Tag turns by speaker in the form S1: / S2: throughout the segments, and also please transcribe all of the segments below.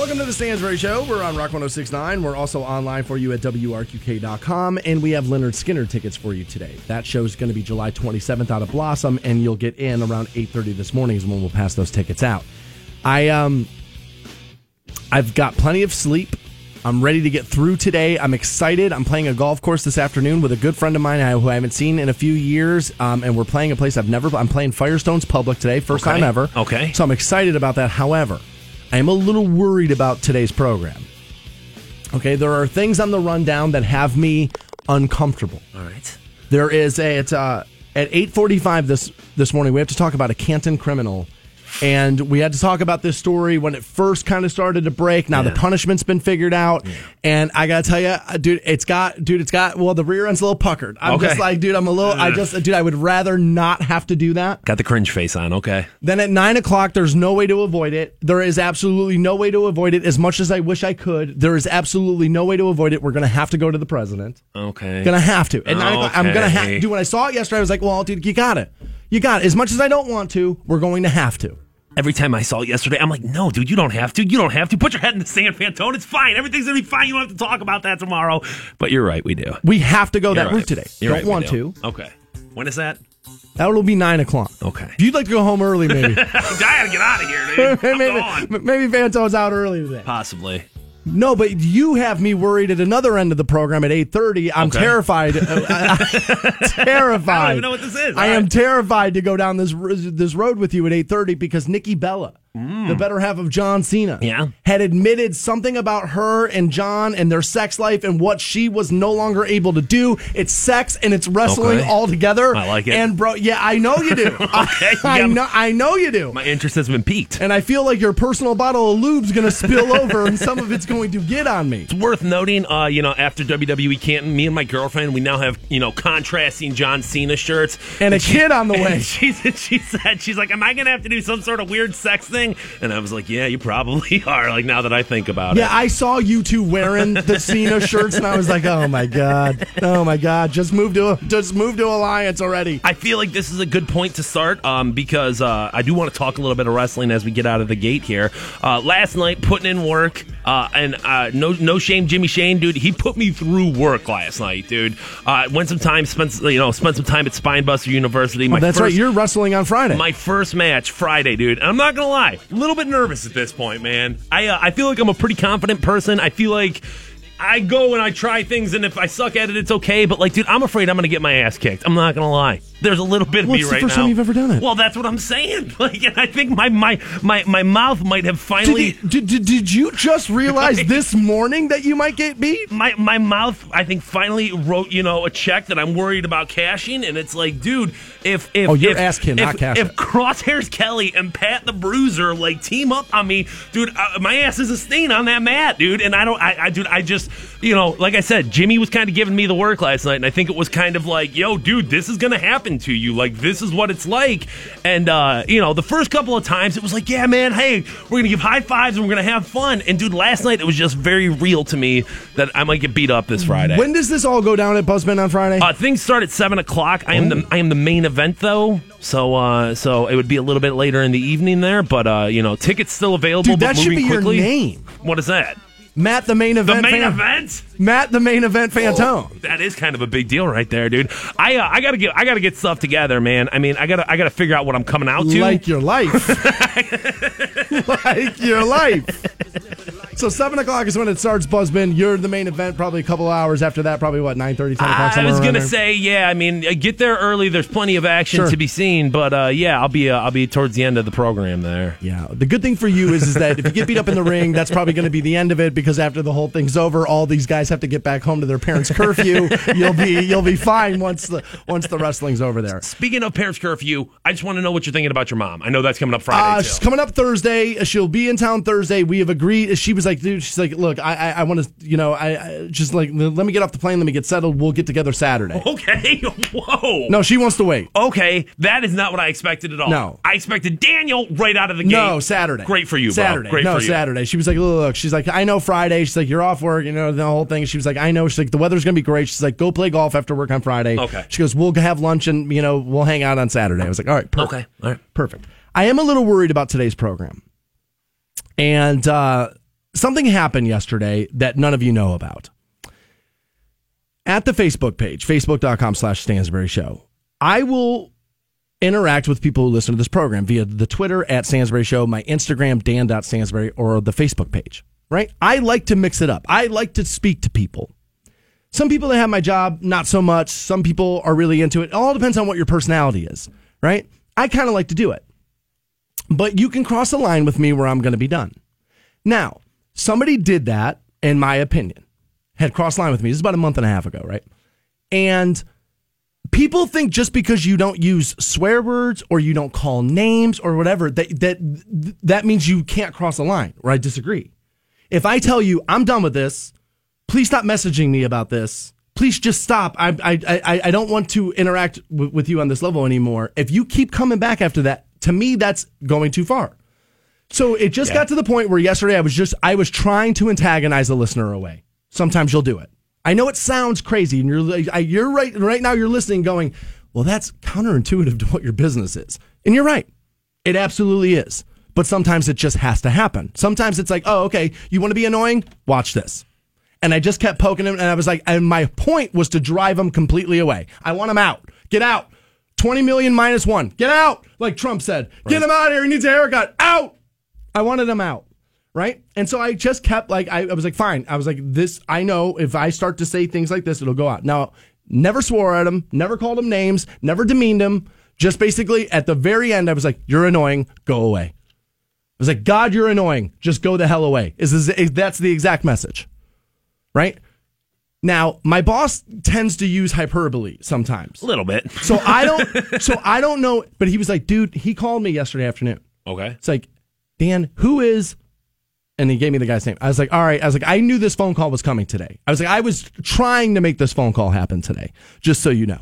S1: Welcome to the Stansbury Show. We're on Rock 1069. We're also online for you at WRQK.com. And we have Lynyrd Skynyrd tickets for you today. That show is going to be July 27th out of Blossom, and you'll get in around 8.30 this morning is when we'll pass those tickets out. I, um, I've got plenty of sleep. I'm ready to get through today. I'm excited. I'm playing a golf course this afternoon with a good friend of mine who I haven't seen in a few years, um, and we're playing a place I've never. I'm playing Firestones Public today, first
S2: Okay.
S1: time ever.
S2: Okay.
S1: So I'm excited about that. However, I am a little worried about today's program. Okay, there are things on the rundown that have me uncomfortable.
S2: All right.
S1: There is a it's uh at 8:45 this this morning we have to talk about a Canton criminal and we had to talk about this story when it first kind of started to break. Now the punishment's been figured out and I got to tell you uh, dude it's got dude it's got well the rear end's a little puckered. I'm
S2: Okay.
S1: just like dude I'm a little I just dude I would rather not have to do that.
S2: Got the cringe face on. Okay.
S1: Then at nine o'clock, there's no way to avoid it. There is absolutely no way to avoid it. As much as I wish I could, there is absolutely no way to avoid it. We're going to have to go to the president.
S2: Okay.
S1: Gonna have to. At nine o'clock, I'm gonna have
S2: Okay.
S1: to. Dude, when I saw it yesterday, I was like, well, dude, you got it. You got it. As much as I don't want to, we're going to have to.
S2: Every time I saw it yesterday, I'm like, no, dude, you don't have to. You don't have to. Put your head in the sand, Fantone. It's fine. Everything's gonna be fine. You don't have to talk about that tomorrow. But you're right, we do.
S1: We have to go that
S2: You're
S1: route
S2: right.
S1: today.
S2: You're
S1: don't
S2: right,
S1: want
S2: do.
S1: to.
S2: Okay. When is that?
S1: That will be nine o'clock.
S2: Okay.
S1: If you'd like to go home early, maybe.
S2: I gotta get out of here, dude.
S1: Maybe, maybe out early today.
S2: Possibly.
S1: No, but you have me worried at another end of the program at 8:30. I'm
S2: Okay.
S1: terrified. Uh, terrified.
S2: I don't even know what this is.
S1: I
S2: All
S1: am
S2: right.
S1: terrified to go down this this road with you at 8:30 because Nikki Bella, the better half of John Cena,
S2: Mm. Yeah.
S1: had admitted something about her and John and their sex life and what she was no longer able to do. It's sex and it's wrestling
S2: Okay.
S1: all together.
S2: I like it.
S1: And bro, yeah, I know you do.
S2: Okay,
S1: I,
S2: yeah.
S1: know I know you do.
S2: My interest has been piqued.
S1: and I feel like your personal bottle of lube's going to spill over and some of it's going to get on me.
S2: It's worth noting, uh, you know, after WWE Canton, me and my girlfriend, we now have, you know, contrasting John Cena shirts.
S1: And a
S2: she-
S1: kid on the way.
S2: And she, she said, she's like, am I going to have to do some sort of weird sex thing? And I was like, yeah, you probably are, like, now that I think about
S1: Yeah,
S2: it.
S1: Yeah, I saw you two wearing the Cena shirts, and I was like, "Oh my god, oh my god, just move to just move to Alliance already."
S2: I feel like this is a good point to start um, because uh, I do want to talk a little bit of wrestling as we get out of the gate here. Uh, last night, putting in work, uh, and uh, no no shame, Jimmy Shane, dude. He put me through work last night, dude. Uh, went some time, spent you know spent some time at Spinebuster University. My
S1: Oh, That's
S2: first,
S1: right, you're wrestling on Friday.
S2: my first match Friday, dude. And I'm not gonna lie, a little bit nervous at this point, man. I uh, I feel like I'm a pretty confident person. I feel like. I go and I try things, and if I suck at it, it's okay. But like, dude, I'm afraid I'm gonna get my ass kicked. I'm not gonna lie. There's a little bit of
S1: Well,
S2: me
S1: it's the first time you've ever done it.
S2: Well, that's what I'm saying. Like, and I think my my my my mouth might have
S1: did,
S2: finally.
S1: did, did, did you just realize this morning that you might get beat?
S2: my my mouth I think finally wrote you know a check that I'm worried about cashing and it's like dude if if
S1: Oh, you're
S2: if,
S1: asking,
S2: if,
S1: not cash
S2: if. Crosshairs Kelly and Pat the Bruiser like team up on me dude uh, my ass is a stain on that mat dude and I don't I, I dude I just you know like I said Jimmy was kind of giving me the work last night and I think it was kind of like yo dude this is gonna happen to you like this is what it's like and uh you know the first couple of times it was like yeah man hey we're gonna give high fives and we're gonna have fun and dude last night it was just very real to me that I might get beat up this Friday.
S1: When does this all go down at Buzzman on Friday?
S2: Uh, things start at seven o'clock. I am the I am the main event though, so uh, so it would be a little bit later in the evening there. But uh, you know, tickets still available.
S1: Dude,
S2: but
S1: that should be your name.
S2: What is that?
S1: Matt, the main event.
S2: The main
S1: fan-
S2: event.
S1: Matt, the main event. Fantone.
S2: That is kind of a big deal right there, dude. I uh, I gotta get I gotta get stuff together, man. I mean, I gotta I gotta figure out what I'm coming out to.
S1: Like your life. like your life. So seven o'clock is when it starts. Buzzman, you're the main event. Probably a couple hours after that. Probably what 9.30, 10 o'clock.
S2: I was gonna say, yeah. I mean, uh, get there early. There's plenty of action
S1: Sure.
S2: to be seen, but uh, yeah, I'll be uh, I'll be towards the end of the program there.
S1: Yeah. The good thing for you is, is that if you get beat up in the ring, that's probably going to be the end of it because after the whole thing's over, all these guys have to get back home to their parents' curfew. you'll be you'll be fine once the once the wrestling's over there.
S2: Speaking of parents' curfew, I just want to know what you're thinking about your mom. I know that's coming up Friday.
S1: Uh,
S2: too.
S1: she's coming up Thursday. She'll be in town Thursday. We have agreed. She was like, dude, she's like, look, I I, I want to, you know, I, I just like let me get off the plane. Let me get settled. We'll get together Saturday.
S2: Okay. Whoa.
S1: No, she wants to wait.
S2: Okay, that is not what I expected at all.
S1: No.
S2: I expected Daniel right out of the gate.
S1: No, Saturday.
S2: Great for you, bro.
S1: Saturday.
S2: Great
S1: no,
S2: for you.
S1: Saturday. She was like, look, she's like, I know Friday. She's like, you're off work, you know, the whole thing. She was like, I know. She's like, the weather's gonna be great. She's like, go play golf after work on Friday.
S2: Okay.
S1: She goes, we'll have lunch and you know we'll hang out on Saturday. I was like, all right, perfect.
S2: Okay. All right.
S1: Perfect. I am a little worried about today's program. And uh, something happened yesterday that none of you know about. At the Facebook page, facebook.com slash Stansbury Show, I will interact with people who listen to this program via the Twitter at Stansbury Show, my Instagram, dan.stansbury, or the Facebook page, right? I like to mix it up. I like to speak to people. Some people that have my job, not so much. Some people are really into it. It all depends on what your personality is, right? I kind of like to do it. But you can cross a line with me where I'm going to be done. Now, somebody did that, in my opinion, had crossed line with me. This is about a month and a half ago, right? And people think just because you don't use swear words or you don't call names or whatever that that that means you can't cross a line. Or I disagree. If I tell you I'm done with this, please stop messaging me about this. Please just stop. I I I, I don't want to interact w- with you on this level anymore. If you keep coming back after that, to me that's going too far. So it just
S2: Yeah.
S1: got to the point where yesterday I was just I was trying to antagonize a listener away. Sometimes you'll do it. I know it sounds crazy, and you're you're right right now. You're listening, going, well, that's counterintuitive to what your business is, and you're right. It absolutely is. But sometimes it just has to happen. Sometimes it's like, oh, okay, you want to be annoying? Watch this. And I just kept poking him, and I was like, and my point was to drive him completely away. I want him out. Get out. 20 million minus one. Get out. Like Trump said, get him out of here. He needs a haircut. Out. I wanted him out. Right. And so I just kept like, I, I was like, fine. I was like, this, I know if I start to say things like this, it'll go out. Now, never swore at him, never called him names, never demeaned him. Just basically at the very end, I was like, you're annoying. Go away. I was like, God, you're annoying. Just go the hell away. Is, this, is that's the exact message. Right. Now, my boss tends to use hyperbole sometimes.
S2: A little bit.
S1: So I don't so I don't know, but he was like, dude, he called me yesterday afternoon.
S2: Okay.
S1: It's like, Dan, who is and he gave me the guy's name. I was like, all right. I was like, I knew this phone call was coming today. I was like, I was trying to make this phone call happen today, just so you know.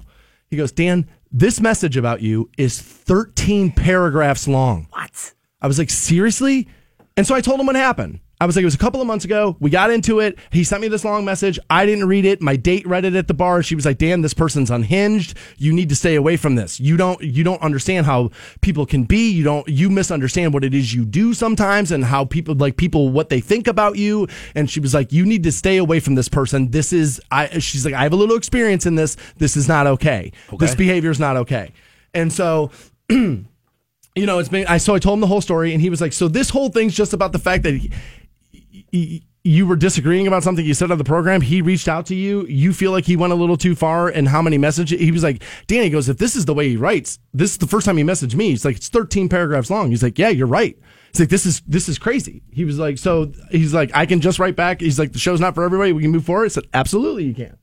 S1: He goes, Dan, this message about you is 13 paragraphs long.
S2: What?
S1: I was like, seriously? And so I told him what happened. I was like, it was a couple of months ago. We got into it. He sent me this long message. I didn't read it. My date read it at the bar. She was like, "Dan, this person's unhinged. You need to stay away from this. You don't you don't understand how people can be. You don't you misunderstand what it is you do sometimes and how people like people what they think about you." And she was like, "You need to stay away from this person. This is I she's like, "I have a little experience in this. This is not okay. This behavior is not okay." And so you know, it's been. I so I told him the whole story, and he was like, "So this whole thing's just about the fact that he, he- you were disagreeing about something you said on the program. He reached out to you. You feel like he went a little too far, and how many messages? He was like, Danny goes, if this is the way he writes, this is the first time he messaged me. He's like, it's 13 paragraphs long. He's like, yeah, you're right. He's like, this is this is crazy. He was like, so he's like, I can just write back. He's like, the show's not for everybody. We can move forward. I said, absolutely, you can.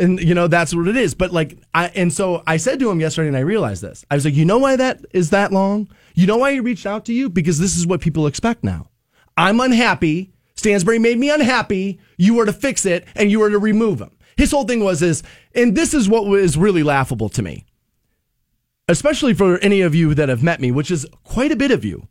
S1: And you know that's what it is. But like I and so I said to him yesterday, and I realized this. I was like, you know why that is that long? You know why he reached out to you? Because this is what people expect now. I'm unhappy. Stansbury made me unhappy. You were to fix it, and you were to remove him. His whole thing was is, and this is what was really laughable to me, especially for any of you that have met me, which is quite a bit of you.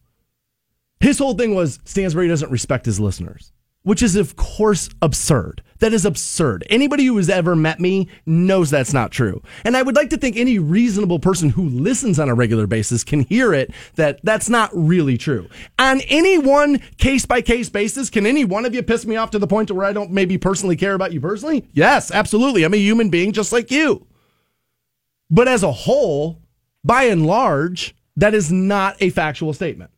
S1: His whole thing was Stansbury doesn't respect his listeners, which is, of course, absurd. That is absurd. Anybody who has ever met me knows that's not true. And I would like to think any reasonable person who listens on a regular basis can hear it that that's not really true. On any one case by case basis, can any one of you piss me off to the point to where I don't maybe personally care about you personally? Yes, absolutely. I'm a human being just like you. But as a whole, by and large, that is not a factual statement.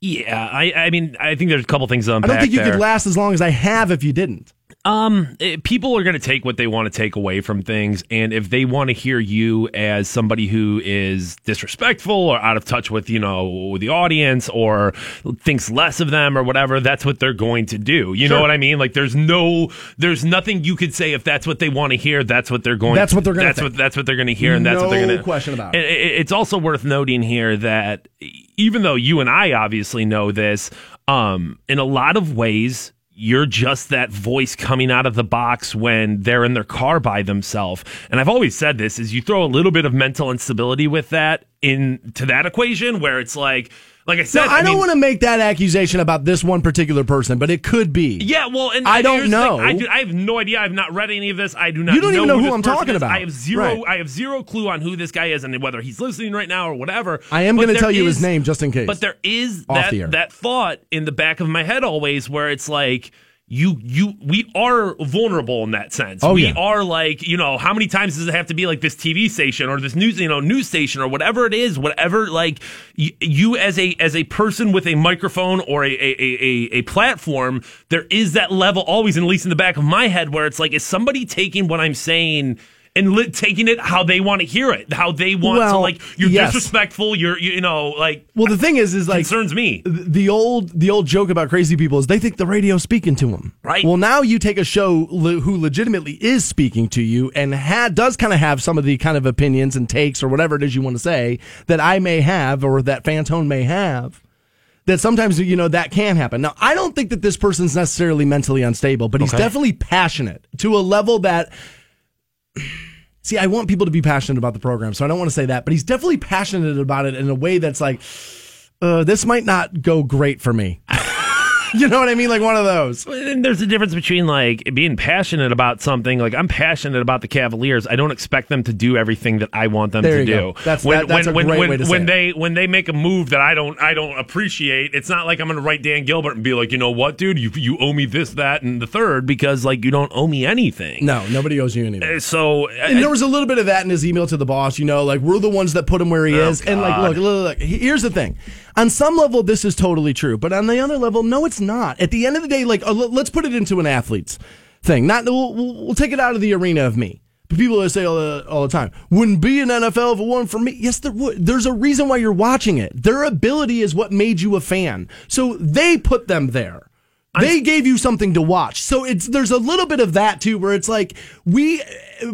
S2: Yeah, I, I mean, I think there's a couple things to
S1: I don't think you
S2: there.
S1: could last as long as I have if you didn't.
S2: Um, eh, people are going to take what they want to take away from things, and if they want to hear you as somebody who is disrespectful or out of touch with you know the audience or thinks less of them or whatever, that's what they're going to do. You know what I mean? Like, there's no, there's nothing you could say if that's what they want to hear. That's what they're going.
S1: That's what they're gonna
S2: That's
S1: think.
S2: what that's what they're going to hear, and that's what they're going to
S1: question about it.
S2: It- It's also worth noting here that even though you and I obviously know this, um, in a lot of ways, you're just that voice coming out of the box when they're in their car by themselves. And I've always said this is you throw a little bit of mental instability with that into that equation where it's like, Like I said,
S1: No, I, don't
S2: mean-
S1: want to make that accusation about this one particular person, but it could be.
S2: Yeah, well, and
S1: I don't know.
S2: I, do, I have no idea. I've not read any of this. I do not.
S1: You don't
S2: know
S1: even know who
S2: this
S1: I'm talking
S2: is.
S1: about.
S2: I have zero.
S1: Right.
S2: I have zero clue on who this guy is and whether he's listening right now or whatever.
S1: I am going to tell you his name just in case.
S2: But there is
S1: Off
S2: that
S1: the
S2: that thought in the back of my head always, where it's like. You, you, we are vulnerable in that sense.
S1: Oh,
S2: we
S1: yeah.
S2: are like, you know, how many times does it have to be like this TV station or this news, you know, news station or whatever it is, whatever, like y- you as a, as a person with a microphone or a, a, a, a, a platform, there is that level always, at least in the back of my head, where it's like, is somebody taking what I'm saying and li- taking it how they want to hear it, how they want to, like, you're
S1: yes.
S2: disrespectful, you're, you, you know, like,
S1: well, the thing is, is like
S2: concerns me.
S1: the old the old joke about crazy people is they think the radio's speaking to them.
S2: Right.
S1: Well, now you take a show le- who legitimately is speaking to you and ha- does kind of have some of the kind of opinions and takes or whatever it is you want to say that I may have or that Fantone may have. That sometimes you know that can happen. Now, I don't think that this person's necessarily mentally unstable, but he's
S2: Okay.
S1: definitely passionate to a level that See, I want people to be passionate about the program, so I don't want to say that, but he's definitely passionate about it in a way that's like, uh, this might not go great for me. you know what I mean? Like one of those.
S2: And there's a difference between like being passionate about something. Like I'm passionate about the Cavaliers. I don't expect them to do everything that I want them
S1: There
S2: to do.
S1: go. That's-
S2: when
S1: that- that's
S2: when
S1: a great
S2: when,
S1: way to say
S2: when they when they make a move that I don't I don't appreciate. It's not like I'm going to write Dan Gilbert and be like, you know what, dude, you you owe me this, that, and the third because like you don't owe me anything.
S1: No, nobody owes you anything.
S2: Uh, So
S1: And there was a little bit of that in his email to the boss, you know, like we're the ones that put him where he
S2: Oh,
S1: is. And like,
S2: God.
S1: look, look, look, here's the thing. On some level, this is totally true, but on the other level, no, it's not. At the end of the day, like, uh, let's put it into an athlete's thing. Not, we'll, we'll take it out of the arena of me. But people that say all the, all the time, wouldn't be an NFL if it weren't for me. Yes, there would. There's a reason why you're watching it. Their ability is what made you a fan. So they put them there. They gave you something to watch. So it's there's a little bit of that too where it's like we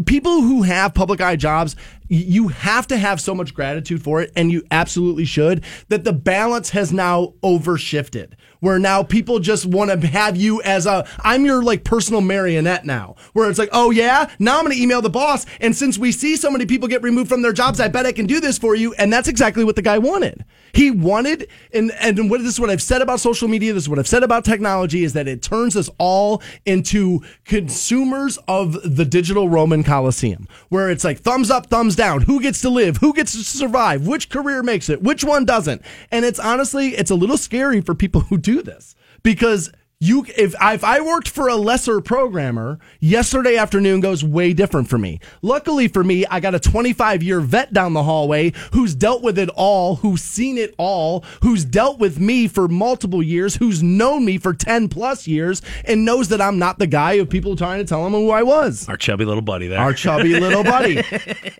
S1: people who have public eye jobs you have to have so much gratitude for it and you absolutely should that the balance has now overshifted where now people just want to have you as a I'm your like personal marionette now where it's like oh yeah? Now I'm going to email the boss and since we see so many people get removed from their jobs I bet I can do this for you and that's exactly what the guy wanted. He wanted and and what this is what I've said about social media this is what I've said about technology is that it turns us all into consumers of the digital Roman Coliseum where it's like thumbs up thumbs down. Who gets to live? Who gets to survive? Which career makes it? Which one doesn't? And it's honestly it's a little scary for people who do this because you if I, if I worked for a lesser programmer, yesterday afternoon goes way different for me. Luckily for me, I got a 25 year vet down the hallway who's dealt with it all, who's seen it all, who's dealt with me for multiple years, who's known me for 10 plus years, and knows that I'm not the guy of people trying to tell him who I was.
S2: our chubby little buddy there.
S1: Our chubby little buddy.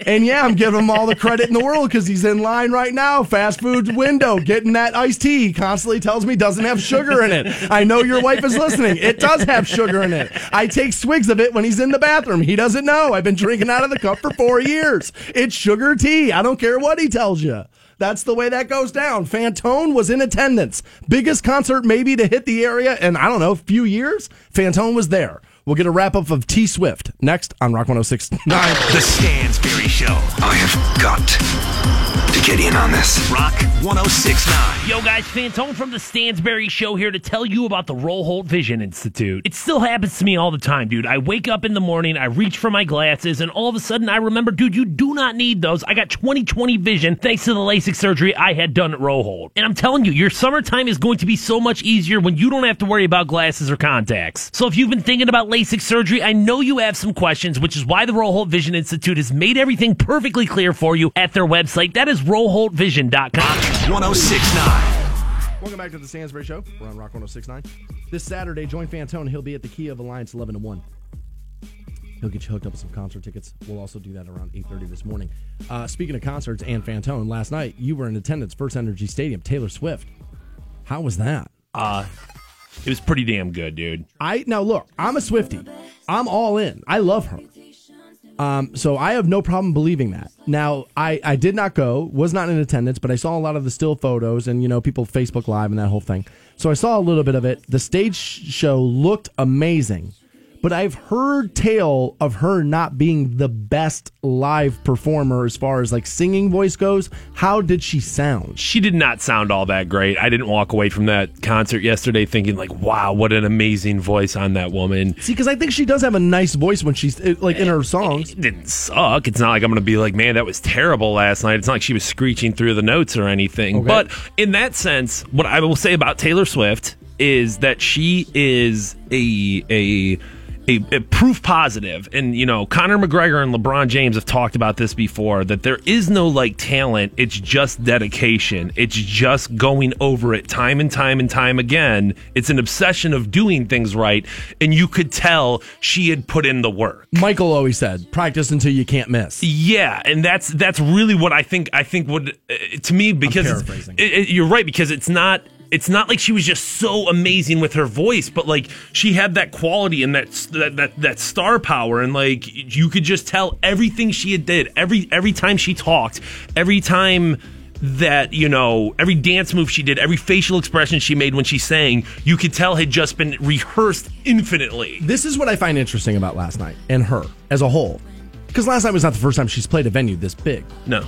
S1: And yeah, I'm giving him all the credit in the world because he's in line right now, fast food window, getting that iced tea. He constantly tells me doesn't have sugar in it. I know your wife is listening. It does have sugar in it. I take swigs of it when he's in the bathroom. He doesn't know. I've been drinking out of the cup for four years. It's sugar tea. I don't care what he tells you. That's the way that goes down. Fantone was in attendance. Biggest concert maybe to hit the area in, I don't know, a few years. Fantone was there. We'll get a wrap up of T Swift next on Rock 1069.
S3: The Stansbury Show.
S4: I have got to get in on this.
S3: Rock 1069.
S2: Yo, guys, Fantone from the Stansbury Show here to tell you about the Roholt Vision Institute. It still happens to me all the time, dude. I wake up in the morning, I reach for my glasses, and all of a sudden I remember, dude, you do not need those. I got 20/20 vision thanks to the LASIK surgery I had done at Roholt. And I'm telling you, your summertime is going to be so much easier when you don't have to worry about glasses or contacts. So if you've been thinking about LASIK surgery, I know you have some questions, which is why the Roholt Vision Institute has made everything perfectly clear for you at their website. That is roholtvision.com.
S3: 1069.
S1: Welcome back to the Stansbury Show. We're on Rock 1069. This Saturday, join Fantone. He'll be at the Kia of Alliance 11 to 1. He'll get you hooked up with some concert tickets. We'll also do that around 8.30 this morning. Uh, speaking of concerts and Fantone, last night you were in attendance, First Energy Stadium, Taylor Swift. How was that?
S2: It was pretty damn good, dude.
S1: I Now, look, I'm a Swifty. I'm all in. I love her. Um, so I have no problem believing that. Now, I, I did not go, was not in attendance, but I saw a lot of the still photos and, you know, people Facebook Live and that whole thing. So I saw a little bit of it. The stage show looked amazing. But I've heard tale of her not being the best live performer as far as like singing voice goes. How did she sound?
S2: She did not sound all that great. I didn't walk away from that concert yesterday thinking like, "Wow, what an amazing voice on that woman."
S1: See, because I think she does have a nice voice when she's uh, like in her songs.
S2: It didn't suck. It's not like I'm going to be like, "Man, that was terrible last night." It's not like she was screeching through the notes or anything.
S1: Okay.
S2: But in that sense, what I will say about Taylor Swift is that she is a a a, a proof positive and you know Conor McGregor and LeBron James have talked about this before that there is no like talent it's just dedication it's just going over it time and time and time again it's an obsession of doing things right and you could tell she had put in the work
S1: Michael always said, "Practice until you can't miss."
S2: yeah, and that's that's really what I think. I think would uh, to me because it- it- you're right because it's not. It's not like she was just so amazing with her voice, but like she had that quality and that that that, that star power, and like you could just tell everything she had did every every time she talked, every time that you know every dance move she did, every facial expression she made when she sang, you could tell had just been rehearsed infinitely.
S1: This is what I find interesting about last night and her as a whole. Because last night was not the first time she's played a venue this big.
S2: No,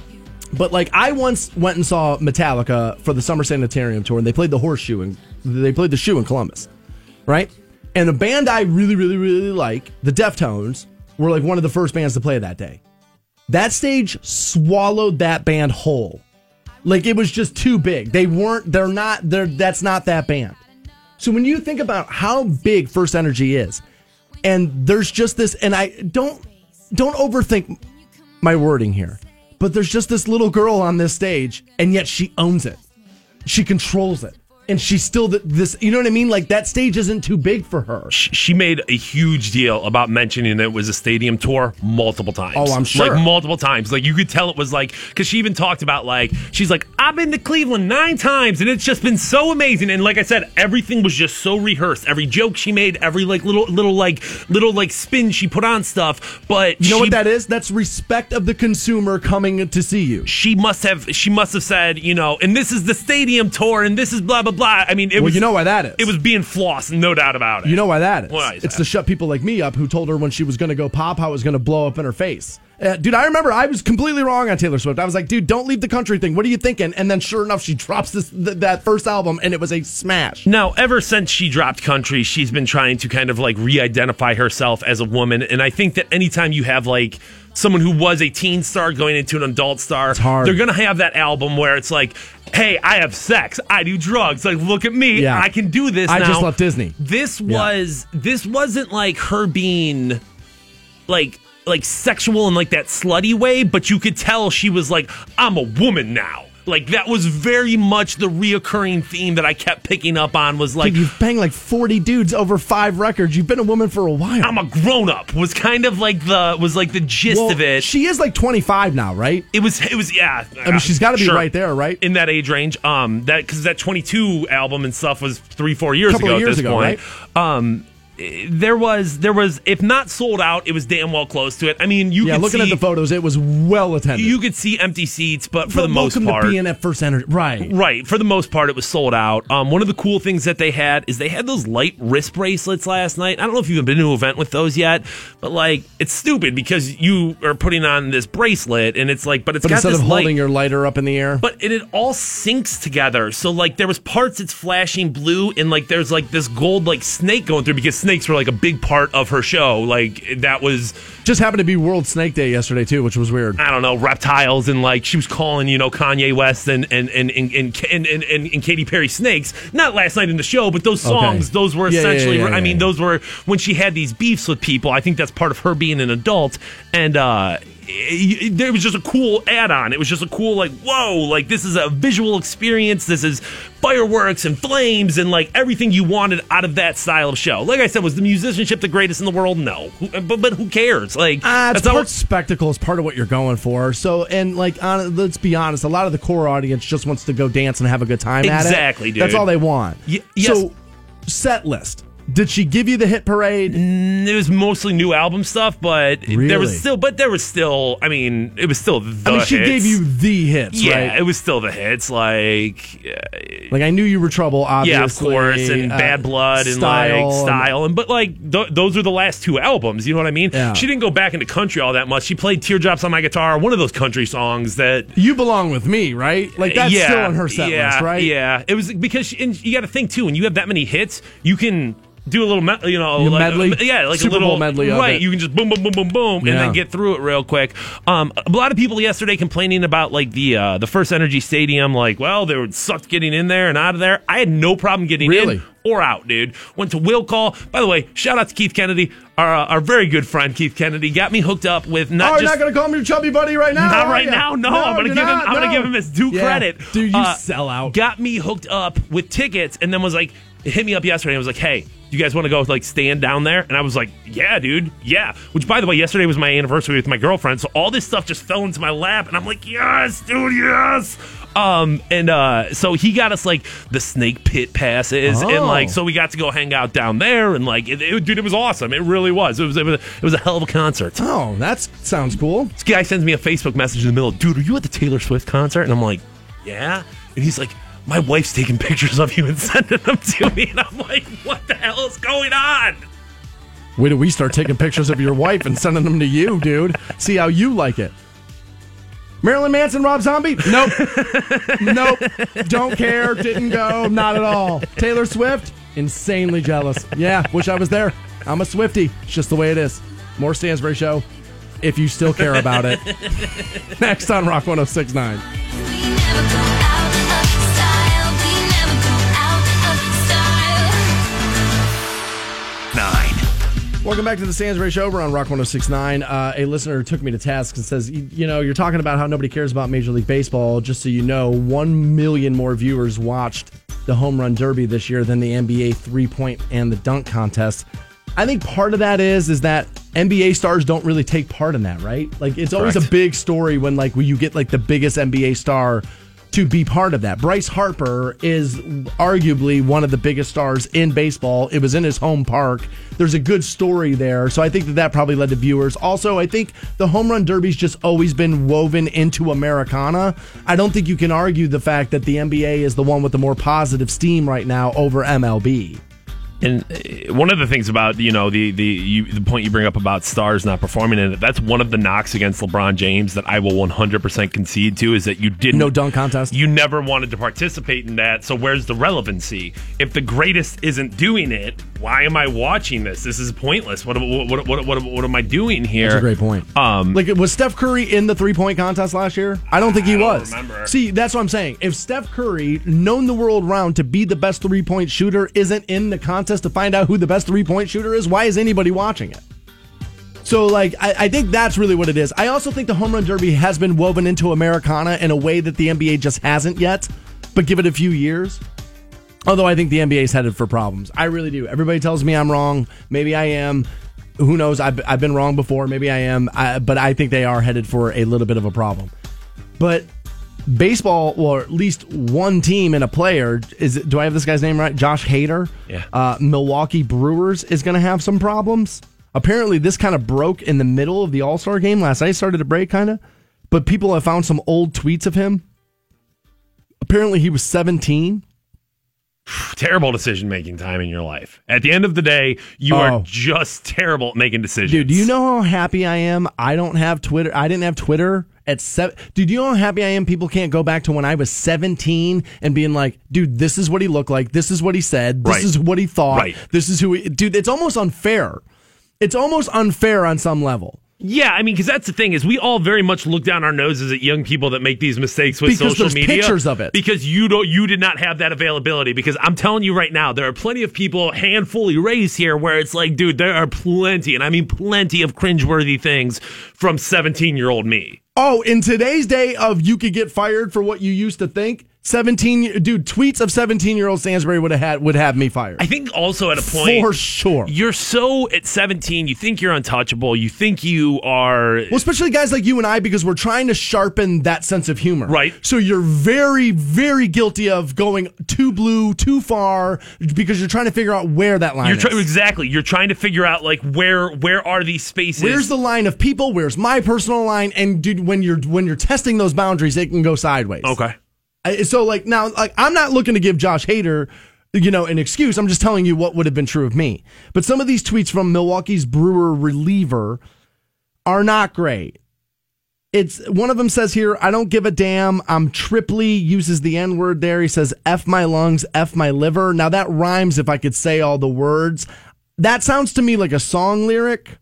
S1: But like I once went and saw Metallica for the Summer Sanitarium tour, and they played the Horseshoe and they played the Shoe in Columbus, right? And a band I really, really, really like, the Deftones, were like one of the first bands to play that day. That stage swallowed that band whole. Like it was just too big. They weren't. They're not. They're. That's not that band. So when you think about how big First Energy is, and there's just this, and I don't don't overthink my wording here, but there's just this little girl on this stage, and yet she owns it. She controls it, and she's still th- this. You know what I mean? Like that stage isn't too big for her.
S2: sh- she made a huge deal about mentioning it was a stadium tour multiple times.
S1: Oh, I'm sure.
S2: Like multiple times. Like you could tell it was like because she even talked about like she's like I've been to Cleveland nine times and it's just been so amazing. And like I said, everything was just so rehearsed. Every joke she made, every like little little like little like spin she put on stuff. But
S1: You know
S2: she,
S1: what that is? That's respect of the consumer coming to see you.
S2: She must have. She must have said, you know, and this is the stadium tour, and this is blah blah blah. I mean, it
S1: Well,
S2: was.
S1: you know why that is.
S2: It was being floss, no doubt about it.
S1: You know why that is?
S2: Why is
S1: it's
S2: that?
S1: to shut people like me up who told her when she was going to go pop how it was going to blow up in her face. Uh, dude, I remember I was completely wrong on Taylor Swift. I was like, dude, don't leave the country thing. What are you thinking? And then sure enough, she drops this th- that first album and it was a smash.
S2: Now, ever since she dropped country, she's been trying to kind of like re identify herself as a woman. And I think that anytime you have like someone who was a teen star going into an adult star,
S1: hard.
S2: they're going to have that album where it's like, hey, I have sex, I do drugs. Like, look at me,
S1: Yeah.
S2: I can do this
S1: I
S2: now.
S1: just left Disney.
S2: This was, this wasn't like her being like, like sexual in like that slutty way, but you could tell she was like, I'm a woman now. Like that was very much the reoccurring theme that I kept picking up on was like
S1: Dude, you've banged like 40 dudes over five records. You've been a woman for a while.
S2: I'm a grown up was kind of like the was like the gist
S1: Well,
S2: of it.
S1: She is like 25 now, right?
S2: it was it was yeah.
S1: I mean, she's got to be
S2: Sure.
S1: right there, right?
S2: in that age range. Um, that because that 22 album and stuff was three four years
S1: Couple
S2: ago at this
S1: ago,
S2: point. Um, eh, there was there was if not sold out, it was damn well close to it. I mean, you
S1: yeah,
S2: could
S1: looking
S2: see,
S1: at the photos, it was well attended.
S2: you could see empty seats, but for the most
S1: welcome
S2: part,
S1: to being at First Energy, right?
S2: Right. For the most part, it was sold out. Um, one of the cool things that they had is they had those light wrist bracelets last night. I don't know if you've been to an event with those yet, but like it's stupid because you are putting on this bracelet and it's like, but it's
S1: But
S2: got
S1: instead
S2: this
S1: of holding
S2: light.
S1: your lighter up in the air,
S2: but it, it all syncs together. So like there was parts it's flashing blue and like there's like this gold like snake going through because snakes were like a big part of her show. Like that was
S1: just happened to be World Snake Day yesterday too, which was weird.
S2: I don't know, reptiles and like she was calling, you know, Kanye West and and and and and, and, and, and, and Katy Perry snakes. Not last night in the show, but those songs,
S1: Okay.
S2: those were
S1: Yeah,
S2: essentially
S1: yeah, yeah,
S2: I mean, those were when she had these beefs with people. I think that's part of her being an adult and uh there was just a cool add-on. It was just a cool like, whoa, like this is a visual experience. This is fireworks and flames and like everything you wanted out of that style of show. Like I said, was the musicianship the greatest in the world? No, Who- but but who cares? Like
S1: Ah, it's
S2: that's
S1: part spectacle. is part of what you're going for. So, and like, on, let's be honest, a lot of the core audience just wants to go dance and have a good time at it.
S2: Exactly, dude.
S1: That's all they want.
S2: Y- yes.
S1: So, set list. Did she give you the hit parade?
S2: It was mostly new album stuff, but there was still, but there was still. I mean, it was still the.
S1: I mean, she
S2: hits.
S1: gave you the hits,
S2: Yeah,
S1: right?
S2: it was still the hits. Like, uh,
S1: like I knew you were trouble, obviously.
S2: yeah, of course, and
S1: uh,
S2: Bad Blood and
S1: style
S2: like Style, and but like th- those are the last two albums. You know what I mean?
S1: Yeah.
S2: She didn't go back into country all that much. She played Teardrops on My Guitar, one of those country songs that
S1: you belong with me, right? Like that's
S2: yeah,
S1: still on her set
S2: yeah,
S1: list, right?
S2: Yeah, it was because she, and you got to think too. When you have that many hits, you can do a little, me- you know,
S1: You
S2: like,
S1: medley?
S2: yeah, like
S1: Super
S2: a little
S1: Bowl medley of
S2: right? You can just boom, boom, boom, boom, boom, and then get through it real quick. Um, a lot of people yesterday complaining about like the uh, the First Energy Stadium, like, well, they were sucked getting in there and out of there. I had no problem getting
S1: Really?
S2: in or out, dude. Went to Will Call. By the way, shout out to Keith Kennedy, our uh, our very good friend Keith Kennedy, got me hooked up with not
S1: Oh, you're not gonna call me your chubby buddy right now?
S2: Not right
S1: ya?
S2: now, no. I'm gonna
S1: you're
S2: give him.
S1: not,
S2: I'm gonna give him his due
S1: Yeah.
S2: credit. Uh,
S1: Dude, you sell out.
S2: Got me hooked up with tickets, and then was like, hit me up yesterday. and was like, hey, you guys want to go like stand down there? And I was like, yeah, dude, yeah. Which, by the way, yesterday was my anniversary with my girlfriend, so all this stuff just fell into my lap, and I'm like, yes, dude, yes. Um, and uh, so he got us like the snake pit passes, and
S1: Oh.
S2: like so we got to go hang out down there, and like, it, it- dude, it was awesome. It really was. It was. It was, it was a hell of a concert.
S1: Oh, that sounds cool.
S2: This guy sends me a Facebook message in the middle. Dude, are you at the Taylor Swift concert? And I'm like, yeah. And he's like, my wife's taking pictures of you and sending them to me. And I'm like, what the hell is going on?
S1: Wait till we start taking pictures of your wife and sending them to you, dude. See how you like it. Marilyn Manson, Rob Zombie? Nope. nope. Don't care. Didn't go. Not at all. Taylor Swift? Insanely jealous. Yeah, wish I was there. I'm a Swifty. It's just the way it is. More Stansbury Show. If you still care about it. Next on Rock 1069. Welcome back to the Stansbury Show. We're on Rock 1069. Uh, a listener took me to task and says, you, you know, you're talking about how nobody cares about Major League Baseball. Just so you know, 1 million more viewers watched the Home Run Derby this year than the NBA three point and the dunk contest. I think part of that is is that NBA stars don't really take part in that, right? Like it's always a big story when like when you get like the biggest NBA star to be part of that. Bryce Harper is arguably one of the biggest stars in baseball. It was in his home park. There's a good story there. So I think that that probably led to viewers. Also, I think the home run derby's just always been woven into Americana. I don't think you can argue the fact that the NBA is the one with the more positive steam right now over MLB.
S2: And uh, one of the things about you know the the you, the point you bring up about stars not performing in it, that's one of the knocks against LeBron James that I will 100% concede to is that you didn't
S1: No dunk contest.
S2: You never wanted to participate in that. So where's the relevancy? If the greatest isn't doing it, why am I watching this? This is pointless. What what what what, what, what am I doing here?
S1: That's a great point.
S2: Um,
S1: like, was Steph Curry in the three point contest last year? I don't think he
S2: I
S1: was.
S2: remember.
S1: See, that's what I'm saying. If Steph Curry, known the world round to be the best three point shooter, isn't in the contest to find out who the best three point shooter is, why is anybody watching it? So, like, I, I think that's really what it is. I also think the home run derby has been woven into Americana in a way that the NBA just hasn't yet, but give it a few years. Although I think the NBA is headed for problems. I really do. Everybody tells me I'm wrong. Maybe I am. Who knows? I've, I've been wrong before. Maybe I am. I, but I think they are headed for a little bit of a problem. But baseball, or at least one team and a player, is it, do I have this guy's name right? Josh Hader?
S2: Yeah.
S1: Uh, Milwaukee Brewers is going to have some problems. Apparently, this kind of broke in the middle of the All Star game last night. Started to break, kind of. But people have found some old tweets of him. Apparently, he was 17.
S2: terrible decision making time in your life. At the end of the day, you
S1: Oh.
S2: are just terrible at making decisions.
S1: Dude, do you know how happy I am? I don't have Twitter. I didn't have Twitter at seven. Dude, you know how happy I am? People can't go back to when I was 17 and being like, dude, this is what he looked like. This is what he said. This
S2: Right.
S1: is what he thought.
S2: Right.
S1: This is who he, dude, it's almost unfair. It's almost unfair on some level.
S2: Yeah, I mean, because that's the thing is we all very much look down our noses at young people that make these mistakes with
S1: Because
S2: social
S1: there's
S2: media.
S1: pictures of it.
S2: Because you don't, you did not have that availability. Because I'm telling you right now, there are plenty of people handfully raised here where it's like, dude, there are plenty, and I mean plenty of cringeworthy things from 17 year old me.
S1: Oh, in today's day of you could get fired for what you used to think, 17 dude, tweets of 17 year old Stansbury would have had would have me fired.
S2: I think also at a point
S1: For sure.
S2: You're so at 17, you think you're untouchable. You think you are
S1: Well, especially guys like you and I, because we're trying to sharpen that sense of humor.
S2: Right.
S1: So you're very, very guilty of going too blue, too far, because you're trying to figure out where that line
S2: you're try- exactly. You're trying to figure out like where where are these spaces?
S1: Where's the line of people? Where's my personal line? And dude, when you're when you're testing those boundaries, it can go sideways.
S2: Okay.
S1: So like now, like I'm not looking to give Josh Hader, you know, an excuse. I'm just telling you what would have been true of me. But some of these tweets from Milwaukee's Brewer reliever are not great. It's one of them says here, I don't give a damn. I'm triply uses the N word there. He says F my lungs, F my liver. Now that rhymes if I could say all the words. That sounds to me like a song lyric.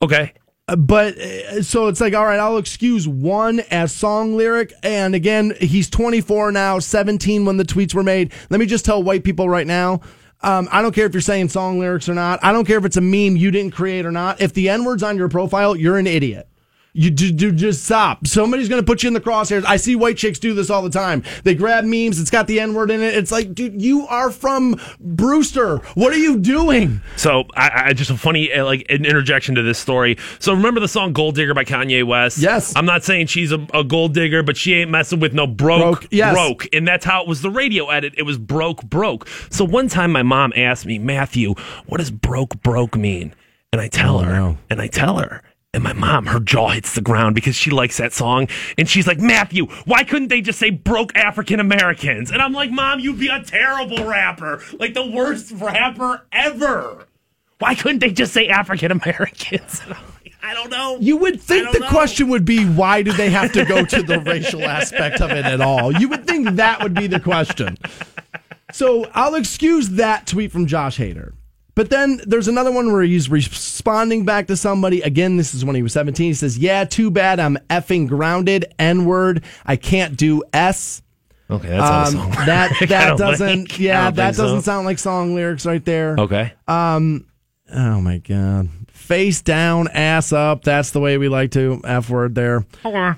S2: Okay.
S1: But uh, so it's like, all right, I'll excuse one as song lyric. And again, he's 24 now, 17 when the tweets were made. Let me just tell white people right now. Um, I don't care if you're saying song lyrics or not. I don't care if it's a meme you didn't create or not. If the N word's on your profile, you're an idiot. You do, do just stop. Somebody's going to put you in the crosshairs. I see white chicks do this all the time. They grab memes. It's got the N word in it. It's like, dude, you are from Brewster. What are you doing?
S2: So I, I just a funny uh, like an interjection to this story. So remember the song "Gold Digger" by Kanye West?
S1: Yes.
S2: I'm not saying she's a, a gold digger, but she ain't messing with no broke,
S1: Broke, yes.
S2: broke, and that's how it was. The radio edit, it was broke, broke. So one time my mom asked me, Matthew, what does broke, broke mean? And I tell her,
S1: no.
S2: and I tell her. And my mom, her jaw hits the ground because she likes that song. And she's like, Matthew, why couldn't they just say broke African Americans? And I'm like, Mom, you'd be a terrible rapper. Like the worst rapper ever. Why couldn't they just say African Americans? Like, I don't know.
S1: You would think the
S2: know.
S1: question would be why do they have to go to the racial aspect of it at all? You would think that would be the question. So I'll excuse that tweet from Josh Hader. But then there's another one where he's responding back to somebody. Again, this is when he was 17. He says, Yeah, too bad I'm effing grounded. N word. I can't do S.
S2: Okay, that's not a
S1: Um,
S2: song.
S1: that that doesn't
S2: think. I
S1: yeah that doesn't sound like song lyrics right there.
S2: Okay. Um.
S1: Oh my god. Face down, ass up. That's the way we like to F word there.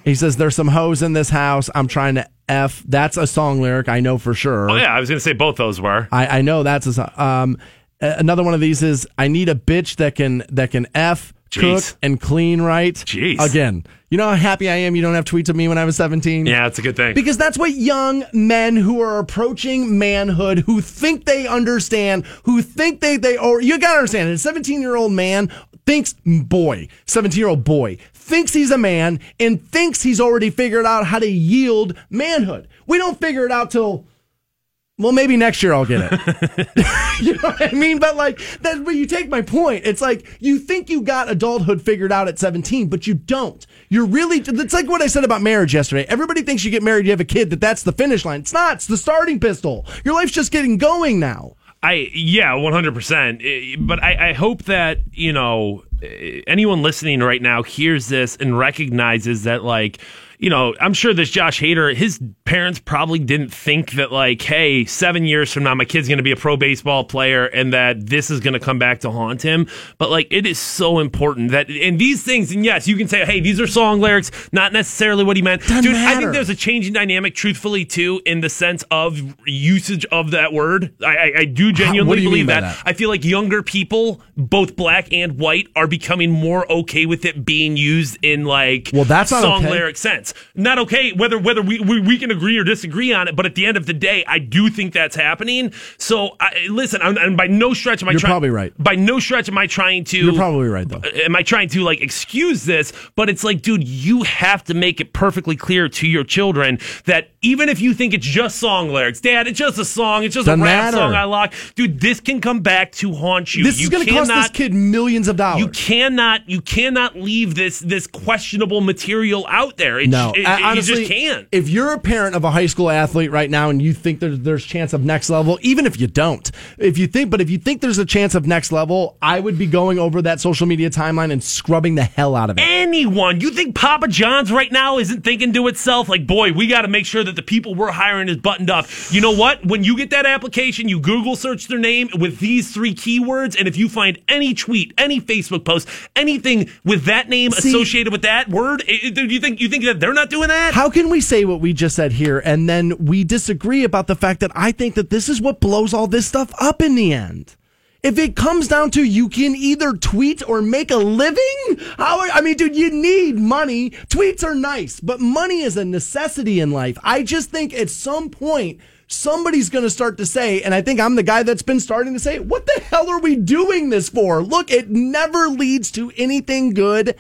S1: He says there's some hoes in this house. I'm trying to F. That's a song lyric. I know for sure.
S2: Oh yeah, I was gonna say both those were.
S1: I, I know that's a song. Um, a- another one of these is I need a bitch that can that can F
S2: Jeez.
S1: cook and clean right.
S2: Jeez.
S1: Again, you know how happy I am you don't have tweets of me when I was 17?
S2: Yeah, it's a good thing.
S1: Because that's what young men who are approaching manhood, who think they understand, who think they they or you gotta understand, a 17 year old man thinks boy, 17 year old boy thinks he's a man and thinks he's already figured out how to yield manhood. We don't figure it out till well, maybe next year I'll get it. you know what I mean? But like that, but you take my point. It's like you think you got adulthood figured out at 17, but you don't. You're really, it's like what I said about marriage yesterday. Everybody thinks you get married, you have a kid, that that's the finish line. It's not. It's the starting pistol. Your life's just getting going now.
S2: I yeah, one hundred percent. But I, I hope that you know anyone listening right now hears this and recognizes that like you know I'm sure this Josh Hader, his parents probably didn't think that like hey seven years from now my kid's going to be a pro baseball player and that this is going to come back to haunt him. But like it is so important that and these things and yes you can say hey these are song lyrics not necessarily what he meant.
S1: Doesn't
S2: Dude, I think there's a changing dynamic truthfully too in the sense of usage of that word. I, I, I do genuinely
S1: what do
S2: believe that.
S1: that?
S2: I feel like younger people, both black and white, are becoming more okay with it being used in like
S1: Well, that's
S2: song
S1: okay.
S2: lyric sense. Not okay whether whether we, we we can agree or disagree on it, but at the end of the day, I do think that's happening. So I, listen, I'm, and by no stretch am I
S1: You're probably right.
S2: By no stretch am I trying to.
S1: You're probably right, though.
S2: Am I trying to like excuse this? But it's like, dude, you have to make it perfectly clear to your children that even if you think it's just song lyrics, Dad, it's just a song, it's just
S1: Doesn't
S2: a rap
S1: matter.
S2: song I like, dude. This can come back to haunt you.
S1: This
S2: you
S1: is going to cost this kid millions of dollars.
S2: You cannot, you cannot leave this this questionable material out there. It,
S1: No,
S2: it,
S1: I- honestly,
S2: you just can't.
S1: If you're a parent of a high school athlete right now and you think there's there's chance of next level, even if you don't, if you think, but if you think there's a chance of next level, I would be going over that social media timeline and scrubbing the hell out of it.
S2: anyone. You think Papa John's right now isn't thinking to itself, like, boy, we got to make sure that the people we're hiring is buttoned up. You know what? When you get that application, you Google search their name with these three keywords, and if you find any tweet, any Facebook Facebook post, anything with that name
S1: See-
S2: associated with that word. Do you think you think that they're not doing that?
S1: How can we say what we just said here and then we disagree about the fact that I think that this is what blows all this stuff up in the end? If it comes down to you can either tweet or make a living, how I mean, dude, you need money. Tweets are nice, but money is a necessity in life. I just think at some point somebody's going to start to say, and I think I'm the guy that's been starting to say, what the hell are we doing this for? Look, it never leads to anything good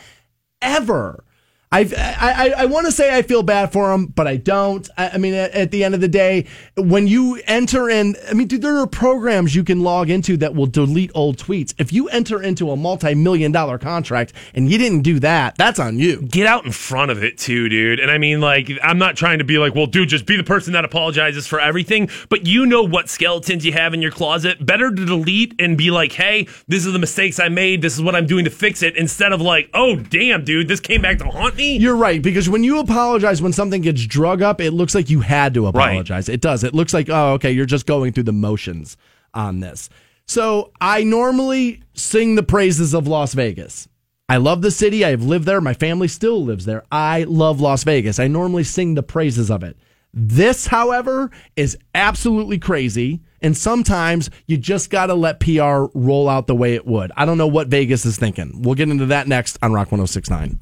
S1: ever. I, I, I want to say I feel bad for him, but I don't. I, I mean, at, at the end of the day, when you enter in, I mean, dude, there are programs you can log into that will delete old tweets. If you enter into a multi million dollar contract and you didn't do that, that's on you.
S2: Get out in front of it too, dude. And I mean, like, I'm not trying to be like, well, dude, just be the person that apologizes for everything. But you know what skeletons you have in your closet. Better to delete and be like, hey, this is the mistakes I made. This is what I'm doing to fix it. Instead of like, oh, damn, dude, this came back to haunt me.
S1: You're right because when you apologize when something gets drug up, it looks like you had to apologize. It does. It looks like oh, okay, you're just going through the motions on this. So I normally sing the praises of Las Vegas. I love the city. I have lived there. My family still lives there. I love Las Vegas. I normally sing the praises of it. This, however, is absolutely crazy. And sometimes you just got to let PR roll out the way it would. I don't know what Vegas is thinking. We'll get into that next on Rock 1069.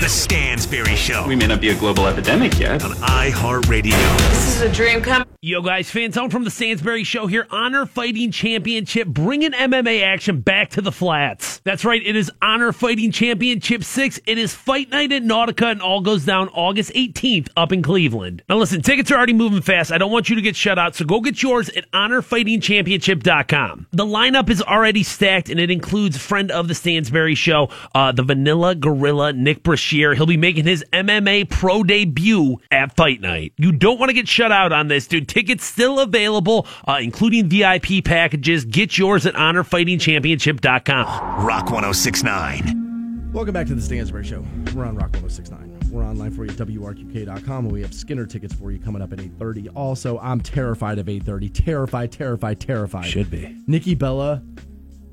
S3: The Stansbury Show
S5: We may not be a global epidemic yet.
S3: on iHeartRadio.
S6: This is a dream come
S2: Yo, guys, fans, I'm from the Stansbury Show here. Honor Fighting Championship, bringing MMA action back to the flats. That's right, it is Honor Fighting Championship 6. It is Fight Night at Nautica, and all goes down August 18th up in Cleveland. Now, listen, tickets are already moving fast. I don't want you to get shut out, so go get yours at honorfightingchampionship.com. The lineup is already stacked, and it includes friend of the Stansbury Show, uh, the Vanilla Gorilla, Nick Brashear. He'll be making his MMA pro debut at Fight Night. You don't want to get shut out on this, dude. Tickets still available, uh, including VIP packages. Get yours at honorfightingchampionship.com.
S3: Rock 1069.
S1: Welcome back to the Stansbury Show. We're on Rock 1069. We're online for you at WRQK.com, and we have Skynyrd tickets for you coming up at 8.30. Also, I'm terrified of 8.30. Terrified, terrified, terrified.
S2: Should be.
S1: Nikki Bella,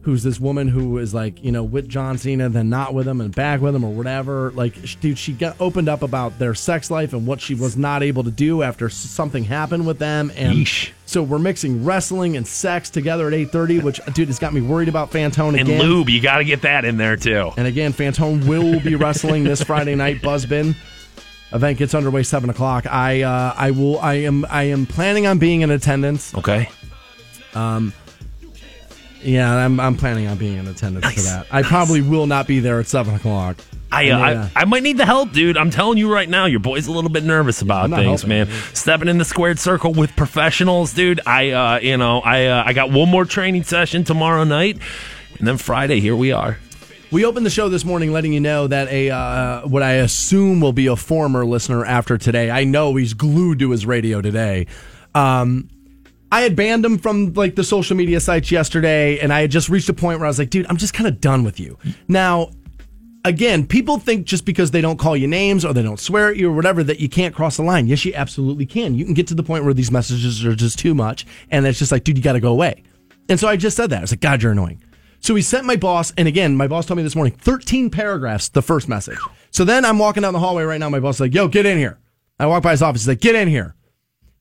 S1: who's this woman who is like, you know, with John Cena, then not with him and back with him or whatever. Like, dude, she got opened up about their sex life and what she was not able to do after something happened with them. And
S2: Yeesh.
S1: so we're mixing wrestling and sex together at 8.30, which, dude, has got me worried about Fantone
S2: And
S1: again.
S2: lube, you got to get that in there too.
S1: And again, Fantone will be wrestling this Friday night. Buzzbin event gets underway seven o'clock. I uh, I will I am I am planning on being in attendance.
S2: Okay.
S1: Yeah, I'm I'm planning on being in attendance for that. I probably will not be there at seven o'clock.
S2: I, uh,
S1: Yeah.
S2: I I might need the help, dude. I'm telling you right now, your boy's a little bit nervous about things,
S1: helping,
S2: man.
S1: dude.
S2: Stepping in the squared circle with professionals, dude. I, uh, you know, I, uh, I got one more training session tomorrow night, and then Friday, here we are.
S1: We opened the show this morning letting you know that a uh, what I assume will be a former listener after today. I know he's glued to his radio today. Um, I had banned him from like the social media sites yesterday, and I had just reached a point where I was like, dude, I'm just kind of done with you. Now, again, people think just because they don't call you names or they don't swear at you or whatever that you can't cross the line. Yes, you absolutely can. You can get to the point where these messages are just too much, and it's just like, dude, you got to go away. And so I just said that. I was like, God, you're annoying. So he sent my boss, and again, my boss told me this morning, 13 paragraphs, the first message. So then I'm walking down the hallway right now. My boss is like, yo, get in here. I walk by his office. He's like, get in here.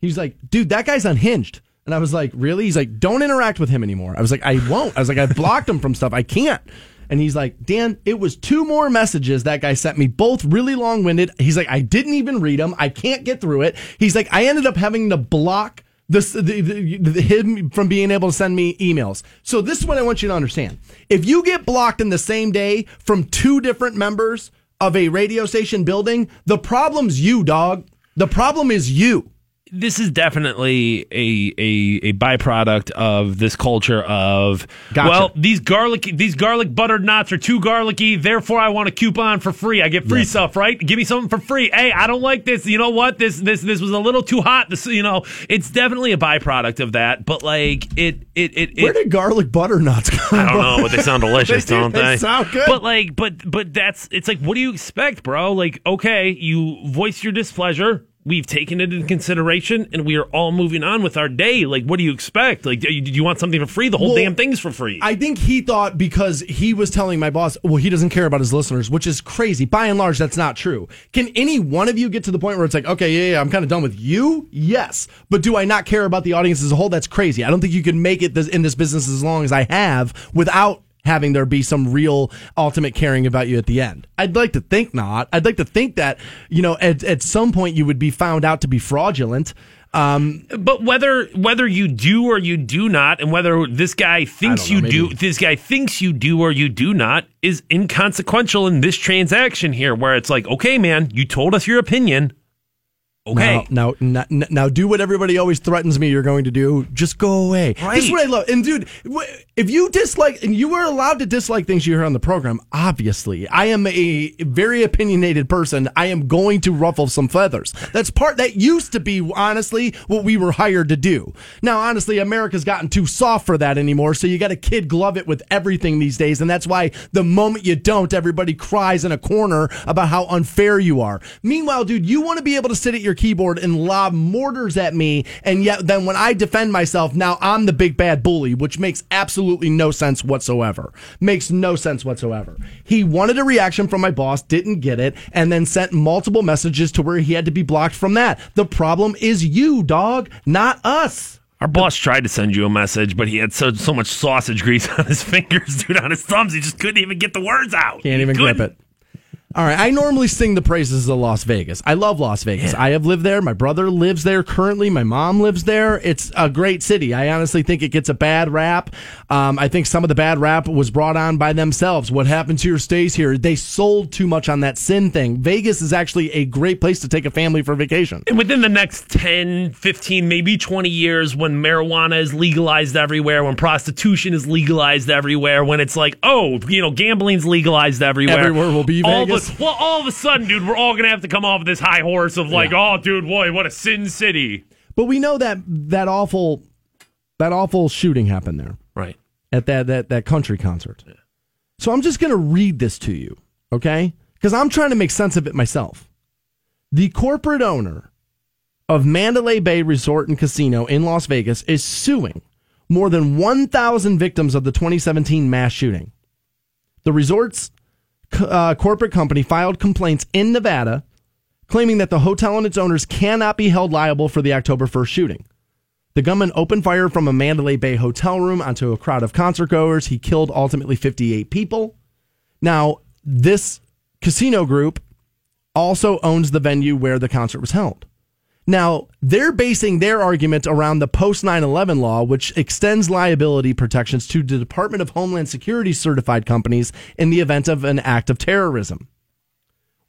S1: He's like, dude, that guy's unhinged. And I was like, really? He's like, don't interact with him anymore. I was like, I won't. I was like, I've blocked him from stuff. I can't. And he's like, Dan, it was two more messages that guy sent me, both really long winded. He's like, I didn't even read them. I can't get through it. He's like, I ended up having to block this, the, the, the, him from being able to send me emails. So this is what I want you to understand. If you get blocked in the same day from two different members of a radio station building, the problem's you, dog. The problem is you.
S2: This is definitely a, a a byproduct of this culture of
S1: Gotcha.
S2: well these garlic these garlic buttered knots are too garlicky therefore I want a coupon for free I get free
S1: Yes.
S2: stuff right give me something for free hey I don't like this you know what this this this was a little too hot this you know it's definitely a byproduct of that but like it it it,
S1: Where did garlic butter nuts come
S2: I don't know, but they sound delicious,
S1: They do,
S2: don't
S1: they
S2: they?
S1: sound good.
S2: But like, but but that's it's like, what do you expect, bro? Like, okay, you voice your displeasure. We've taken it into consideration, and we are all moving on with our day. Like, what do you expect? Like, do you, do you want something for free? The whole
S1: Well,
S2: damn thing's for free.
S1: I think he thought because he was telling my boss, well, he doesn't care about his listeners, which is crazy. By and large, that's not true. Can any one of you get to the point where it's like, okay, yeah, yeah, I'm kind of done with you? Yes. But do I not care about the audience as a whole? That's crazy. I don't think you can make it this, in this business as long as I have without having there be some real ultimate caring about you at the end. I'd like to think not. I'd like to think that, you know, at, at some point you would be found out to be fraudulent. Um,
S2: But whether whether you do or you do not, and whether this guy thinks
S1: know,
S2: you do, this guy thinks you do or you do not, is inconsequential in this transaction here, where it's like, okay, man, you told us your opinion. Okay,
S1: Now, now, now, now, do what everybody always threatens me you're going to do. Just go away. This is what I love. And dude, if you dislike, and you are allowed to dislike things you hear on the program, obviously, I am a very opinionated person. I am going to ruffle some feathers. That's part that used to be, honestly, what we were hired to do. Now, honestly, America's gotten too soft for that anymore. So you got to kid glove it with everything these days. And that's why the moment you don't, everybody cries in a corner about how unfair you are. Meanwhile, dude, you want to be able to sit at your keyboard and lob mortars at me. And yet, then when I defend myself, now I'm the big bad bully, which makes absolutely no sense whatsoever. Makes no sense whatsoever. He wanted a reaction from my boss, didn't get it, and then sent multiple messages to where he had to be blocked from that. The problem is you, dog, not us.
S2: Our boss tried to send you a message, but he had so so much sausage grease on his fingers, dude, on his thumbs, he just couldn't even get the words out.
S1: Can't even grip it. All right, I normally sing the praises of Las Vegas. I love Las Vegas. I have lived there. My brother lives there currently. My mom lives there. It's a great city. I honestly think it gets a bad rap. Um, I think some of the bad rap was brought on by themselves. What happened to your stays here. They sold too much on that sin thing. Vegas is actually a great place to take a family for vacation.
S2: And within the next 10, 15, maybe 20 years, when marijuana is legalized everywhere, when prostitution is legalized everywhere, when it's like, oh, you know, gambling's legalized everywhere.
S1: Everywhere will be Vegas.
S2: Well, all of a sudden, dude, we're all going to have to come off this high horse of like, oh, dude, boy, what a sin city.
S1: But we know that that awful that awful shooting happened there.
S2: Right.
S1: at that that that country concert. So I'm just going to read this to you, okay? Because I'm trying to make sense of it myself. The corporate owner of Mandalay Bay Resort and Casino in Las Vegas is suing more than 1,000 victims of the 2017 mass shooting. The resort's uh, corporate company filed complaints in Nevada claiming that the hotel and its owners cannot be held liable for the October 1st shooting. The gunman opened fire from a Mandalay Bay hotel room onto a crowd of concert goers. He killed ultimately 58 people. Now, this casino group also owns the venue where the concert was held. Now, they're basing their argument around the post 9 11 law, which extends liability protections to the Department of Homeland Security certified companies in the event of an act of terrorism.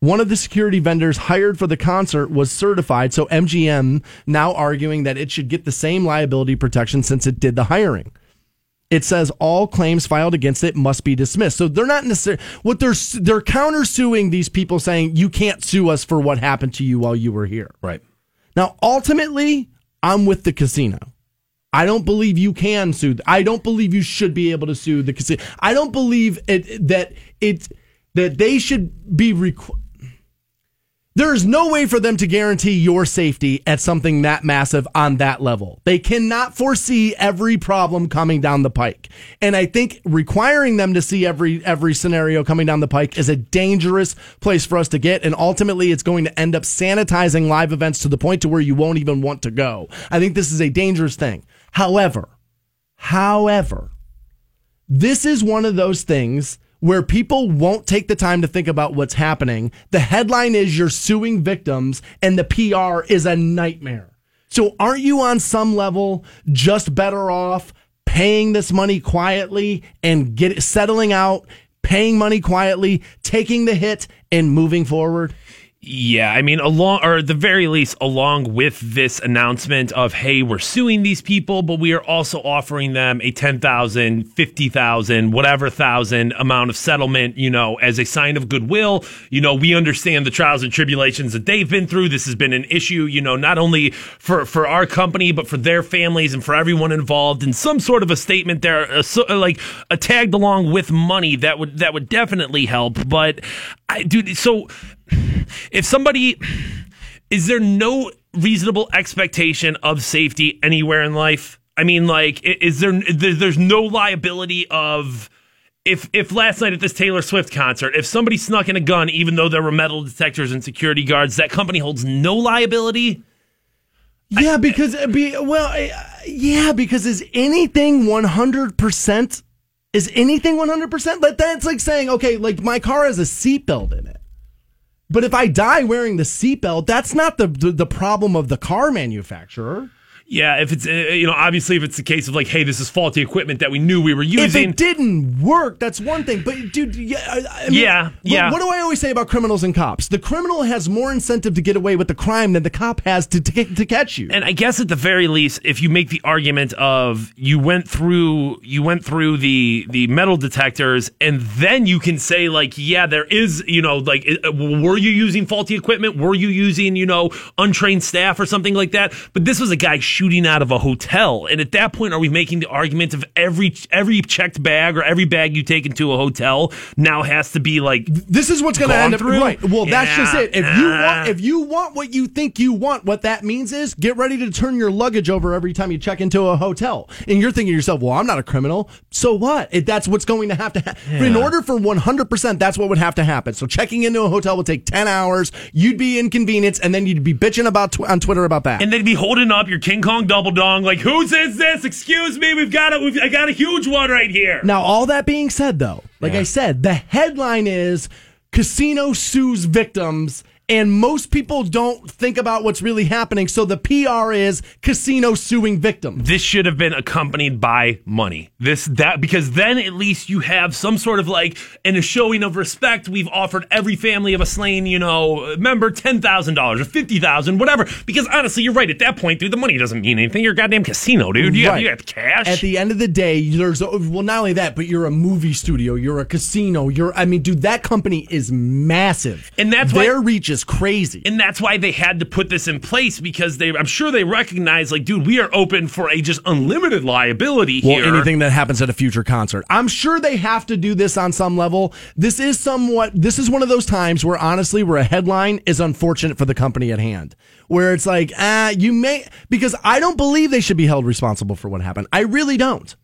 S1: One of the security vendors hired for the concert was certified, so MGM now arguing that it should get the same liability protection since it did the hiring. It says all claims filed against it must be dismissed. So they're not necessarily what they're they're countersuing these people saying you can't sue us for what happened to you while you were here.
S2: Right.
S1: Now, ultimately, I'm with the casino. I don't believe you can sue. I don't believe you should be able to sue the casino. I don't believe it, that it that they should be requ- there is no way for them to guarantee your safety at something that massive on that level. They cannot foresee every problem coming down the pike. And I think requiring them to see every every scenario coming down the pike is a dangerous place for us to get and ultimately it's going to end up sanitizing live events to the point to where you won't even want to go. I think this is a dangerous thing. However, however, this is one of those things where people won't take the time to think about what's happening. The headline is you're suing victims and the PR is a nightmare. So aren't you on some level just better off paying this money quietly and get settling out, paying money quietly, taking the hit and moving forward?
S2: Yeah, I mean, along or at the very least, along with this announcement of, hey, we're suing these people, but we are also offering them a 10,000, 50,000, whatever thousand amount of settlement, you know, as a sign of goodwill. You know, we understand the trials and tribulations that they've been through. This has been an issue, you know, not only for, for our company, but for their families and for everyone involved. And some sort of a statement there, uh, so, uh, like uh, tagged along with money that would, that would definitely help. But I, dude, so if somebody is there no reasonable expectation of safety anywhere in life? I mean, like, is there, there there's no liability of if if last night at this Taylor Swift concert, if somebody snuck in a gun, even though there were metal detectors and security guards, that company holds no liability.
S1: Yeah, because uh, be well, uh, yeah, because is anything one hundred percent? Is anything one hundred percent? But that's like saying, okay, like my car has a seatbelt in it, but if I die wearing the seatbelt, that's not the, the the problem of the car manufacturer.
S2: Yeah, if it's uh, you know obviously if it's the case of like, hey, this is faulty equipment that we knew we were using.
S1: If it didn't work, that's one thing. But dude, yeah, I, mean,
S2: Yeah,
S1: what-
S2: yeah.
S1: What do I always say about criminals and cops? The criminal has more incentive to get away with the crime than the cop has to to, to catch you.
S2: And I guess at the very least, if you make the argument of you went through you went through the the metal detectors, and then you can say like, yeah, there is you know like, uh, were you using faulty equipment? Were you using you know untrained staff or something like that? But this was a guy shooting out of a hotel, and at that point, are we making the argument of every every checked bag or every bag you take into a hotel now has to be like
S1: This is what's going to end up
S2: through?
S1: right. Well, that's just it. If you want, if you want what you think you want, what that means is get ready to turn your luggage over every time you check into a hotel. And you're thinking to yourself, "Well, I'm not a criminal, so what?" It, that's what's going to have to happen. In order for 100, percent that's what would have to happen. So checking into a hotel would take 10 hours. You'd be inconvenienced, and then you'd be bitching about tw- on Twitter about that.
S2: And they'd be holding up your King Kong double dong, like, whose is this? Excuse me, we've got it. We've, I got a huge one right here.
S1: Now, all that being said, though, like I said, the headline is Casino sues victims, and most people don't think about what's really happening. So the PR is Casino suing victims.
S2: This should have been accompanied by money. This that because then at least you have some sort of like in a showing of respect. We've offered every family of a slain, you know, member ten thousand dollars or fifty thousand, whatever. Because honestly, you're right. At that point, dude, the money doesn't mean anything. You're a goddamn casino, dude. You, got,
S1: Right.
S2: you got cash.
S1: At the end of the day, there's well, not only that, but you're a movie studio, you're a casino, you're. I mean, dude, that company is massive,
S2: And that's why-
S1: their reach is crazy.
S2: And that's why they had to put this in place because they, I'm sure they recognize, like, dude, we are open for a just unlimited liability
S1: Well,
S2: here.
S1: anything that happens at a future concert. I'm sure they have to do this on some level. This is somewhat, this is one of those times where honestly, where a headline is unfortunate for the company at hand. Where it's like, ah, you may, because I don't believe they should be held responsible for what happened. I really don't.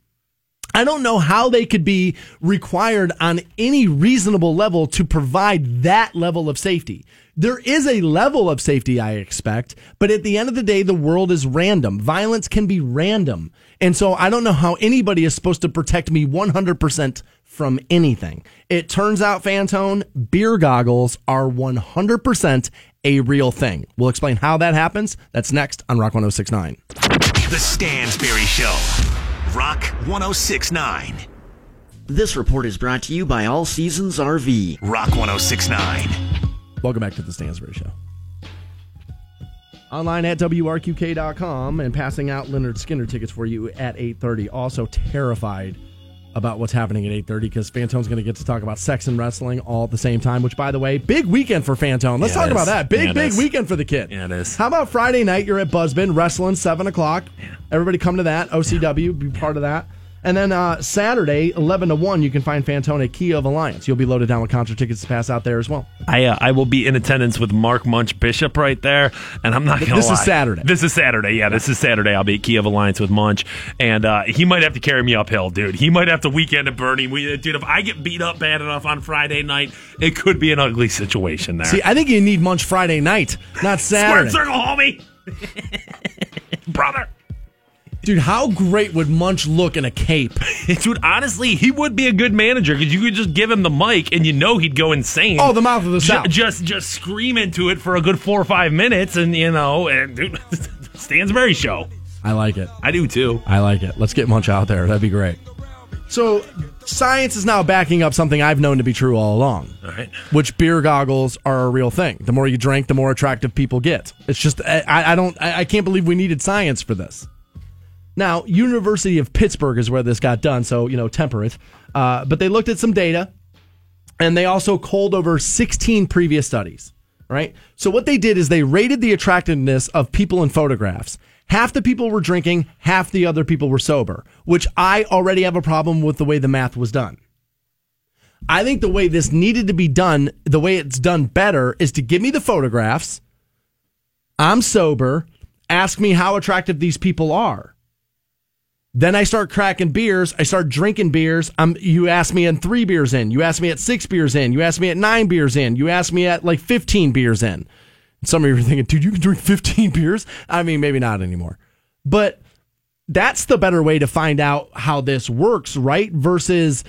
S1: I don't know how they could be required on any reasonable level to provide that level of safety. There is a level of safety I expect, but at the end of the day, the world is random. Violence can be random. And so I don't know how anybody is supposed to protect me 100% from anything. It turns out, Fantone, beer goggles are 100% a real thing. We'll explain how that happens. That's next on Rock 1069.
S3: The Stansbury Show. Rock 1069.
S6: This report is brought to you by All Seasons RV.
S3: Rock 1069.
S1: Welcome back to the Stansbury Show. Online at WRQK.com and passing out Lynyrd Skynyrd tickets for you at 8.30. Also terrified about what's happening at 8.30 because Fantone's going to get to talk about sex and wrestling all at the same time, which, by the way, big weekend for Fantone. Let's
S2: Yeah,
S1: talk about that. Big,
S2: Yeah,
S1: big
S2: is.
S1: weekend for the kid.
S2: Yeah, it is.
S1: How about Friday night? You're at Buzzbin, wrestling, 7 o'clock. Everybody come to that. OCW, be part of that. And then uh, Saturday, 11 to 1, you can find Fantone at Kia of Alliance. You'll be loaded down with concert tickets to pass out there as well.
S2: I uh, I will be in attendance with Mark Munch Bishop right there, and I'm not gonna
S1: This is. Saturday.
S2: This is Saturday. Yeah, this is Saturday. I'll be at of Alliance with Munch, and uh, he might have to carry me uphill, dude. He might have to weekend at Bernie. We, dude, if I get beat up bad enough on Friday night, it could be an ugly situation there.
S1: See, I think you need Munch Friday night, not Saturday.
S2: Square circle, homie, brother.
S1: Dude, how great would Munch look in a cape?
S2: Dude, honestly, he would be a good manager because you could just give him the mic and you know he'd go insane.
S1: Oh, the mouth of the South.
S2: Just, just scream into it for a good four or five minutes, and you know, and dude, Stansbury show.
S1: I like it.
S2: I do too.
S1: I like it. Let's get Munch out there. That'd be great. So, science is now backing up something I've known to be true all along,
S2: All right.
S1: which beer goggles are a real thing. The more you drink, the more attractive people get. It's just I, I don't I, I can't believe we needed science for this. Now, University of Pittsburgh is where this got done, so you know, temper it. Uh, but they looked at some data, and they also culled over 16 previous studies. Right. So what they did is they rated the attractiveness of people in photographs. Half the people were drinking, half the other people were sober, which I already have a problem with the way the math was done. I think the way this needed to be done, the way it's done better, is to give me the photographs I'm sober. Ask me how attractive these people are. Then I start cracking beers. I start drinking beers. Um, you ask me at three beers in. You ask me at six beers in. You ask me at nine beers in. You ask me at like 15 beers in. Some of you are thinking, dude, you can drink 15 beers? I mean, maybe not anymore. But that's the better way to find out how this works, right? Versus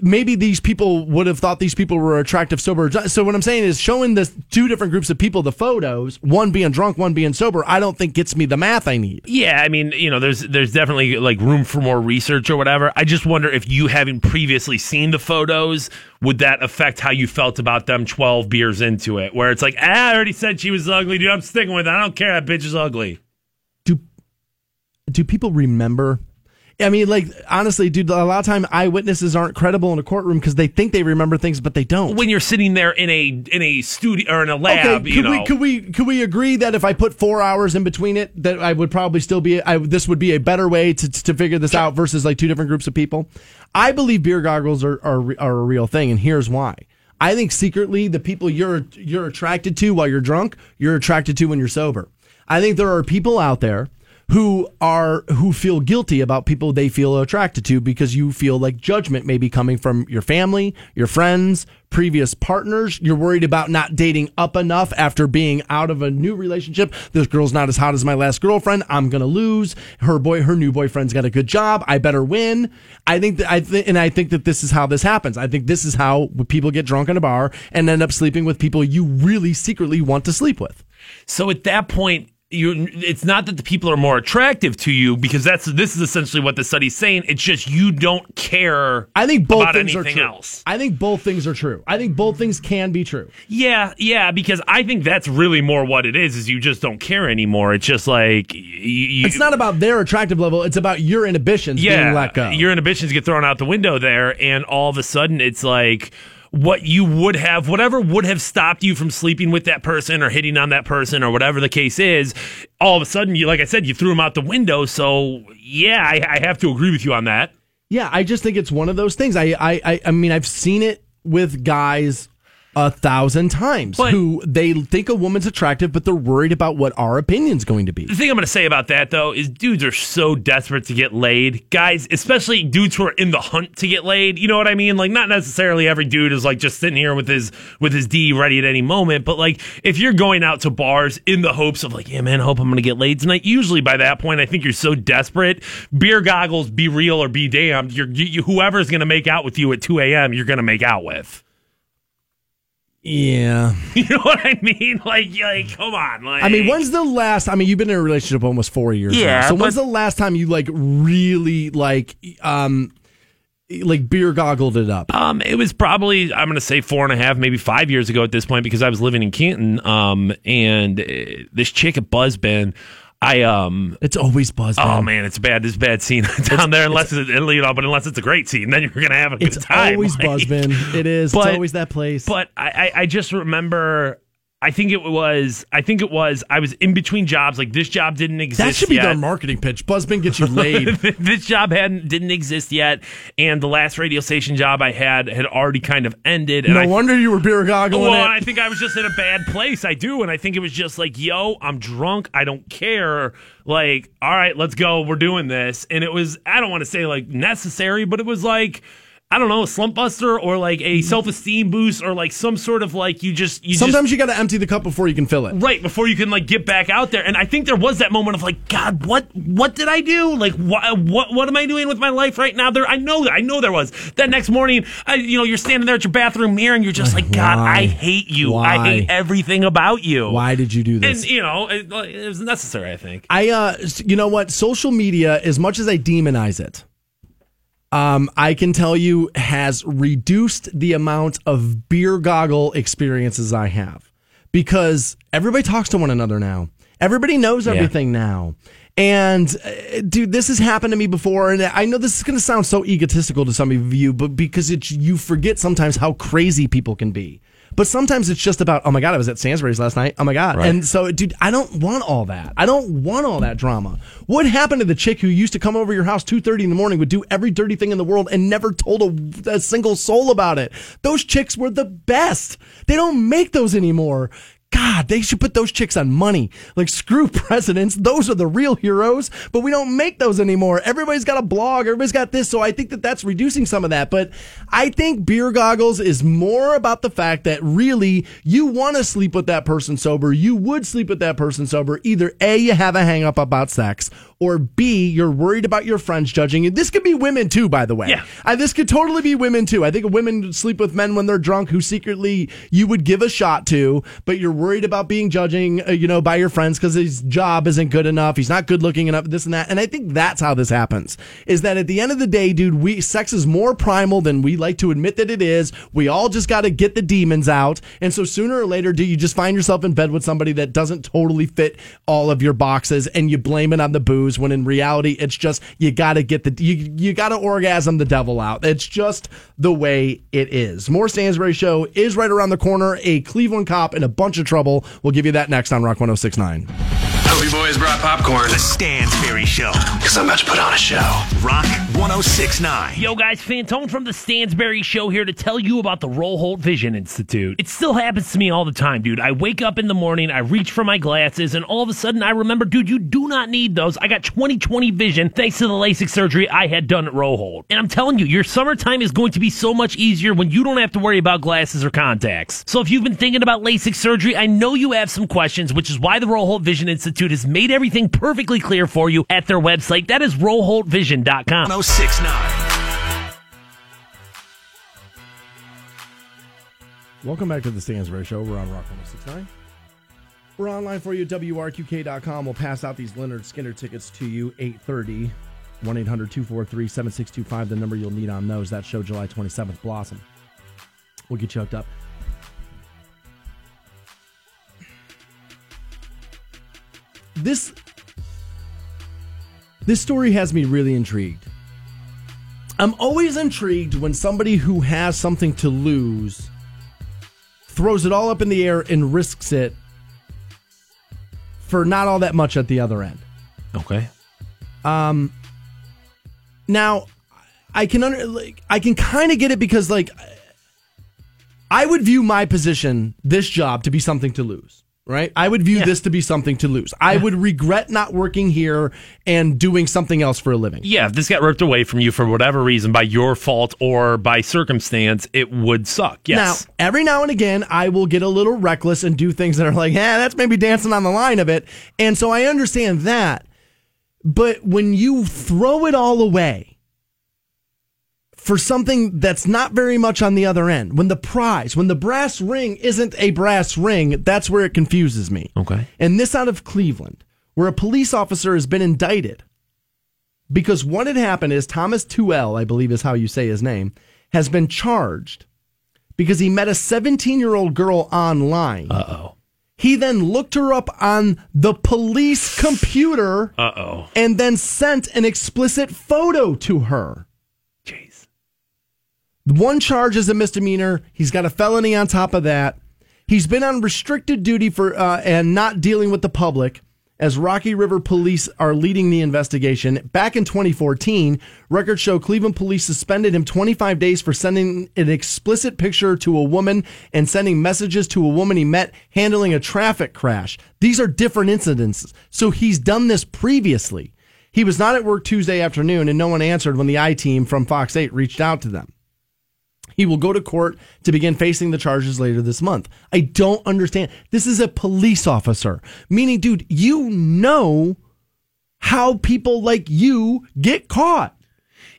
S1: maybe these people would have thought these people were attractive sober so what i'm saying is showing the two different groups of people the photos one being drunk one being sober i don't think gets me the math i need
S2: Yeah, I mean, you know, there's there's definitely like room for more research or whatever. I just wonder if you having previously seen the photos, would that affect how you felt about them 12 beers into it? Where it's like, ah, I already said she was ugly, dude. I'm sticking with it. I don't care. That bitch is ugly.
S1: do do people remember I mean, like honestly, dude. A lot of time, eyewitnesses aren't credible in a courtroom because they think they remember things, but they don't.
S2: When you're sitting there in a in a studio or in a lab,
S1: okay,
S2: you
S1: could
S2: know.
S1: we could we could we agree that if I put four hours in between it, that I would probably still be I, this would be a better way to to figure this out versus like two different groups of people. I believe beer goggles are are, are a real thing, and here's why. I think secretly the people you're you're attracted to while you're drunk, you're attracted to when you're sober. I think there are people out there who are who feel guilty about people they feel attracted to because you feel like judgment may be coming from your family, your friends, previous partners. You're worried about not dating up enough after being out of a new relationship. This girl's not as hot as my last girlfriend. I'm gonna lose. Her boy, her new boyfriend's got a good job. I better win. I think that I th- and I think that this is how this happens. I think this is how people get drunk in a bar and end up sleeping with people you really secretly want to sleep with.
S2: So at that point, you it's not that the people are more attractive to you because that's this is essentially what the study's saying. It's just you don't care.
S1: I think both
S2: about
S1: things are true.
S2: else.
S1: I think both things are true. I think both things can be true.
S2: Yeah, yeah, because I think that's really more what it is. Is you just don't care anymore. It's just like you,
S1: It's not about their attractive level. It's about your inhibitions
S2: yeah,
S1: being let go.
S2: Your inhibitions get thrown out the window there, and all of a sudden it's like what you would have, whatever would have stopped you from sleeping with that person or hitting on that person or whatever the case is. All of a sudden, you, like I said, you threw them out the window. So yeah, I, I have to agree with you on that.
S1: yeah, I just think it's one of those things. I, I, I mean, I've seen it with guys a thousand times
S2: But-
S1: who they think a woman's attractive, but they're worried about what our opinion's going to be.
S2: The thing I'm going to say about that, though, is dudes are so desperate to get laid. Guys, especially dudes who are in the hunt to get laid. You know what I mean? Like, not necessarily every dude is like just sitting here with his with his D ready at any moment. But like, if you're going out to bars in the hopes of like, yeah, man, I hope I'm going to get laid tonight. Usually by that point, I think you're so desperate. Beer goggles, be real or be damned. You're you, whoever's going to make out with you at 2 a.m. You're going to make out with.
S1: Yeah.
S2: You know what I mean? Like, like, come on. Like,
S1: I mean, when's the last? I mean, you've been in a relationship almost four years. now.
S2: Yeah,
S1: So when's the last time you like really like um like beer goggled it up?
S2: Um, it was probably I'm going to say four and a half, maybe five years ago at this point because I was living in Canton. Um, and uh, this chick at Buzzbin, I um.
S1: It's always buzz.
S2: Oh man, it's bad. This bad scene down there. Unless it's, you know, but unless it's a great scene, then you're gonna have a good
S1: It's
S2: time.
S1: It's always
S2: like-
S1: Buzzbin. It is.
S2: But-
S1: it's always that place.
S2: But I, I, I just remember. I think it was. I think it was. I was in between jobs. Like this job didn't exist.
S1: that should be
S2: yet.
S1: their marketing pitch. Buzzbin gets you laid.
S2: this job hadn't didn't exist yet, and the last radio station job I had had already kind of ended. And
S1: no
S2: I,
S1: wonder you were beer goggling
S2: Well. I think I was just in a bad place. I do, and I think it was just like, yo, I'm drunk. I don't care. Like, all right, let's go. We're doing this, and it was. I don't want to say like necessary, but it was like. I don't know, a slump buster or like a self esteem boost or like some sort of like you just you just
S1: Sometimes you got to empty the cup before you can fill it.
S2: right before you can like get back out there and i think there was that moment of like god what what did i do like what what, what am i doing with my life right now there i know that i know there was that next morning I, you know you're standing there at your bathroom mirror and you're just like god
S1: Why?
S2: i hate you
S1: Why?
S2: i hate everything about you
S1: Why did you do this?
S2: and you know it, it was necessary i think
S1: I, uh, you know what? Social media, as much as I demonize it, um, I can tell you has reduced the amount of beer goggle experiences I have because everybody talks to one another now. Everybody knows everything now. And uh, dude, this has happened to me before, and I know this is going to sound so egotistical to some of you, but because it's you forget sometimes how crazy people can be. But sometimes it's just about, oh my god, I was at Stansbury's last night. Oh my god, and so dude, I don't want all that. I don't want all that drama. What happened to the chick who used to come over your house two thirty in the morning, would do every dirty thing in the world, and never told a, a single soul about it? Those chicks were the best. They don't make those anymore. God, they should put those chicks on money. Like, screw presidents. Those are the real heroes, but we don't make those anymore. Everybody's got a blog, everybody's got this. So I think that that's reducing some of that. But I think beer goggles is more about the fact that really you want to sleep with that person sober. You would sleep with that person sober. Either A, you have a hang up about sex, or B, you're worried about your friends judging you. This could be women too, by the way.
S2: Yeah.
S1: I, this could totally be women too. I think women sleep with men when they're drunk who secretly you would give a shot to, but you're worried about being judging, uh, you know, by your friends because his job isn't good enough. He's not good looking enough, this and that. And I think that's how this happens is that at the end of the day, dude, we, sex is more primal than we like to admit that it is. We all just got to get the demons out. And so sooner or later, do you just find yourself in bed with somebody that doesn't totally fit all of your boxes and you blame it on the booze when in reality, it's just, you got to get the, you, you got to orgasm the devil out. It's just the way it is. More Stansbury Show is right around the corner. A Cleveland cop in a bunch of trouble. We'll give you that next on Rock 1069.
S4: Hope you boys brought popcorn.
S3: The Stansbury Show.
S4: Because I'm about to put on a show.
S3: Rock 1069.
S2: Yo, guys, Fantone from the Stansbury Show here to tell you about the Roholt Vision Institute. It still happens to me all the time, dude. I wake up in the morning, I reach for my glasses, and all of a sudden I remember, dude, you do not need those. I got 20/20 vision thanks to the LASIK surgery I had done at Roholt. And I'm telling you, your summertime is going to be so much easier when you don't have to worry about glasses or contacts. So if you've been thinking about LASIK surgery, I know you have some questions, which is why the Roholt Vision Institute has made everything perfectly clear for you at their website. That is roholtvision.com.
S3: 1069.
S1: Welcome back to the Stansbury Show. We're on Rock 1069. We're online for you at WRQK.com. We'll pass out these Lynyrd Skynyrd tickets to you 830 1 800 243 7625. The number you'll need on those. That show July 27th, Blossom. We'll get you hooked up. This this story has me really intrigued. I'm always intrigued when somebody who has something to lose throws it all up in the air and risks it for not all that much at the other end.
S2: Okay.
S1: Um now, I can under like I can kind of get it because like I would view my position, this job, to be something to lose. Right? I would view this to be something to lose. I would regret not working here and doing something else for a living.
S2: Yeah, if this got ripped away from you for whatever reason, by your fault or by circumstance, it would suck. Yes.
S1: Now, every now and again, I will get a little reckless and do things that are like, yeah, that's maybe dancing on the line of it. And so I understand that. But when you throw it all away for something that's not very much on the other end, when the prize, when the brass ring isn't a brass ring, that's where it confuses me.
S2: Okay.
S1: And this out of Cleveland, where a police officer has been indicted because what had happened is Thomas Tuell, I believe is how you say his name, has been charged because he met a 17 year old girl online.
S2: Uh oh.
S1: He then looked her up on the police computer
S2: Uh oh.
S1: and then sent an explicit photo to her. One charge is a misdemeanor. He's got a felony on top of that. He's been on restricted duty for uh, and not dealing with the public as Rocky River Police are leading the investigation. Back in 2014, records show Cleveland police suspended him 25 days for sending an explicit picture to a woman and sending messages to a woman he met handling a traffic crash. These are different incidents. So he's done this previously. He was not at work Tuesday afternoon and no one answered when the I team from Fox 8 reached out to them. He will go to court to begin facing the charges later this month. I don't understand. This is a police officer, meaning, dude, you know how people like you get caught.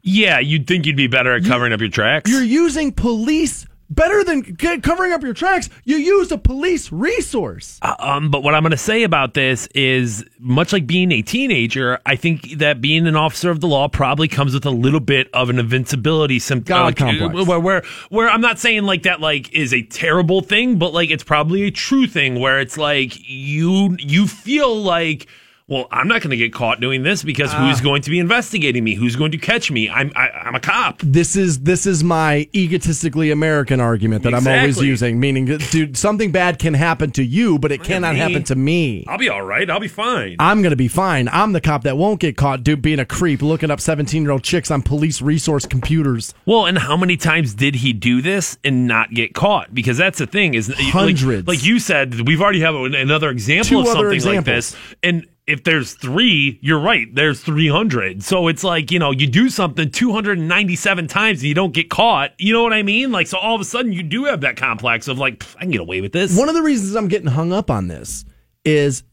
S2: Yeah, you'd think you'd be better at covering up your tracks.
S1: You're using police better than covering up your tracks. You use a police resource.
S2: Um, but what I'm going to say about this is, much like being a teenager, I think that being an officer of the law probably comes with a little bit of an invincibility symptom.
S1: God complex.
S2: Where, where, where I'm not saying like that, like is a terrible thing, but like it's probably a true thing where it's like you you feel like well, I'm not going to get caught doing this because ah. who's going to be investigating me? Who's going to catch me? I'm I, I'm a cop.
S1: This is this is my egotistically American argument that I'm always using, meaning, dude, something bad can happen to you, but it cannot happen to me.
S2: I'll be all right. I'll be fine.
S1: I'm gonna be fine. I'm the cop that won't get caught, dude, being a creep, looking up 17 year old chicks on police resource computers.
S2: Well, and how many times did he do this and not get caught? Because that's the thing is like-
S1: Hundreds.
S2: Like, you said, we've already have another example
S1: Two
S2: of something like this, and if there's three, you're right. There's 300. So it's like you know you do something 297 times and you don't get caught. You know what I mean? Like so all of a sudden you do have that complex of like I can get away with this.
S1: One of the reasons I'm getting hung up on this is,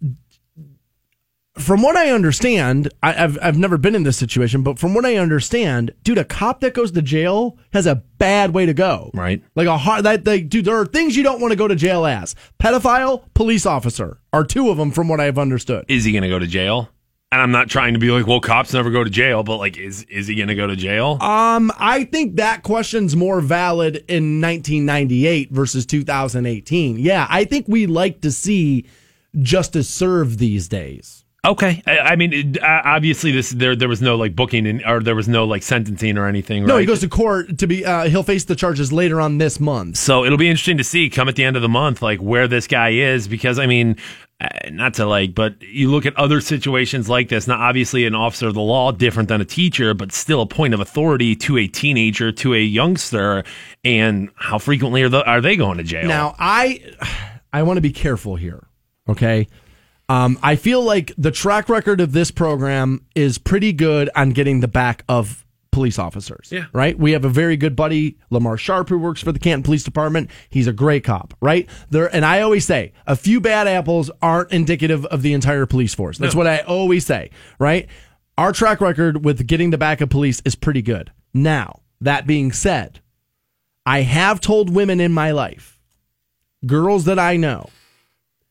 S1: from what I understand, I, I've I've never been in this situation, but from what I understand, dude, a cop that goes to jail has a bad way to go.
S2: Right.
S1: Like a hard that like, dude, there are things you don't want to go to jail as. Pedophile, police officer are two of them, from what I've understood.
S2: is he going to go to jail? And I'm not trying to be like, well, cops never go to jail, but like, is is he going to go to jail?
S1: Um, I think that question's more valid in 1998 versus 2018. Yeah, I think we like to see justice served these days.
S2: Okay, I, I mean, it, uh, obviously, this there there was no like booking in, or there was no like sentencing or anything.
S1: No,
S2: right?
S1: he goes to court to be. Uh, he'll face the charges later on this month.
S2: So it'll be interesting to see come at the end of the month, like where this guy is, because I mean, uh, not to like, but you look at other situations like this. Now, obviously, an officer of the law different than a teacher, but still a point of authority to a teenager, to a youngster, and how frequently are the, are they going to jail?
S1: Now, I I want to be careful here. Okay. Um, I feel like the track record of this program is pretty good on getting the back of police officers.
S2: Yeah.
S1: Right? We have a very good buddy, Lamar Sharp, who works for the Canton Police Department. He's a great cop, right? There and I always say a few bad apples aren't indicative of the entire police force. That's what I always say, right? Our track record with getting the back of police is pretty good. Now, that being said, I have told women in my life, girls that I know,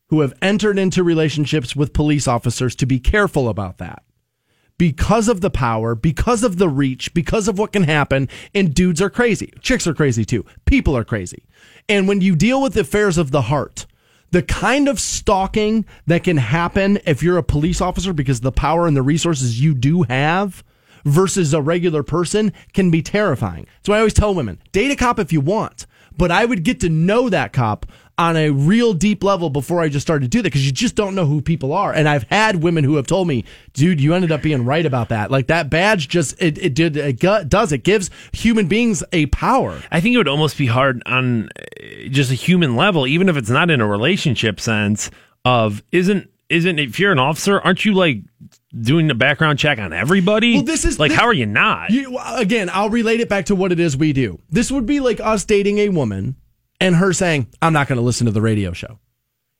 S1: who have entered into relationships with police officers to be careful about that. Because of the power, because of the reach, because of what can happen, and dudes are crazy. Chicks are crazy too. People are crazy. And when you deal with affairs of the heart, the kind of stalking that can happen if you're a police officer because the power and the resources you do have versus a regular person can be terrifying. So I always tell women, date a cop if you want, but I would get to know that cop on a real deep level before I just started to do that because you just don't know who people are. And I've had women who have told me, dude, you ended up being right about that. Like that badge just, it, it did, it does, it gives human beings a power.
S2: I think it would almost be hard on uh, just a human level, even if it's not in a relationship sense. Of isn't isn't if you're an officer, aren't you like doing a background check on everybody?
S1: Well, this is-
S2: like
S1: this-
S2: how are you not?
S1: You, again, I'll relate it back to what it is we do. This would be like us dating a woman and her saying, I'm not going to listen to the radio show.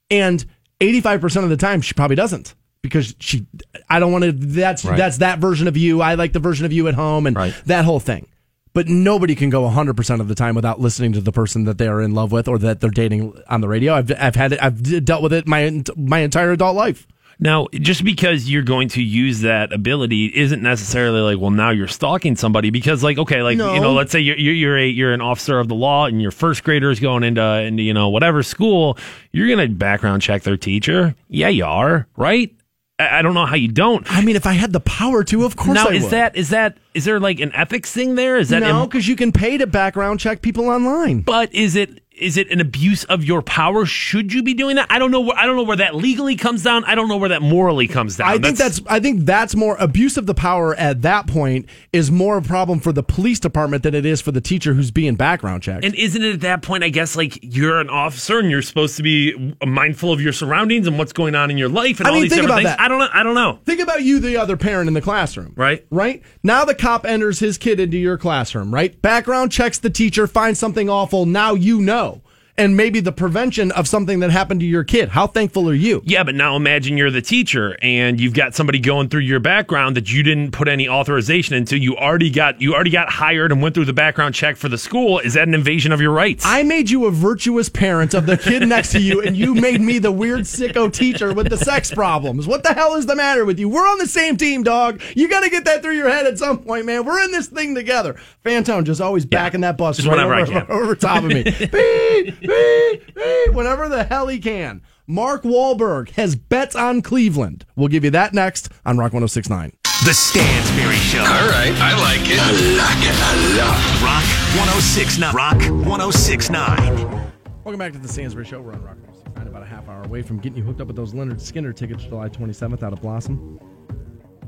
S1: And 85% of the time, she probably doesn't because she, I don't want to, that's,
S2: Right.
S1: that's that version of you. I like the version of you at home and
S2: Right.
S1: that whole thing. But nobody can go 100% of the time without listening to the person that they are in love with or that they're dating on the radio. I've, I've had it, I've dealt with it my, my entire adult life.
S2: Now, just because you're going to use that ability isn't necessarily like, well, now you're stalking somebody because, like, okay, like
S1: No.
S2: you know, let's say you're you're you're, a, you're an officer of the law and your first grader is going into into you know whatever school, you're gonna background check their teacher. Yeah, you are, right? I, I don't know how you don't.
S1: I mean, if I had the power to, of course
S2: now,
S1: I
S2: is
S1: would.
S2: that is that is there like an ethics thing there? Is that
S1: no,
S2: im-
S1: because you can pay to background check people online.
S2: but is it is it an abuse of your power? Should you be doing that? I don't know. Where, I don't know where that legally comes down. I don't know where that morally comes down.
S1: I think that's I think that's more abuse of the power at that point is more a problem for the police department than it is for the teacher who's being background checked.
S2: And isn't it at that point, I guess, like you're an officer and you're supposed to be mindful of your surroundings and what's going on in your life and
S1: I
S2: all
S1: mean,
S2: these
S1: think
S2: different
S1: about
S2: things?
S1: that.
S2: I don't know. I don't know.
S1: Think about you, the other parent in the classroom.
S2: Right.
S1: Right? Now the cop enters his kid into your classroom, right? Background checks the teacher, finds something awful. Now you know. And maybe the prevention of something that happened to your kid. How thankful are you?
S2: Yeah, but now imagine you're the teacher and you've got somebody going through your background that you didn't put any authorization into. You already got you already got hired and went through the background check for the school. Is that an invasion of your rights?
S1: I made you a virtuous parent of the kid next to you, and you made me the weird sicko teacher with the sex problems. What the hell is the matter with you? We're on the same team, dog. You got to get that through your head at some point, man. We're in this thing together. Fantone just always backing that bus
S2: Just
S1: right over,
S2: can.
S1: over top of me. beep, beep, beep, whenever the hell he can. Mark Wahlberg has bets on Cleveland. We'll give you that next on Rock 1069.
S3: The Stansbury Show.
S4: All right, I like it. I like it a lot.
S3: Rock 1069. Rock 1069.
S1: Welcome back to the Stansbury Show. We're on Rock 1069, about a half hour away from getting you hooked up with those Lynyrd Skynyrd tickets July 27th out of Blossom.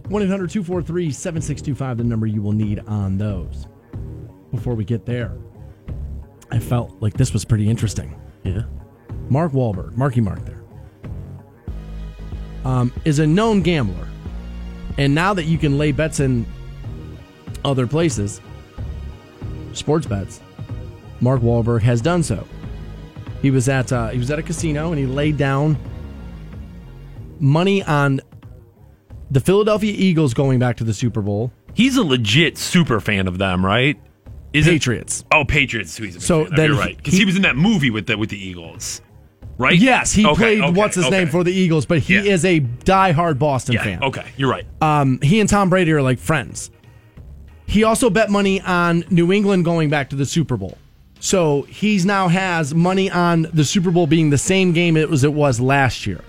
S1: 1 800 243 7625, the number you will need on those. Before we get there, I felt like this was pretty interesting.
S2: Yeah.
S1: Mark Wahlberg, Marky Mark there, um, is a known gambler. And now that you can lay bets in other places, sports bets, Mark Wahlberg has done so. He was at uh, he was at a casino and he laid down money on the Philadelphia Eagles going back to the Super Bowl.
S2: He's a legit super fan of them, right? Is it-
S1: Patriots.
S2: oh, Patriots. Who he's a
S1: So
S2: fan
S1: then
S2: you're right because he,
S1: he-
S2: was in that movie with the with the Eagles, right?
S1: Yes, he
S2: Okay,
S1: played
S2: okay,
S1: what's his
S2: okay.
S1: name for the Eagles, but he
S2: Yeah.
S1: is a diehard Boston
S2: Yeah.
S1: fan.
S2: Okay, you're right.
S1: um, he and Tom Brady are like friends. He also bet money on New England going back to the Super Bowl. So he's now has money on the Super Bowl being the same game it was it was last year.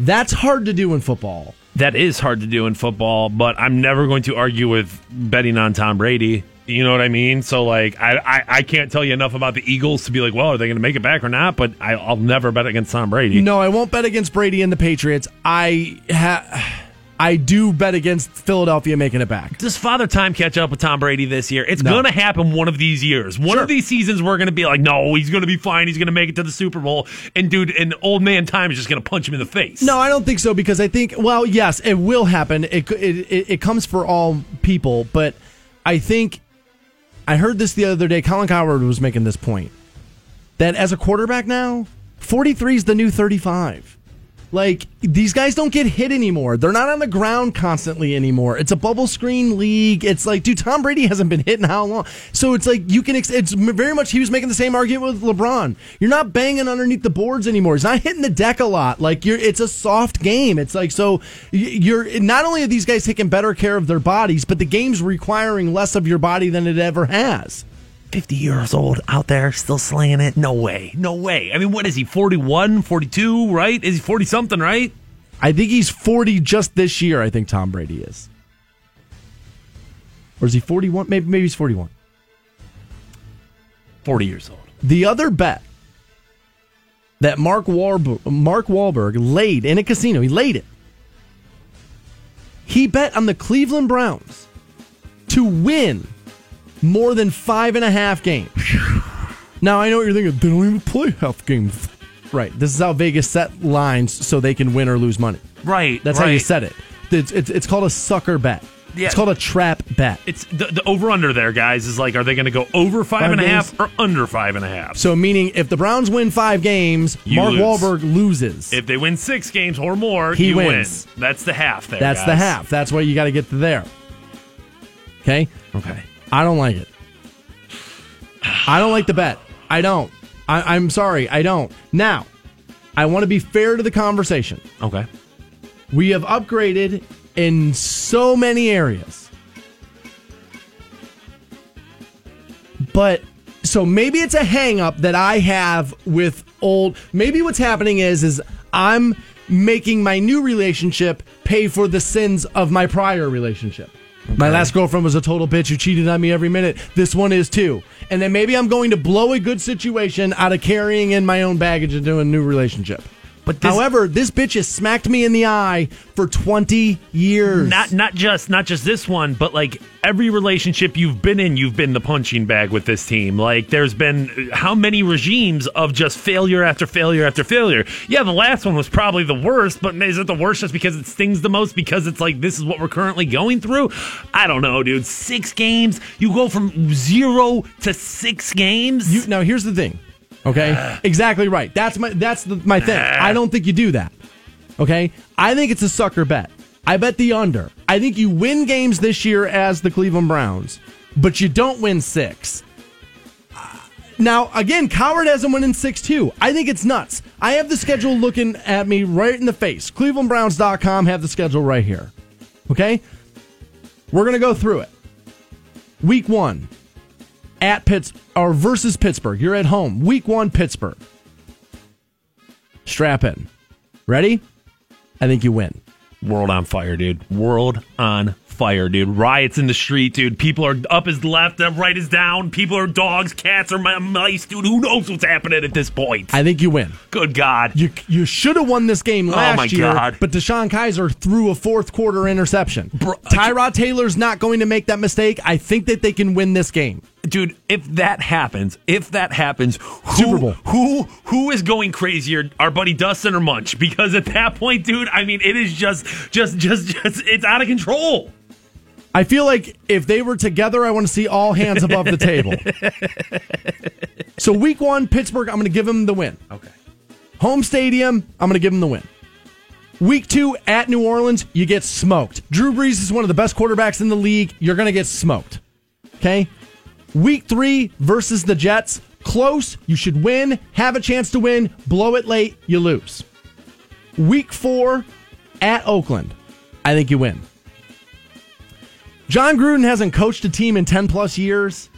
S1: That's hard to do in football.
S2: That is hard to do in football, but I'm never going to argue with betting on Tom Brady. You know what I mean? So like, I I, I can't tell you enough about the Eagles to be like, well, are they going to make it back or not? But I, I'll never bet against Tom Brady.
S1: No, I won't bet against Brady and the Patriots. I ha- I do bet against Philadelphia making it back.
S2: Does Father Time catch up with Tom Brady this year? It's
S1: No.
S2: going to happen one of these years. One
S1: Sure.
S2: of these seasons, we're going to be like, no, he's going to be fine. He's going to make it to the Super Bowl. And dude, and old man Time is just going to punch him in the face.
S1: No, I don't think so because I think well, yes, it will happen. It it it, it comes for all people, but I think I heard this the other day. Colin Cowherd was making this point that as a quarterback now, 43 is the new 35. Like these guys don't get hit anymore. They're not on the ground constantly anymore. It's a bubble screen league. It's like, dude, Tom Brady hasn't been hit in how long? So it's like you can. Ex- it's very much. He was making the same argument with LeBron. You're not banging underneath the boards anymore. He's not hitting the deck a lot. Like you're. It's a soft game. It's like so. You're not only are these guys taking better care of their bodies, but the game's requiring less of your body than it ever has.
S2: 50 years old out there still slaying it? No way. No way. I mean, what is he, 41, 42, right? Is he 40 something, right?
S1: I think he's 40 just this year. I think Tom Brady is. Or is he 41? Maybe maybe he's 41.
S2: 40 years old.
S1: The other bet that Mark Wahlberg, Mark Wahlberg laid in a casino, he laid it. He bet on the Cleveland Browns to win more than five and a half games. Now I know what you're thinking. They don't even play half games. Right. This is how Vegas set lines so they can win or lose money.
S2: Right.
S1: That's how you set it. It's, it's, it's called a sucker bet.
S2: Yeah.
S1: It's called a trap bet.
S2: It's the, the over under there, guys, is like, are they going to go over five
S1: Five
S2: and a half or under five and a half?
S1: So meaning if the Browns win five games,
S2: You
S1: Mark
S2: lose.
S1: Wahlberg loses.
S2: if they win six games or more,
S1: He
S2: you
S1: wins.
S2: win. That's the half there.
S1: That's the half. That's why you got to get to there. Okay?
S2: Okay.
S1: I don't like it. I don't like the bet. I don't. I, I'm sorry. I don't. Now, I want to be fair to the conversation.
S2: Okay.
S1: We have upgraded in so many areas. But so maybe it's a hang up that I have with old maybe what's happening is is I'm making my new relationship pay for the sins of my prior relationship. My last girlfriend was a total bitch who cheated on me every minute. This one is too. And then maybe I'm going to blow a good situation out of carrying in my own baggage into a new relationship.
S2: But this,
S1: However, this bitch has smacked me in the eye for 20 years.
S2: not not just not just this one, but like every relationship you've been in, you've been the punching bag with this team. Like there's been how many regimes of just failure after failure after failure. Yeah, the last one was probably the worst, but is it the worst just because it stings the most because it's like this is what we're currently going through? I don't know, dude. Six games, you go from zero to six games.
S1: You, now here's the thing. Okay? exactly right. That's my that's the, my thing. I don't think you do that. Okay? I think it's a sucker bet. I bet the under. I think you win games this year as the Cleveland Browns, but you don't win 6. Uh, Now, again, Cowherd hasn't won in 6 too. I think it's nuts. I have the schedule looking at me right in the face. ClevelandBrowns.com have the schedule right here. Okay? We're going to go through it. Week 1, at Pitts or versus Pittsburgh. You're at home. Week one, Pittsburgh. Strap in. Ready? I think you win.
S2: World on fire, dude. World on fire, dude. Riots in the street, dude. People are up is left, up right is down. People are dogs, cats are mi- mice, dude. Who knows what's happening at this point?
S1: I think you win.
S2: Good God.
S1: You you should have won this game oh last
S2: Oh, my
S1: year,
S2: God.
S1: but DeShone Kizer threw a fourth quarter interception.
S2: Bro-
S1: Tyrod Taylor's not going to make that mistake. I think that they can win this game.
S2: Dude if that happens if that happens who,
S1: Super Bowl.
S2: who who is going crazier our buddy dustin or munch because at that point dude i mean it is just just just just it's out of control
S1: I feel like if they were together, I want to see all hands above the table. so week one, Pittsburgh, I'm going to give them the win.
S2: okay
S1: Home stadium, I'm going to give them the win. Week two at New Orleans, you get smoked. Drew Brees is one of the best quarterbacks in the league. You're going to get smoked. Okay? Week three versus the Jets, close. You should win, have a chance to win, blow it late, you lose. Week four at Oakland, I think you win. Jon Gruden hasn't coached a team in 10 plus years.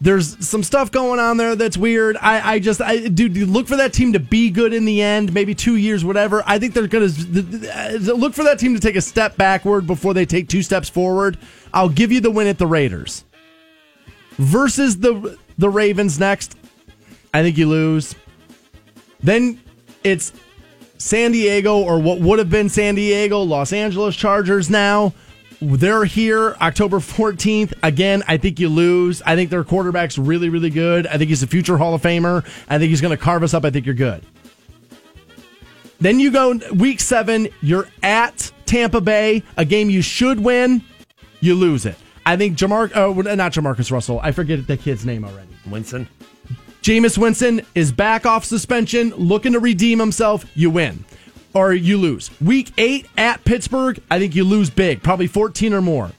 S1: There's some stuff going on there that's weird. I, I just, I, dude, look for that team to be good in the end, maybe two years, whatever. I think they're going to look for that team to take a step backward before they take two steps forward. I'll give you the win at the Raiders. Versus the the Ravens next, I think you lose. Then it's San Diego, or what would have been San Diego, Los Angeles Chargers now. They're here October 14th. Again, I think you lose. I think their quarterback's really, really good. I think he's a future Hall of Famer. I think he's going to carve us up. I think you're good. Then you go week seven, you're at Tampa Bay, a game you should win. You lose it. I think Jamar, uh, not Jamarcus Russell. I forget the kid's name already.
S2: winston
S1: Jameis Winston is back off suspension, looking to redeem himself. You win or you lose. Week eight at Pittsburgh, I think you lose big, probably 14 or more.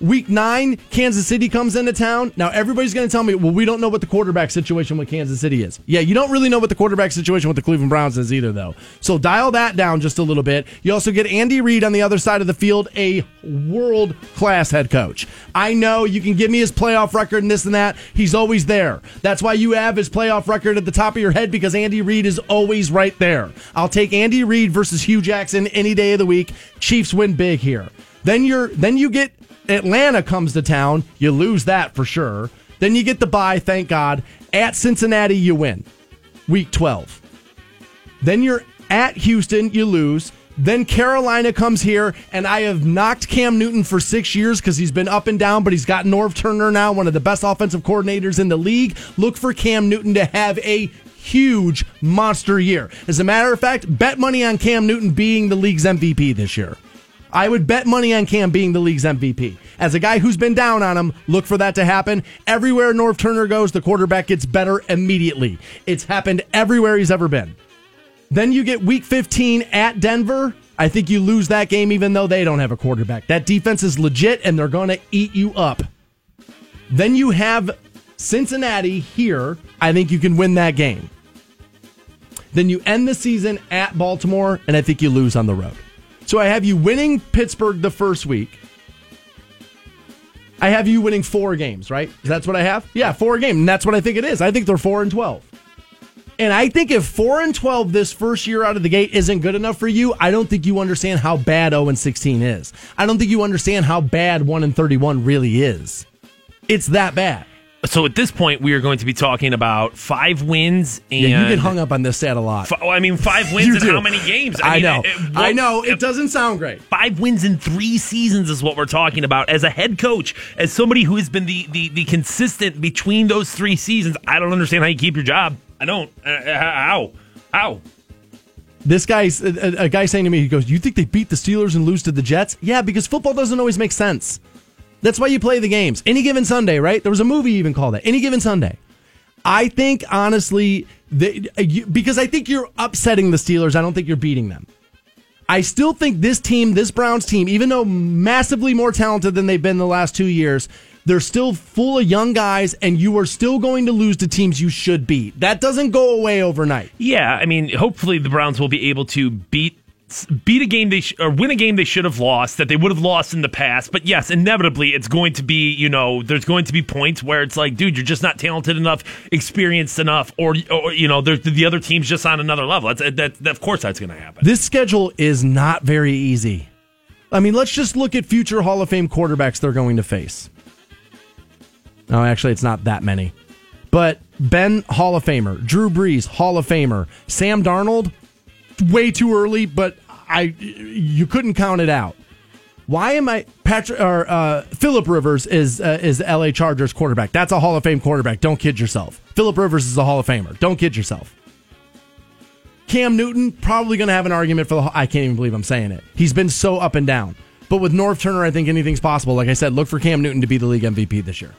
S1: Week nine, Kansas City comes into town. Now, everybody's going to tell me, well, we don't know what the quarterback situation with Kansas City is. Yeah, you don't really know what the quarterback situation with the Cleveland Browns is either, though. So dial that down just a little bit. You also get Andy Reid on the other side of the field, a world class head coach. I know you can give me his playoff record and this and that. He's always there. That's why you have his playoff record at the top of your head because Andy Reid is always right there. I'll take Andy Reid versus Hue Jackson any day of the week. Chiefs win big here. Then you're then you get Atlanta comes to town. You lose that for sure. Then you get the bye, thank God. At Cincinnati, you win. Week 12. Then you're at Houston, you lose. Then Carolina comes here, and I have knocked Cam Newton for six years because he's been up and down, but he's got Norv Turner now, one of the best offensive coordinators in the league. Look for Cam Newton to have a huge monster year. As a matter of fact, bet money on Cam Newton being the league's MVP this year. I would bet money on Cam being the league's MVP. As a guy who's been down on him, look for that to happen. Everywhere Norv Turner goes, the quarterback gets better immediately. It's happened everywhere he's ever been. Then you get week 15 at Denver. I think you lose that game even though they don't have a quarterback. That defense is legit and they're going to eat you up. Then you have Cincinnati here. I think you can win that game. Then you end the season at Baltimore, and I think you lose on the road. So I have you winning Pittsburgh the first week. I have you winning four games, right? That's what I have? Yeah, four games. And that's what I think it is. I think they're four and twelve. And I think if four and twelve this first year out of the gate isn't good enough for you, I don't think you understand how bad 0 and 16 is. I don't think you understand how bad 1 and 31 really is. It's that bad.
S2: So at this point, we are going to be talking about five wins and
S1: Yeah, you get hung up on this stat a lot.
S2: Fi- I mean, five wins in
S1: do.
S2: how many games?
S1: I,
S2: mean,
S1: know.
S2: it- it-
S1: I know. It
S2: it-
S1: doesn't sound great.
S2: Five wins in three seasons is what we're talking about. As a head coach, as somebody who has been the, the, the consistent between those three seasons, I don't understand how you keep your job. I don't. Uh, uh, how? How?
S1: This guy's a, a guy saying to me, he goes, "You think they beat the Steelers and lose to the Jets?" Yeah, because football doesn't always make sense. That's why you play the games. Any given Sunday, right? There was a movie even called that. Any given Sunday. I think honestly, uh, you, because I think you're upsetting the Steelers. I don't think you're beating them. I still think this team, this Browns team, even though massively more talented than they've been the last two years, they're still full of young guys, and you are still going to lose to teams you should beat. That doesn't go away overnight.
S2: Yeah, I mean, hopefully the Browns will be able to beat beat a game they sh- or win a game they should have lost that they would have lost in the past. But yes, inevitably it's going to be you know there's going to be points where it's like, dude, you're just not talented enough, experienced enough, or or you know the other team's just on another level. That, that of course that's going to happen.
S1: This schedule is not very easy. I mean, let's just look at future Hall of Fame quarterbacks they're going to face. No, actually, it's not that many. But Ben, Hall of Famer. Drew Brees, Hall of Famer. Sam Darnold, way too early, but I you couldn't count it out. Why am I Patrick or uh, Philip Rivers is uh, is LA Chargers quarterback? That's a Hall of Fame quarterback. Don't kid yourself. Philip Rivers is a Hall of Famer. Don't kid yourself. Cam Newton probably going to have an argument for the. I can't even believe I'm saying it. He's been so up and down. But with Norv Turner, I think anything's possible. Like I said, look for Cam Newton to be the league MVP this year.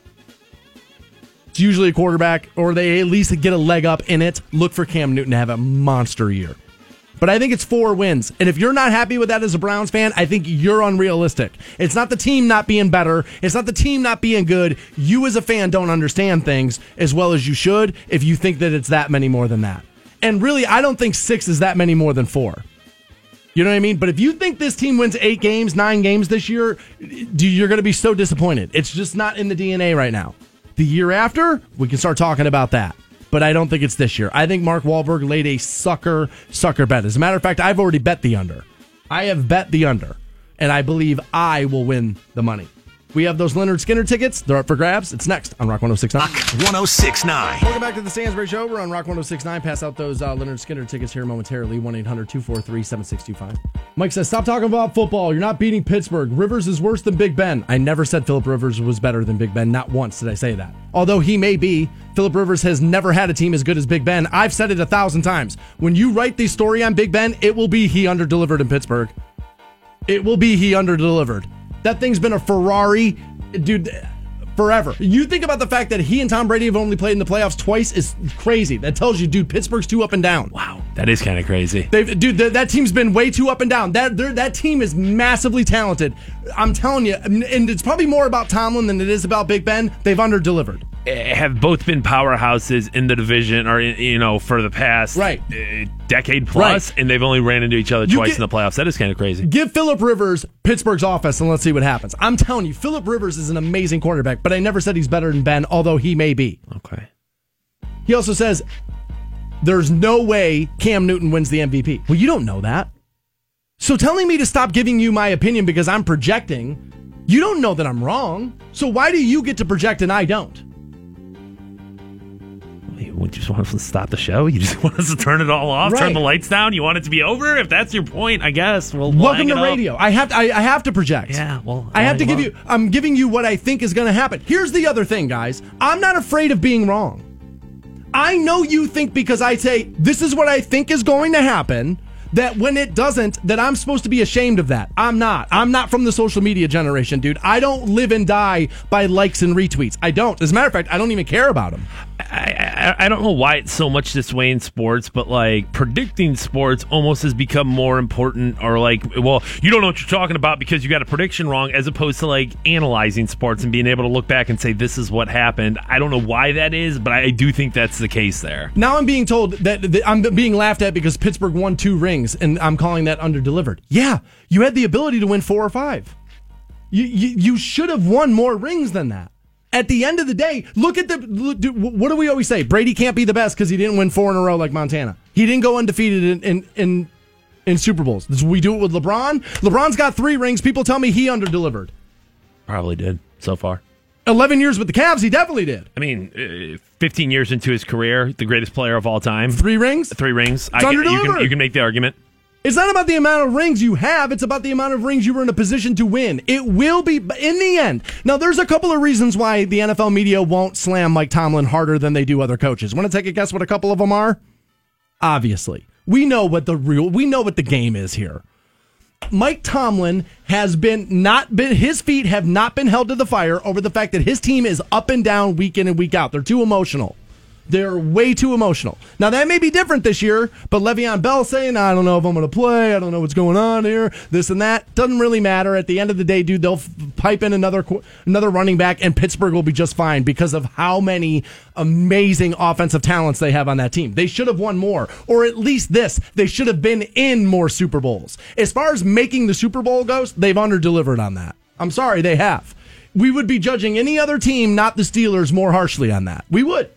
S1: It's usually a quarterback, or they at least get a leg up in it. Look for Cam Newton to have a monster year. But I think it's four wins. And if you're not happy with that as a Browns fan, I think you're unrealistic. It's not the team not being better. It's not the team not being good. You as a fan don't understand things as well as you should if you think that it's that many more than that. And really, I don't think six is that many more than four. You know what I mean? But if you think this team wins eight games, nine games this year, you're going to be so disappointed. It's just not in the DNA right now. The year after, we can start talking about that. But I don't think it's this year. I think Mark Wahlberg laid a sucker, sucker bet. As a matter of fact, I've already bet the under. I have bet the under, and I believe I will win the money. We have those Lynyrd Skynyrd tickets. They're up for grabs. It's next on Rock 1069.
S3: Rock 1069.
S1: Welcome back to the Stansbury Show. We're on Rock 1069. Pass out those uh, Lynyrd Skynyrd tickets here momentarily. 1 800 243 7625. Mike says, Stop talking about football. You're not beating Pittsburgh. Rivers is worse than Big Ben. I never said Philip Rivers was better than Big Ben. Not once did I say that. Although he may be, Philip Rivers has never had a team as good as Big Ben. I've said it a thousand times. When you write the story on Big Ben, it will be he underdelivered in Pittsburgh. It will be he underdelivered. That thing's been a Ferrari, dude, forever. You think about the fact that he and Tom Brady have only played in the playoffs twice is crazy. That tells you, dude, Pittsburgh's too up and down.
S2: Wow, that is kind of crazy.
S1: They've, dude, th- that team's been way too up and down. That that team is massively talented. I'm telling you, and it's probably more about Tomlin than it is about Big Ben. They've underdelivered.
S2: Have both been powerhouses in the division or you know for the past
S1: Right.
S2: uh, decade plus
S1: Right.
S2: and they've only ran into each other
S1: You
S2: twice
S1: get-
S2: in the playoffs that is kind of crazy
S1: Give Philip Rivers Pittsburgh's offense and let's see what happens. I'm telling you, Philip Rivers is an amazing quarterback, but I never said he's better than Ben, although he may be.
S2: okay
S1: He also says there's no way Cam Newton wins the MVP. Well, you don't know that. So telling me to stop giving you my opinion because I'm projecting, you don't know that I'm wrong. So why do you get to project and I don't?
S2: You just want us to stop the show you just want us to turn it all off turn the lights down you want it to be over if that's your point i guess we'll,
S1: Welcome to radio. I have to, I, I have to project.
S2: Yeah, well,
S1: I have to give you. I'm giving you what I think is going to happen. Here's the other thing, guys. I'm not afraid of being wrong. I know you think because I say this is what I think is going to happen. That when it doesn't, that I'm supposed to be ashamed of that. I'm not. I'm not from the social media generation, dude. I don't live and die by likes and retweets. I don't. As a matter of fact, I don't even care about them.
S2: I, I, don't know why it's so much this way in sports, but like predicting sports almost has become more important. Or like, well, you don't know what you're talking about because you got a prediction wrong, as opposed to like analyzing sports and being able to look back and say this is what happened. I don't know why that is, but I do think that's the case there.
S1: Now I'm being told that, that I'm being laughed at because Pittsburgh won two rings, and I'm calling that underdelivered. Yeah, you had the ability to win four or five. You you, you should have won more rings than that. At the end of the day, look at the. What do we always say? Brady can't be the best because he didn't win four in a row like Montana. He didn't go undefeated in in in, in Super Bowls. This- We do it with LeBron. LeBron's got three rings. People tell me he underdelivered.
S2: Probably did so far.
S1: Eleven years with the Cavs, he definitely did.
S2: I mean, uh, 15 years into his career, the greatest player of all time.
S1: Three rings.
S2: Three rings. I
S1: It's
S2: can, you, can, you can make the argument.
S1: It's not about the amount of rings you have, it's about the amount of rings you were in a position to win. It will be in the end. Now, there's a couple of reasons why the NFL media won't slam Mike Tomlin harder than they do other coaches. Want to take a guess what a couple of them are? Obviously. We know what the real we know what the game is here. Mike Tomlin has been not been his feet have not been held to the fire over the fact that his team is up and down week in and week out. They're too emotional. They're way too emotional. Now that may be different this year, but Le'Veon Bell saying, "I don't know if I'm going to play. I don't know what's going on here. This and that doesn't really matter. At the end of the day, dude, they'll f- pipe in another qu- another running back, and Pittsburgh will be just fine because of how many amazing offensive talents they have on that team. They should have won more, or at least this. They should have been in more Super Bowls. As far as making the Super Bowl goes, they've underdelivered on that. I'm sorry, they have. We would be judging any other team, not the Steelers, more harshly on that. We would.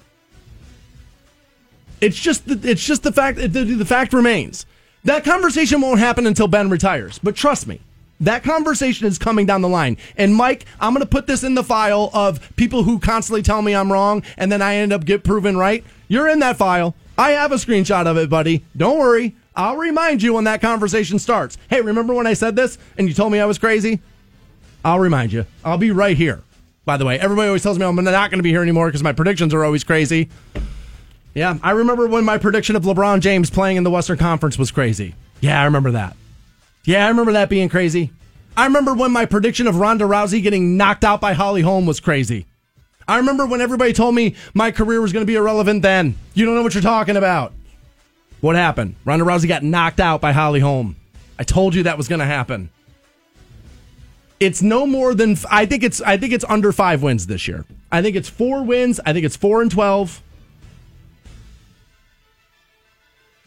S1: It's just the, it's just the fact the, the fact remains that conversation won't happen until Ben retires. But trust me, that conversation is coming down the line. And Mike, I'm going to put this in the file of people who constantly tell me I'm wrong, and then I end up get proven right. You're in that file. I have a screenshot of it, buddy. Don't worry. I'll remind you when that conversation starts. Hey, remember when I said this and you told me I was crazy? I'll remind you. I'll be right here. By the way, everybody always tells me I'm not going to be here anymore because my predictions are always crazy. Yeah, I remember when my prediction of LeBron James playing in the Western Conference was crazy. Yeah, I remember that. Yeah, I remember that being crazy. I remember when my prediction of Ronda Rousey getting knocked out by Holly Holm was crazy. I remember when everybody told me my career was going to be irrelevant then. You don't know what you're talking about. What happened? Ronda Rousey got knocked out by Holly Holm. I told you that was going to happen. It's no more than I think it's I think it's under 5 wins this year. I think it's 4 wins. I think it's 4 and 12.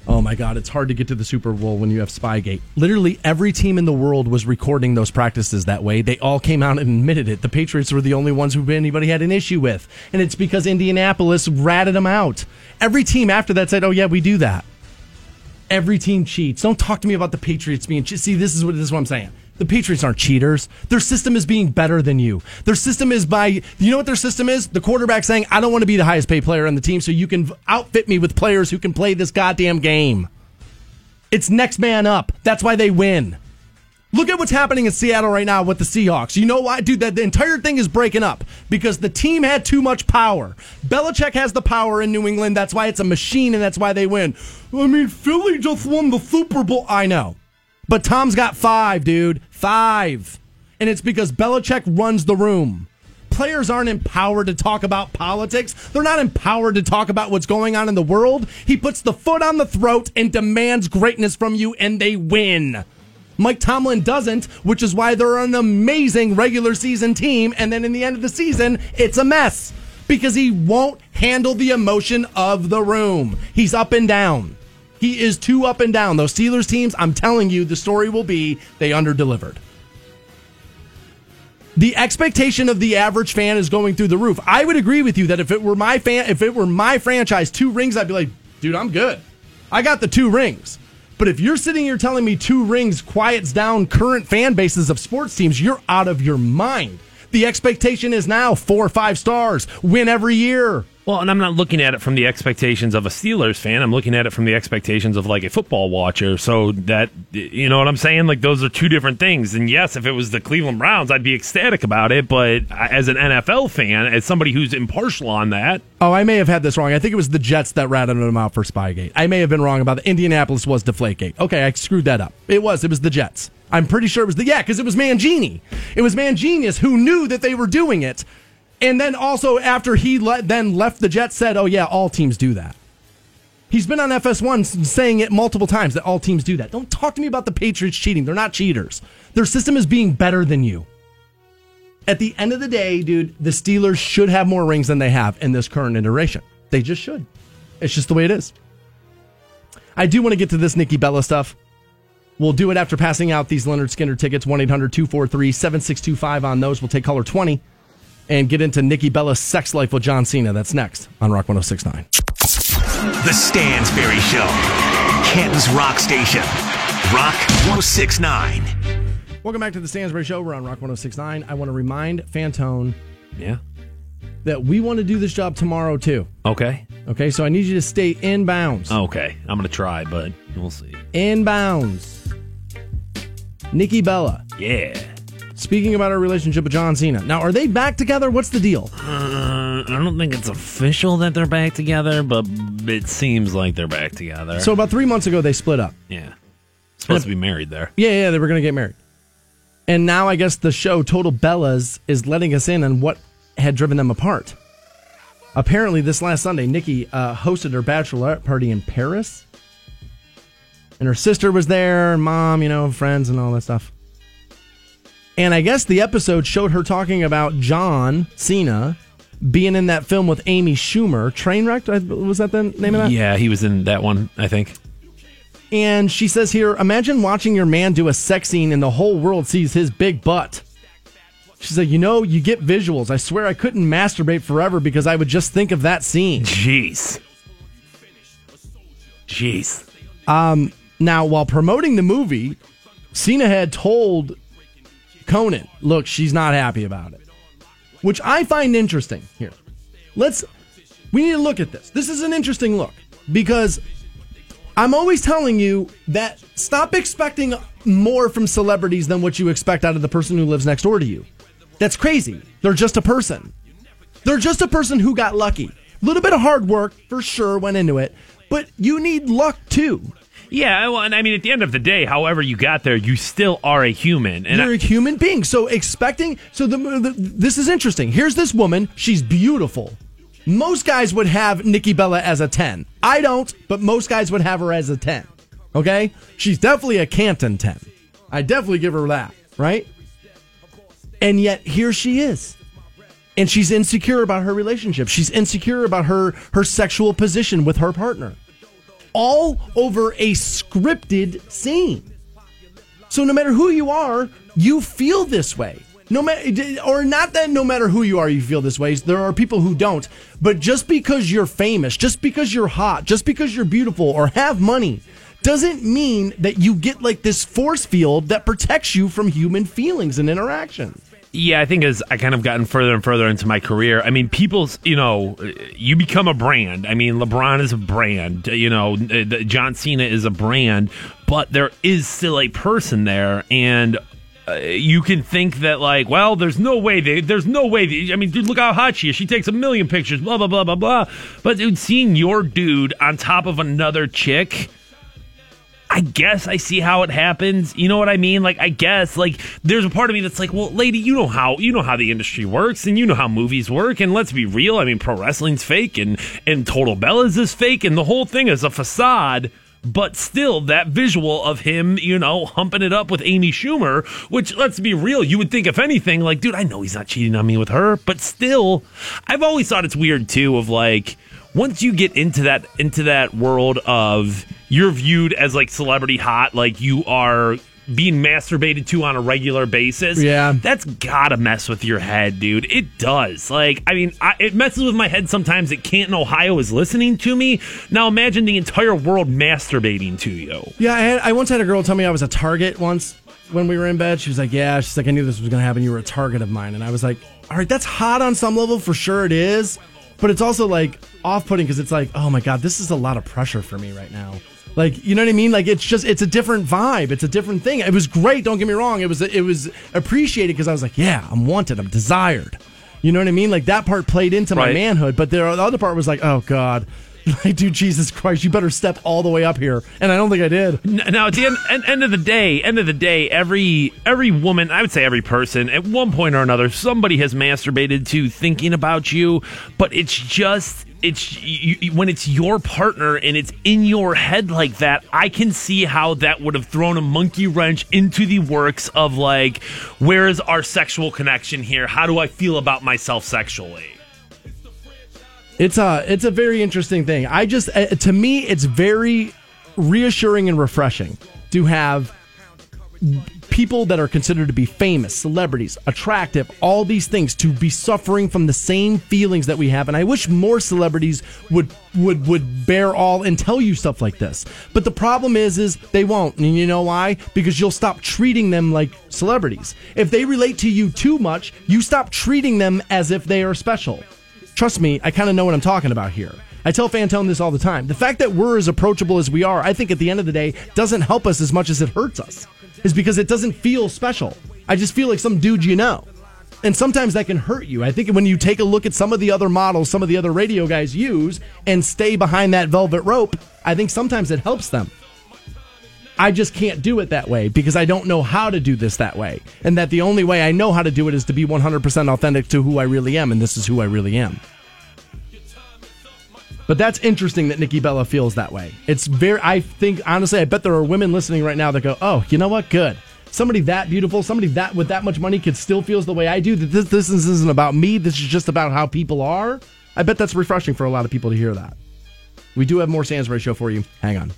S1: Oh my God, it's hard to get to the Super Bowl when you have Spygate. Literally every team in the world was recording those practices that way. They all came out and admitted it. The Patriots were the only ones who anybody had an issue with. And it's because Indianapolis ratted them out. Every team after that said, oh, yeah, we do that. Every team cheats. Don't talk to me about the Patriots being. che- See, this is what this is what I'm saying. The Patriots aren't cheaters. Their system is being better than you. Their system is by you know what their system is? The quarterback saying, "I don't want to be the highest paid player on the team, so you can outfit me with players who can play this goddamn game." It's next man up. That's why they win. Look at what's happening in Seattle right now with the Seahawks. You know why, dude? That the entire thing is breaking up because the team had too much power. Belichick has the power in New England. That's why it's a machine, and that's why they win. I mean, Philly just won the Super Bowl. I know, but Tom's got five, dude, five, and it's because Belichick runs the room. Players aren't empowered to talk about politics. They're not empowered to talk about what's going on in the world. He puts the foot on the throat and demands greatness from you, and they win. Mike Tomlin doesn't, which is why they're an amazing regular season team. And then in the end of the season, it's a mess because he won't handle the emotion of the room. He's up and down. He is too up and down. Those Steelers teams, I'm telling you, the story will be they underdelivered. The expectation of the average fan is going through the roof. I would agree with you that if it were my fan, if it were my franchise, two rings, I'd be like, dude, I'm good. I got the two rings. But if you're sitting here telling me two rings quiets down current fan bases of sports teams, you're out of your mind. The expectation is now four or five stars, win every year.
S2: Well, and I'm not looking at it from the expectations of a Steelers fan. I'm looking at it from the expectations of like a football watcher. So that you know what I'm saying? Like those are two different things. And yes, if it was the Cleveland Browns, I'd be ecstatic about it. But as an NFL fan, as somebody who's impartial on that,
S1: Oh, I may have had this wrong. I think it was the Jets that ratted him out for Spygate. I may have been wrong about the Indianapolis was Deflategate. Okay, I screwed that up. It was. It was the Jets. I'm pretty sure it was the yeah, because it was Mangini. It was Manginius who knew that they were doing it, and then also after he le- then left the Jets, said, "Oh yeah, all teams do that." He's been on FS1 saying it multiple times that all teams do that. Don't talk to me about the Patriots cheating. They're not cheaters. Their system is being better than you. At the end of the day, dude, the Steelers should have more rings than they have in this current iteration. They just should. It's just the way it is. I do want to get to this Nikki Bella stuff. We'll do it after passing out these Lynyrd Skynyrd tickets 1 800 243 7625 on those. We'll take caller 20 and get into Nikki Bella's sex life with John Cena. That's next on Rock 1069.
S3: The Stansbury Show. Canton's Rock Station. Rock 1069.
S1: Welcome back to the Stansbury Show. We're on Rock 1069. I want to remind Fantone
S2: yeah,
S1: that we want to do this job tomorrow too.
S2: okay,
S1: Okay, so I need you to stay in bounds.
S2: okay. I'm gonna try, but we'll see.
S1: In bounds. Nikki Bella.
S2: Yeah.
S1: Speaking about her relationship with John Cena. Now, are they back together? What's the deal?
S2: Uh, I don't think it's official that they're back together, but it seems like they're back together.
S1: So, about three months ago, they split up.
S2: yeah, supposed to be married there.
S1: Yeah, yeah, they were going to get married. And now I guess the show Total Bellas is letting us in on what had driven them apart. Apparently, this last Sunday, Nikki uh, hosted her bachelorette party in Paris. And her sister was there, mom, you know, friends and all that stuff. And I guess the episode showed her talking about John Cena being in that film with Amy Schumer. Trainwreck, was that the name of that?
S2: Yeah, he was in that one, I think.
S1: And she says here, imagine watching your man do a sex scene and the whole world sees his big butt. She's like, you know, you get visuals. I swear I couldn't masturbate forever because I would just think of that scene.
S2: Jeez. Jeez.
S1: Um, now, while promoting the movie, Cena had told Conan, look, she's not happy about it. Which I find interesting here. Let's, we need to look at this. This is an interesting look because I'm always telling you that stop expecting more from celebrities than what you expect out of the person who lives next door to you. That's crazy. They're just a person. They're just a person who got lucky. A little bit of hard work for sure went into it, but you need luck too.
S2: Yeah, well, and I mean, at the end of the day, however you got there, you still are a human. And
S1: You're
S2: I-
S1: a human being. So expecting. So the, the this is interesting. Here's this woman. She's beautiful. Most guys would have Nikki Bella as a ten. I don't, but most guys would have her as a ten. Okay, she's definitely a Canton ten. I definitely give her that. Right. And yet here she is. And she's insecure about her relationship. She's insecure about her her sexual position with her partner. All over a scripted scene. So no matter who you are, you feel this way. No matter, or not that no matter who you are, you feel this way. There are people who don't. But just because you're famous, just because you're hot, just because you're beautiful or have money, doesn't mean that you get like this force field that protects you from human feelings and interactions.
S2: Yeah, I think as I kind of gotten further and further into my career, I mean, people's, you know, you become a brand. I mean, LeBron is a brand, you know, uh, John Cena is a brand, but there is still a person there. And uh, you can think that, like, well, there's no way, they, there's no way. They, I mean, dude, look how hot she is. She takes a million pictures, blah, blah, blah, blah, blah. But, dude, seeing your dude on top of another chick. I guess I see how it happens. You know what I mean? Like I guess like there's a part of me that's like, well, lady, you know how you know how the industry works and you know how movies work and let's be real. I mean, pro wrestling's fake and and Total Bellas is fake and the whole thing is a facade. But still, that visual of him, you know, humping it up with Amy Schumer, which let's be real, you would think if anything, like, dude, I know he's not cheating on me with her, but still, I've always thought it's weird too. Of like, once you get into that into that world of you're viewed as like celebrity hot, like you are being masturbated to on a regular basis.
S1: Yeah.
S2: that's gotta mess with your head, dude. It does. Like, I mean, I, it messes with my head sometimes that Canton, Ohio, is listening to me. Now imagine the entire world masturbating to you.
S1: Yeah, I, had, I once had a girl tell me I was a target once when we were in bed. She was like, "Yeah," she's like, "I knew this was to happen. You were a target of mine," and I was like, "All right, that's hot on some level for sure. It is, but it's also like off-putting because it's like, oh my god, this is a lot of pressure for me right now." Like, you know what I mean? Like, it's just it's a different vibe. It's a different thing. It was great. Don't get me wrong. It was it was appreciated because I was like, yeah, I'm wanted. I'm desired. You know what I mean? Like that part played into my
S2: Right.
S1: manhood, but there, the other part was like, oh god. Like, dude, Jesus Christ, you better step all the way up here. And I don't think I did.
S2: Now, at the end, end, of the day, end of the day, every every woman, I would say every person, at one point or another, somebody has masturbated to thinking about you. But it's just, it's you- when it's your partner and it's in your head like that. I can see how that would have thrown a monkey wrench into the works of like, where is our sexual connection here? How do I feel about myself sexually?
S1: It's a it's a very interesting thing. I just uh, to me it's very reassuring and refreshing to have people that are considered to be famous, celebrities, attractive, all these things to be suffering from the same feelings that we have. And I wish more celebrities would would would bear all and tell you stuff like this. But the problem is is they won't. And you know why? Because you'll stop treating them like celebrities. If they relate to you too much, you stop treating them as if they are special. Trust me, I kind of know what I'm talking about here. I tell Fantone this all the time. The fact that we're as approachable as we are, I think at the end of the day, doesn't help us as much as it hurts us. Is because it doesn't feel special. I just feel like some dude you know. And sometimes that can hurt you. I think when you take a look at some of the other models, some of the other radio guys use, and stay behind that velvet rope, I think sometimes it helps them. I just can't do it that way because I don't know how to do this that way. And that the only way I know how to do it is to be 100% authentic to who I really am. And this is who I really am. But that's interesting that Nikki Bella feels that way. It's very, I think, honestly, I bet there are women listening right now that go, oh, you know what? Good. Somebody that beautiful, somebody that with that much money could still feels the way I do. That this, this isn't about me. This is just about how people are. I bet that's refreshing for a lot of people to hear that. We do have more Stansbury Show for you. Hang on.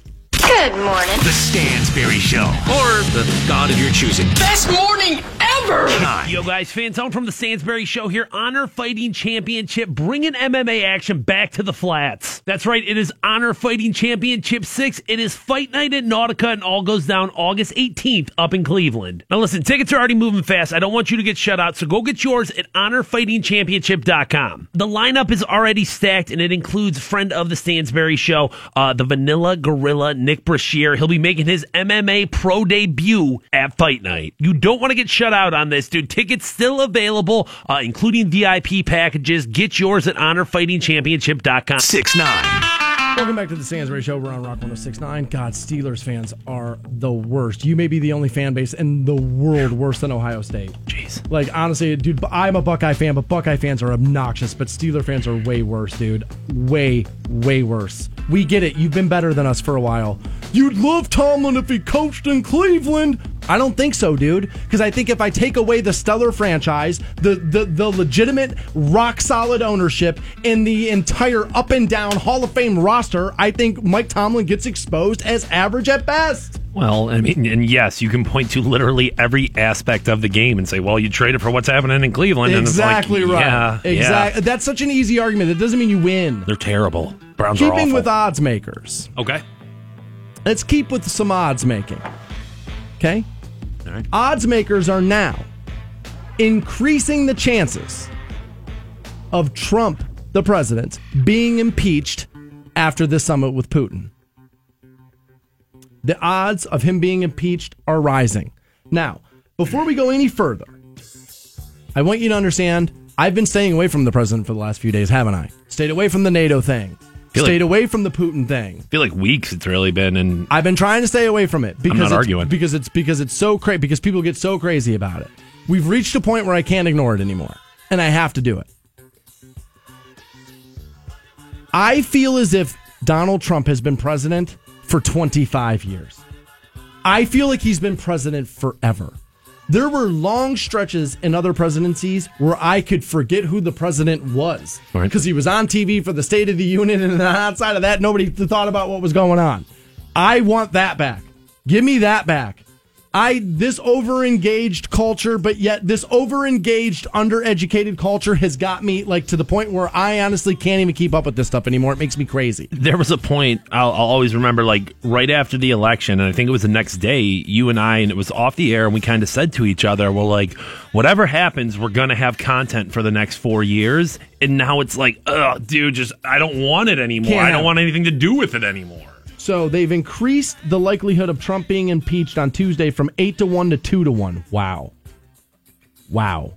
S7: Good morning.
S3: The Stansbury Show. Or the God of your choosing.
S8: Best morning ever!
S2: Yo, guys, Fantone from the Stansbury Show here. Honor Fighting Championship, bringing MMA action back to the flats. That's right, it is Honor Fighting Championship 6. It is Fight Night at Nautica, and all goes down August 18th up in Cleveland. Now, listen, tickets are already moving fast. I don't want you to get shut out, so go get yours at honorfightingchampionship.com. The lineup is already stacked, and it includes friend of the Stansbury Show, uh, the Vanilla Gorilla, Nick Brashear. He'll be making his MMA pro debut at Fight Night. You don't want to get shut out on this, dude. Tickets still available, uh, including VIP packages. Get yours at honorfightingchampionship.com.
S3: Six nine.
S1: Welcome back to the Stansbury Show. We're on Rock 1069. God, Steelers fans are the worst. You may be the only fan base in the world worse than Ohio State.
S2: Jeez.
S1: Like, honestly, dude, I'm a Buckeye fan, but Buckeye fans are obnoxious, but Steeler fans are way worse, dude. Way, way worse. We get it. You've been better than us for a while. You'd love Tomlin if he coached in Cleveland. I don't think so, dude. Because I think if I take away the stellar franchise, the, the the legitimate rock solid ownership, and the entire up and down Hall of Fame roster, I think Mike Tomlin gets exposed as average at best.
S2: Well, I mean, and yes, you can point to literally every aspect of the game and say, well, you traded for what's happening in Cleveland.
S1: Exactly
S2: and it's like,
S1: right.
S2: Yeah,
S1: exactly.
S2: Yeah.
S1: That's such an easy argument. It doesn't mean you win.
S2: They're terrible. Browns are
S1: Keeping
S2: awful.
S1: with odds makers.
S2: okay.
S1: Let's keep with some odds making. Okay? Odds makers are now increasing the chances of Trump, the president, being impeached after the summit with Putin. The odds of him being impeached are rising. Now, before we go any further, I want you to understand I've been staying away from the president for the last few days, haven't I? Stayed away from the NATO thing.
S2: Feel
S1: Stayed
S2: like-
S1: away from the Putin thing.
S2: I feel like weeks it's really been, and
S1: I've been trying to stay away from it because
S2: not
S1: it's,
S2: arguing.
S1: because it's because it's so crazy because people get so crazy about it. We've reached a point where I can't ignore it anymore, and I have to do it. I feel as if Donald Trump has been president for 25 years. I feel like he's been president forever. There were long stretches in other presidencies where I could forget who the president was
S2: Right.
S1: because he was on TV for the State of the Union, and outside of that, nobody thought about what was going on. I want that back. Give me that back. I this over-engaged culture, but yet this over-engaged, undereducated culture has got me like to the point where I honestly can't even keep up with this stuff anymore. It makes me crazy.
S2: there was a point I'll, I'll always remember, like right after the election, and I think it was the next day, you and I, and it was off the air, and we kind of said to each other, "Well, like whatever happens, we're gonna have content for the next four years." And now it's like, ugh, dude, just I don't want it anymore.
S1: Can't
S2: I don't want anything to do with it anymore.
S1: So they've increased the likelihood of Trump being impeached on Tuesday from eight to one to two to one. Wow. Wow.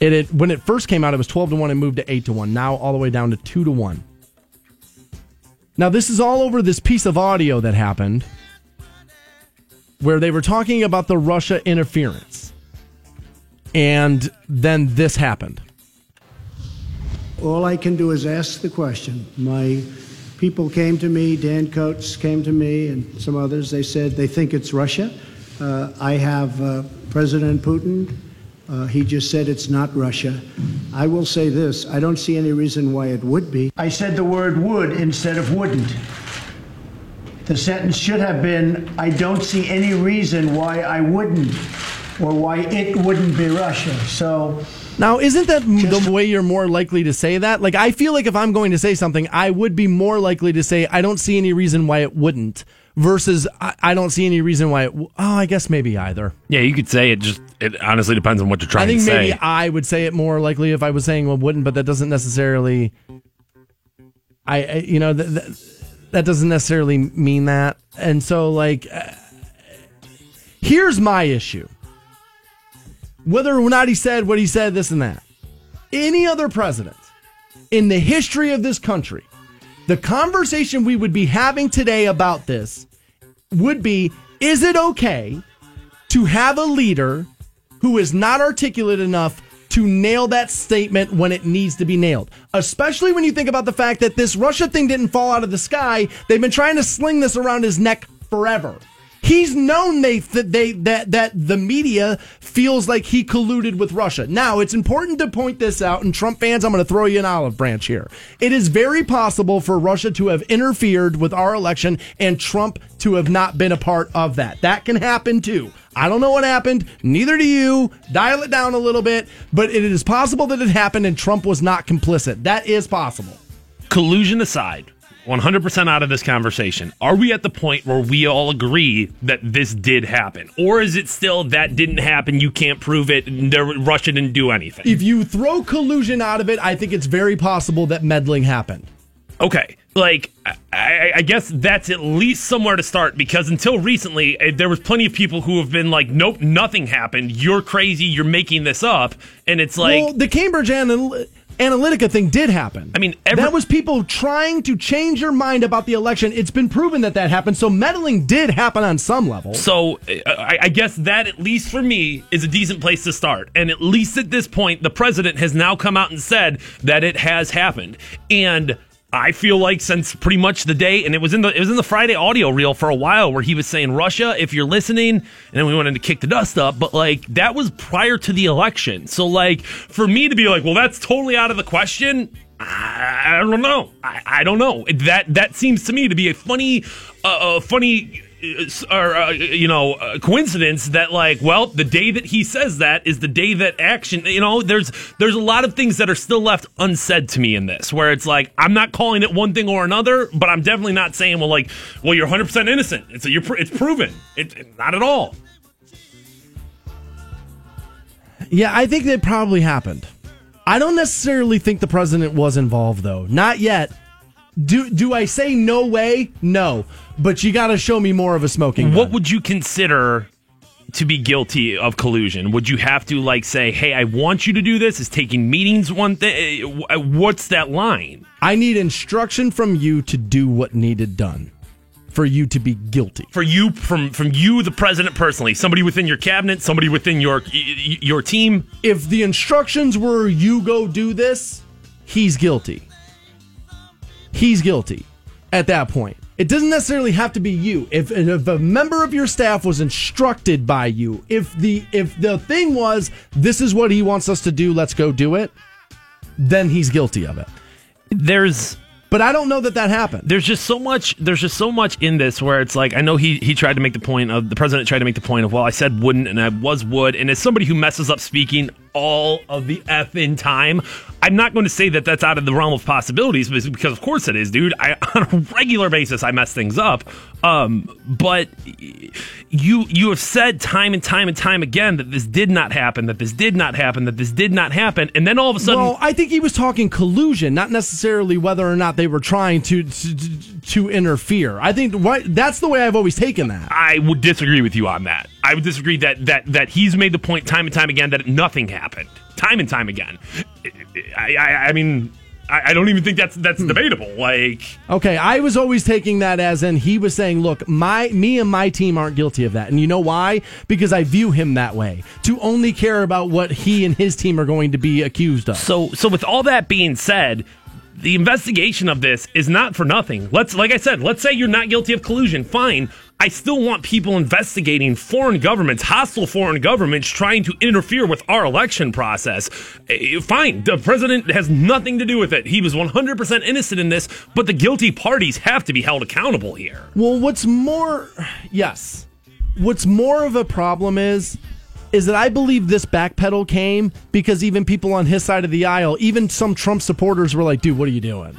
S1: It, it when it first came out, it was twelve to one and moved to eight to one. Now all the way down to two to one. Now this is all over this piece of audio that happened, where they were talking about the Russia interference, and then this happened.
S9: All I can do is ask the question. My people came to me, Dan Coats came to me, and some others. They said they think it's Russia. Uh, I have uh, President Putin. Uh, he just said it's not Russia. I will say this I don't see any reason why it would be. I said the word would instead of wouldn't. The sentence should have been I don't see any reason why I wouldn't or why it wouldn't be Russia. So.
S1: Now, isn't that the way you're more likely to say that? Like, I feel like if I'm going to say something, I would be more likely to say, I don't see any reason why it wouldn't, versus, I, I don't see any reason why it. W-. Oh, I guess maybe either.
S2: Yeah, you could say it. Just it honestly depends on what you're trying to
S1: I think
S2: say.
S1: maybe I would say it more likely if I was saying well, wouldn't, but that doesn't necessarily. I, I you know, th- th- that doesn't necessarily mean that. And so, like, uh, here's my issue. Whether or not he said what he said, this and that. Any other president in the history of this country, the conversation we would be having today about this would be is it okay to have a leader who is not articulate enough to nail that statement when it needs to be nailed. Especially when you think about the fact that this Russia thing didn't fall out of the sky. They've been trying to sling this around his neck forever. He's known they that they that that the media feels like he colluded with Russia. Now, it's important to point this out and Trump fans, I'm going to throw you an olive branch here. It is very possible for Russia to have interfered with our election and Trump to have not been a part of that. That can happen too. I don't know what happened, neither do you. Dial it down a little bit, but it is possible that it happened and Trump was not complicit. That is possible.
S2: collusion aside, 100% out of this conversation, are we at the point where we all agree that this did happen? Or is it still that didn't happen, you can't prove it, and Russia didn't do anything?
S1: If you throw collusion out of it, I think it's very possible that meddling happened.
S2: Okay, like I, I, guess that's at least somewhere to start because until recently, eh, there was plenty of people who have been like, "Nope, nothing happened. You're crazy. You're making this up." And it's like,
S1: well, the Cambridge Anal- Analytica thing did happen.
S2: I mean, every-
S1: that was people trying to change your mind about the election. It's been proven that that happened. So meddling did happen on some level.
S2: So I, I guess that, at least for me, is a decent place to start. And at least at this point, the president has now come out and said that it has happened. And I feel like since pretty much the day, and it was in the it was in the Friday audio reel for a while where he was saying Russia, if you're listening, and then we wanted to kick the dust up, but like that was prior to the election. So like for me to be like, well, that's totally out of the question. I, I don't know. I, I don't know. That that seems to me to be a funny, uh, funny, uh, s- or uh, you know, uh, coincidence that like, well, the day that he says that is the day that action. You know, there's there's a lot of things that are still left unsaid to me in this, where it's like I'm not calling it one thing or another, but I'm definitely not saying, well, like, well, you're 100 percent innocent. It's a, you're it's proven. It, it- not at all.
S1: Yeah, I think that probably happened. I don't necessarily think the president was involved though. Not yet. Do do I say no way? No. But you got to show me more of a smoking
S2: What
S1: gun.
S2: would you consider to be guilty of collusion? Would you have to like say, "Hey, I want you to do this"? Is taking meetings one thing? Uh, what's that line?
S1: I need instruction from you to do what needed done for you to be guilty.
S2: For you, from from you, the president personally, somebody within your cabinet, somebody within your your team.
S1: If the instructions were you go do this, he's guilty. He's guilty at that point. It doesn't necessarily have to be you. If, if a member of your staff was instructed by you, if the if the thing was this is what he wants us to do, let's go do it, then he's guilty of it.
S2: There's
S1: But I don't know that that happened.
S2: there's just so much there's just so much in this where it's like I know he he tried to make the point of the president tried to make the point of well I said wouldn't and I was would and as somebody who messes up speaking all of the f in time. I'm not going to say that that's out of the realm of possibilities because of course it is dude. I on a regular basis I mess things up. Um but you you have said time and time and time again that this did not happen that this did not happen that this did not happen and then all of a sudden
S1: Well, I think he was talking collusion, not necessarily whether or not they were trying to to, to interfere. I think what that's the way I've always taken that.
S2: I would disagree with you on that. I would disagree that that that he's made the point time and time again that nothing happened, time and time again. I I, I mean, I, I don't even think that's that's hmm. debatable. Like,
S1: Okay, I was always taking that as in he was saying, "Look, my me and my team aren't guilty of that." And you know why? Because I view him that way. To only care about what he and his team are going to be accused of.
S2: so so with all that being said. The investigation of this is not for nothing. Let's, like I said, let's say you're not guilty of collusion. Fine. I still want people investigating foreign governments, hostile foreign governments, trying to interfere with our election process. Eh, Fine. The president has nothing to do with it. He was 100% innocent in this, but the guilty parties have to be held accountable here.
S1: Well, what's more, yes, what's more of a problem is, is that I believe this backpedal came because even people on his side of the aisle, even some Trump supporters, were like, "Dude, what are you doing?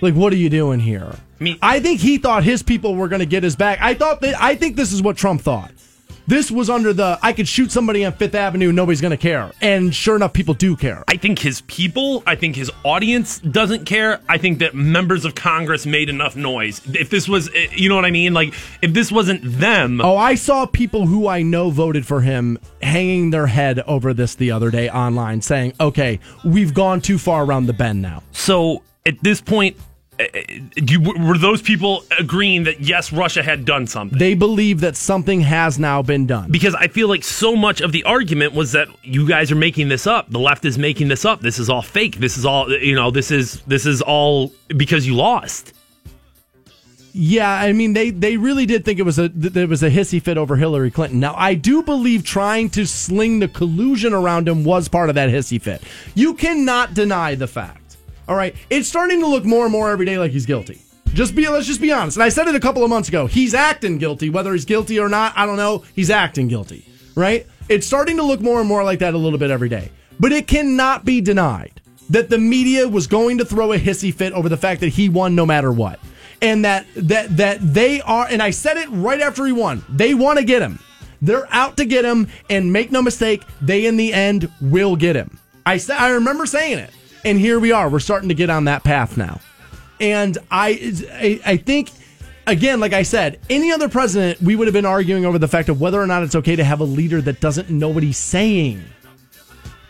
S1: Like, what are you doing here?"
S2: Me-
S1: I think he thought his people were going to get his back. I thought that. I think this is what Trump thought. This was under the I could shoot somebody on Fifth Avenue, nobody's going to care, and sure enough, people do care.
S2: I think his people, I think his audience doesn't care. I think that members of Congress made enough noise. If this was, eh, you know what I mean? Like, if this wasn't them,
S1: Oh, I saw people who I know voted for him hanging their head over this the other day online saying, okay, we've gone too far around the bend now.
S2: So at this point, you, were those people agreeing that yes, Russia had done something?
S1: They believe that something has now been done.
S2: because I feel like so much of the argument was that you guys are making this up. The left is making this up. This is all fake. This is all you know. This is this is all because you lost.
S1: Yeah, I mean they they really did think it was a that it was a hissy fit over Hillary Clinton. Now I do believe trying to sling the collusion around him was part of that hissy fit. You cannot deny the fact. All right, it's starting to look more and more every day like he's guilty. Just be let's just be honest. And I said it a couple of months ago. He's acting guilty, whether he's guilty or not. I don't know. He's acting guilty, right? It's starting to look more and more like that a little bit every day. But it cannot be denied that the media was going to throw a hissy fit over the fact that he won no matter what and that that that they are and I said it right after he won. They want to get him. They're out to get him and make no mistake, they in the end will get him. I said I remember saying it. And here we are. We're starting to get on that path now. And I I, I think again, like I said, any other president, we would have been arguing over the fact of whether or not it's okay to have a leader that doesn't know what he's saying.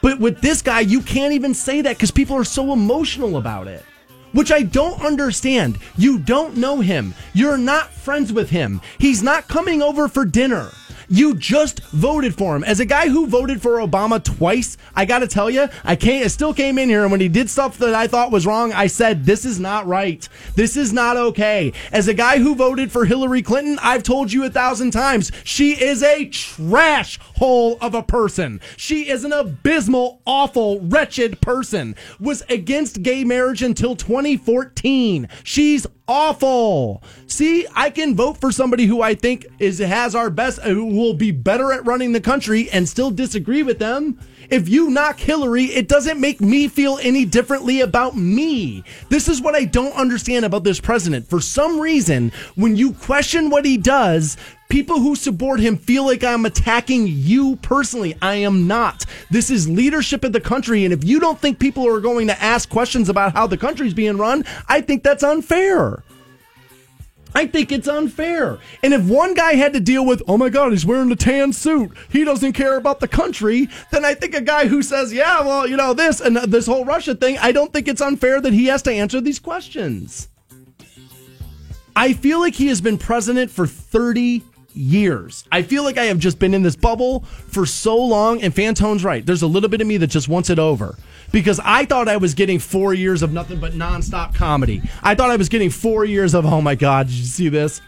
S1: But with this guy, you can't even say that because people are so emotional about it. Which I don't understand. You don't know him. You're not friends with him. He's not coming over for dinner. You just voted for him. As a guy who voted for Obama twice, I got to tell you, I can't. I still came in here and when he did stuff that I thought was wrong, I said this is not right. This is not okay. As a guy who voted for Hillary Clinton, I've told you a thousand times, she is a trash hole of a person. She is an abysmal, awful, wretched person. Was against gay marriage until 2014. She's awful. See, I can vote for somebody who I think is has our best, who will be better at running the country, and still disagree with them. If you knock Hillary, it doesn't make me feel any differently about me. This is what I don't understand about this president. For some reason, when you question what he does, people who support him feel like I'm attacking you personally. I am not. This is leadership of the country. And if you don't think people are going to ask questions about how the country's being run, I think that's unfair. I think it's unfair. And if one guy had to deal with, oh my God, he's wearing a tan suit, he doesn't care about the country, then I think a guy who says, yeah, well, you know, this and this whole Russia thing, I don't think it's unfair that he has to answer these questions. I feel like he has been president for 30 years. I feel like I have just been in this bubble for so long, and Fantone's right. There's a little bit of me that just wants it over. Because I thought I was getting four years of nothing but nonstop comedy. I thought I was getting four years of, oh my God, did you see this?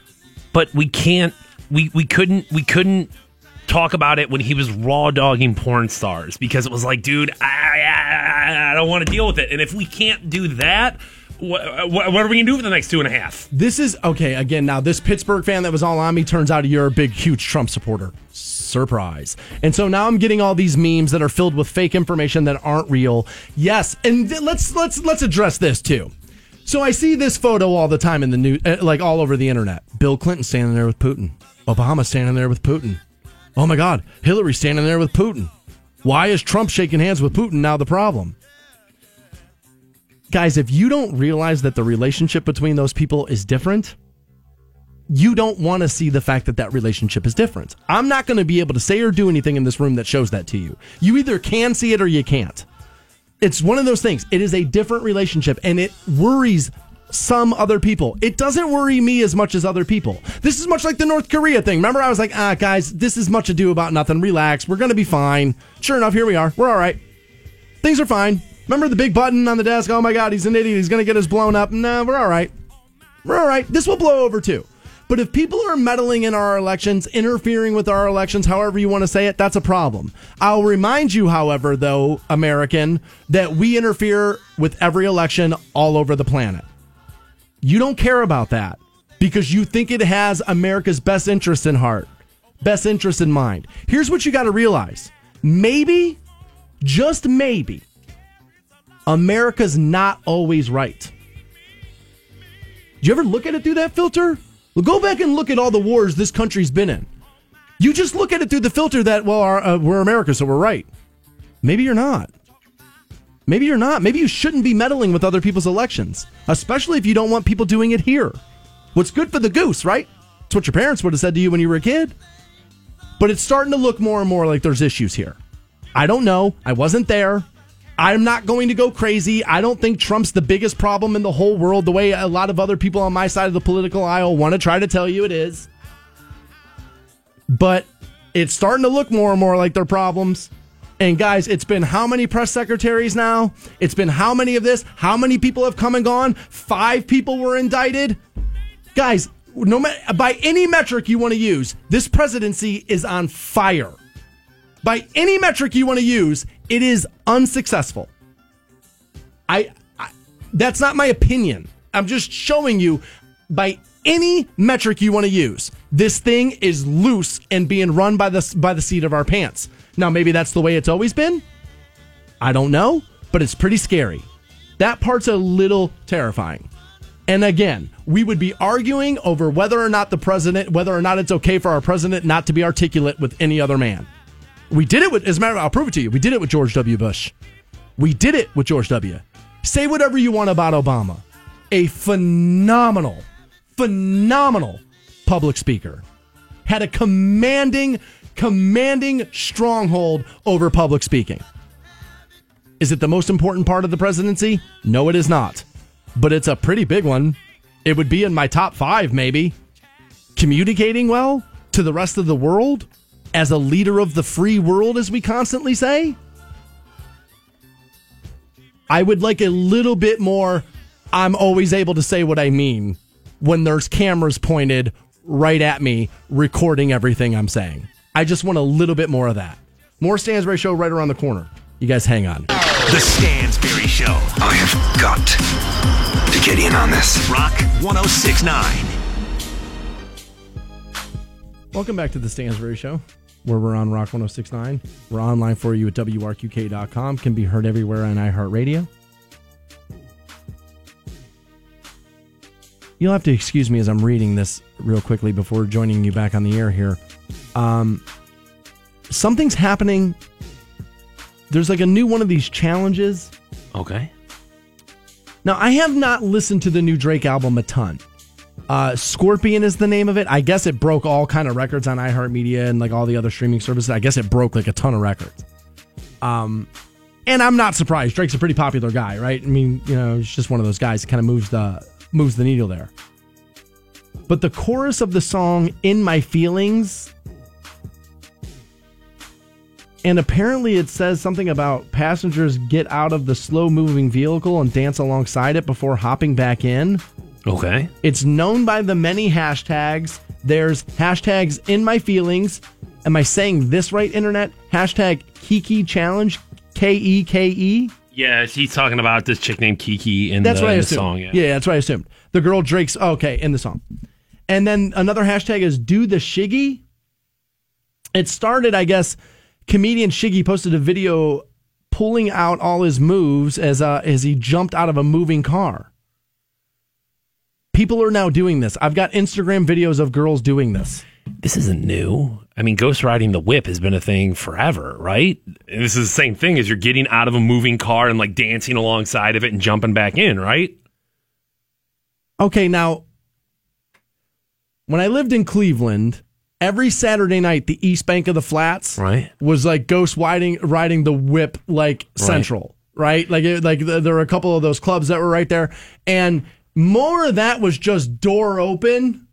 S2: But we can't. We we couldn't. We couldn't talk about it when he was raw dogging porn stars because it was like, dude, I, I, I don't want to deal with it. And if we can't do that, what, what are we gonna do for the next two and a half?
S1: This is okay. Again, now this Pittsburgh fan that was all on me turns out you're a big, huge Trump supporter. Surprise. And so now I'm getting all these memes that are filled with fake information that aren't real. Yes, and th- let's let's let's address this too. So I see this photo all the time in the news, uh, like all over the internet. Bill Clinton standing there with Putin. Obama standing there with Putin. Oh my God, Hillary standing there with Putin. Why is Trump shaking hands with Putin now the problem? Guys, if you don't realize that the relationship between those people is different, you don't want to see the fact that that relationship is different. I'm not going to be able to say or do anything in this room that shows that to you. You either can see it or you can't. It's one of those things. It is a different relationship and it worries some other people. It doesn't worry me as much as other people. This is much like the North Korea thing. Remember, I was like, ah, guys, this is much ado about nothing. Relax. We're going to be fine. Sure enough, here we are. We're all right. Things are fine. Remember the big button on the desk? Oh my God, he's an idiot. He's going to get us blown up. No, we're all right. We're all right. This will blow over too. But if people are meddling in our elections, interfering with our elections, however you want to say it, that's a problem. I'll remind you, however, though, American, that we interfere with every election all over the planet. You don't care about that because you think it has America's best interest in heart, best interest in mind. Here's what you got to realize maybe, just maybe, America's not always right. Do you ever look at it through that filter? Go back and look at all the wars this country's been in. You just look at it through the filter that, well, our, uh, we're America, so we're right. Maybe you're not. Maybe you're not. Maybe you shouldn't be meddling with other people's elections, especially if you don't want people doing it here. What's good for the goose, right? It's what your parents would have said to you when you were a kid. But it's starting to look more and more like there's issues here. I don't know. I wasn't there. I'm not going to go crazy. I don't think Trump's the biggest problem in the whole world, the way a lot of other people on my side of the political aisle want to try to tell you it is. But it's starting to look more and more like their problems. And guys, it's been how many press secretaries now? It's been how many of this? How many people have come and gone? Five people were indicted. Guys, no matter by any metric you want to use, this presidency is on fire. By any metric you want to use, it is unsuccessful. I, I that's not my opinion. I'm just showing you by any metric you want to use. This thing is loose and being run by the by the seat of our pants. Now maybe that's the way it's always been. I don't know, but it's pretty scary. That part's a little terrifying. And again, we would be arguing over whether or not the president, whether or not it's okay for our president not to be articulate with any other man. We did it with, as a matter of I'll prove it to you. We did it with George W. Bush. We did it with George W. Say whatever you want about Obama. A phenomenal, phenomenal public speaker. Had a commanding, commanding stronghold over public speaking. Is it the most important part of the presidency? No, it is not. But it's a pretty big one. It would be in my top five, maybe. Communicating well to the rest of the world as a leader of the free world, as we constantly say. I would like a little bit more. I'm always able to say what I mean when there's cameras pointed right at me, recording everything I'm saying. I just want a little bit more of that. More Stansbury Show right around the corner. You guys hang on.
S3: The Stansbury Show.
S4: I have got to get in on this.
S3: Rock 1069.
S1: Welcome back to the Stansbury Show, where we're on Rock 1069. We're online for you at WRQK.com. Can be heard everywhere on iHeartRadio. You'll have to excuse me as I'm reading this real quickly before joining you back on the air here. Um, something's happening. There's like a new one of these challenges.
S2: Okay.
S1: Now, I have not listened to the new Drake album a ton. Uh, Scorpion is the name of it. I guess it broke all kind of records on iHeartMedia and like all the other streaming services. I guess it broke like a ton of records. Um, and I'm not surprised. Drake's a pretty popular guy, right? I mean, you know, he's just one of those guys that kind of moves the moves the needle there. But the chorus of the song "In My Feelings," and apparently it says something about passengers get out of the slow moving vehicle and dance alongside it before hopping back in.
S2: Okay.
S1: It's known by the many hashtags. There's hashtags in my feelings. Am I saying this right, internet? Hashtag Kiki Challenge, K E K E.
S2: Yeah, he's talking about this chick named Kiki in
S1: That's
S2: the,
S1: what I assumed.
S2: song. Yeah.
S1: yeah, that's what I assumed. The girl Drake's okay in the song. And then another hashtag is do the shiggy. It started, I guess, comedian Shiggy posted a video pulling out all his moves as uh, as he jumped out of a moving car. People are now doing this. I've got Instagram videos of girls doing this.
S2: This isn't new. I mean, ghost riding the whip has been a thing forever, right? And this is the same thing as you're getting out of a moving car and like dancing alongside of it and jumping back in, right?
S1: Okay, now when I lived in Cleveland, every Saturday night the East Bank of the Flats
S2: Right.
S1: was like ghost riding riding the whip like central, right? Like it, like th- there were a couple of those clubs that were right there and more of that was just door open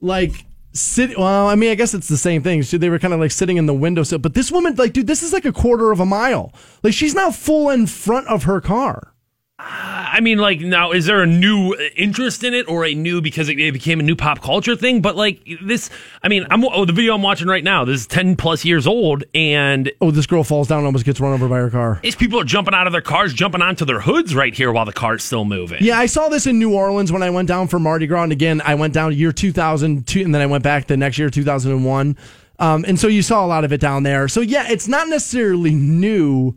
S1: like sit well, I mean, I guess it's the same thing. So they were kind of like sitting in the windowsill, but this woman like dude, this is like a quarter of a mile. Like she's not full in front of her car.
S2: I mean, like, now, is there a new interest in it or a new because it, it became a new pop culture thing? But, like, this, I mean, I'm oh, the video I'm watching right now, this is 10 plus years old, and
S1: Oh, this girl falls down and almost gets run over by her car.
S2: these people are jumping out of their cars, jumping onto their hoods right here while the car's still moving.
S1: Yeah, I saw this in New Orleans when I went down for Mardi Gras. And again, I went down year 2002 and then I went back the next year, 2001. Um, and so you saw a lot of it down there. So yeah, it's not necessarily new.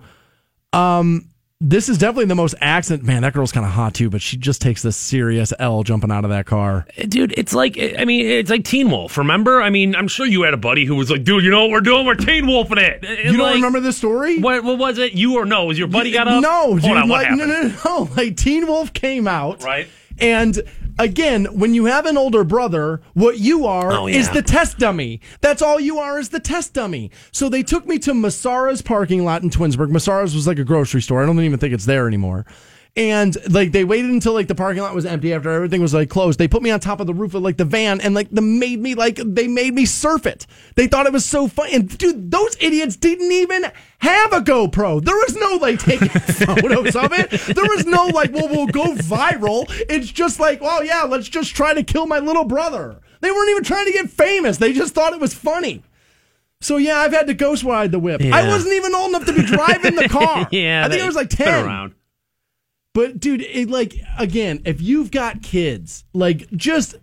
S1: Um, this is definitely the most accident. Man, that girl's kind of hot too, but she just takes this serious L jumping out of that car.
S2: Eh, dude, it's like, eh, I mean, it's like Teen Wolf, remember? I mean, I'm sure you had a buddy who was like, dude, you know what we're doing? We're Teen Wolfing it.
S1: Eh, you don't remember this story?
S2: What, what was it? You or no? Was your buddy got up?
S1: No,
S2: Hold
S1: dude.
S2: on, what
S1: like, no, no, no. Like Teen Wolf came out,
S2: Right.
S1: And again, when you have an older brother, what you are
S2: Oh,
S1: is the test dummy. That's all you are is the test dummy. So they took me to Masara's parking lot in Twinsburg. Masara's was like a grocery store. I don't even think it's there anymore. And like they waited until like the parking lot was empty after everything was like closed. They put me on top of the roof of like the van and like the made me like they made me surf it. They thought it was so fun. And dude, those idiots didn't even have a GoPro. There was no like taking photos of it. There was no like, well, we'll go viral. It's just like, well, yeah, let's just try to kill my little brother. They weren't even trying to get famous. They just thought it was funny. So yeah, I've had to ghost ride the whip. I wasn't even old enough to be driving the car.
S2: yeah,
S1: I think I was like ten.
S2: around.
S1: But dude, it like again, if you've got kids, like just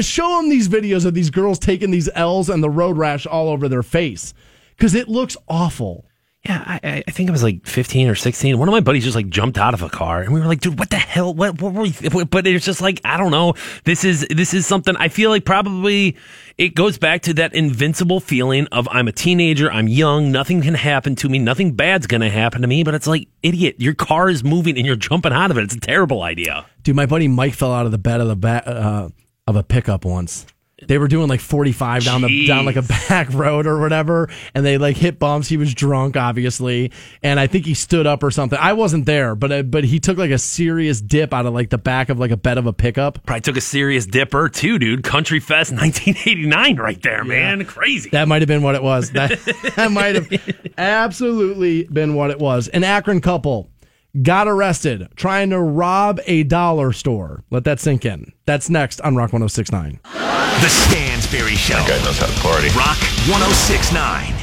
S1: show them these videos of these girls taking these L's and the road rash all over their face because it looks awful.
S2: Yeah, I, I- think I was like 15 or 16. One of my buddies just like jumped out of a car, and we were like, "Dude, what the hell? What? What were we?" But it's just like I don't know. This is this is something I feel like probably it goes back to that invincible feeling of I'm a teenager, I'm young, nothing can happen to me, nothing bad's gonna happen to me. But it's like, idiot, your car is moving and you're jumping out of it. It's a terrible idea.
S1: Dude, my buddy Mike fell out of the bed of the back uh, of a pickup once. They were doing like 45 down the down like a back road or whatever, and they like hit bumps. He was drunk, obviously, and I think he stood up or something. I wasn't there, but uh, but he took like a serious dip out of like the back of like a bed of a pickup.
S2: Probably took a serious dipper too, dude. Country Fest 1989, right there, man. Crazy.
S1: That might have been what it was. That, that might have absolutely been what it was. An Akron couple got arrested trying to rob a dollar store. Let that sink in. That's next on Rock 1069.
S3: The Stansbury Show. That guy knows how to party. Rock 1069.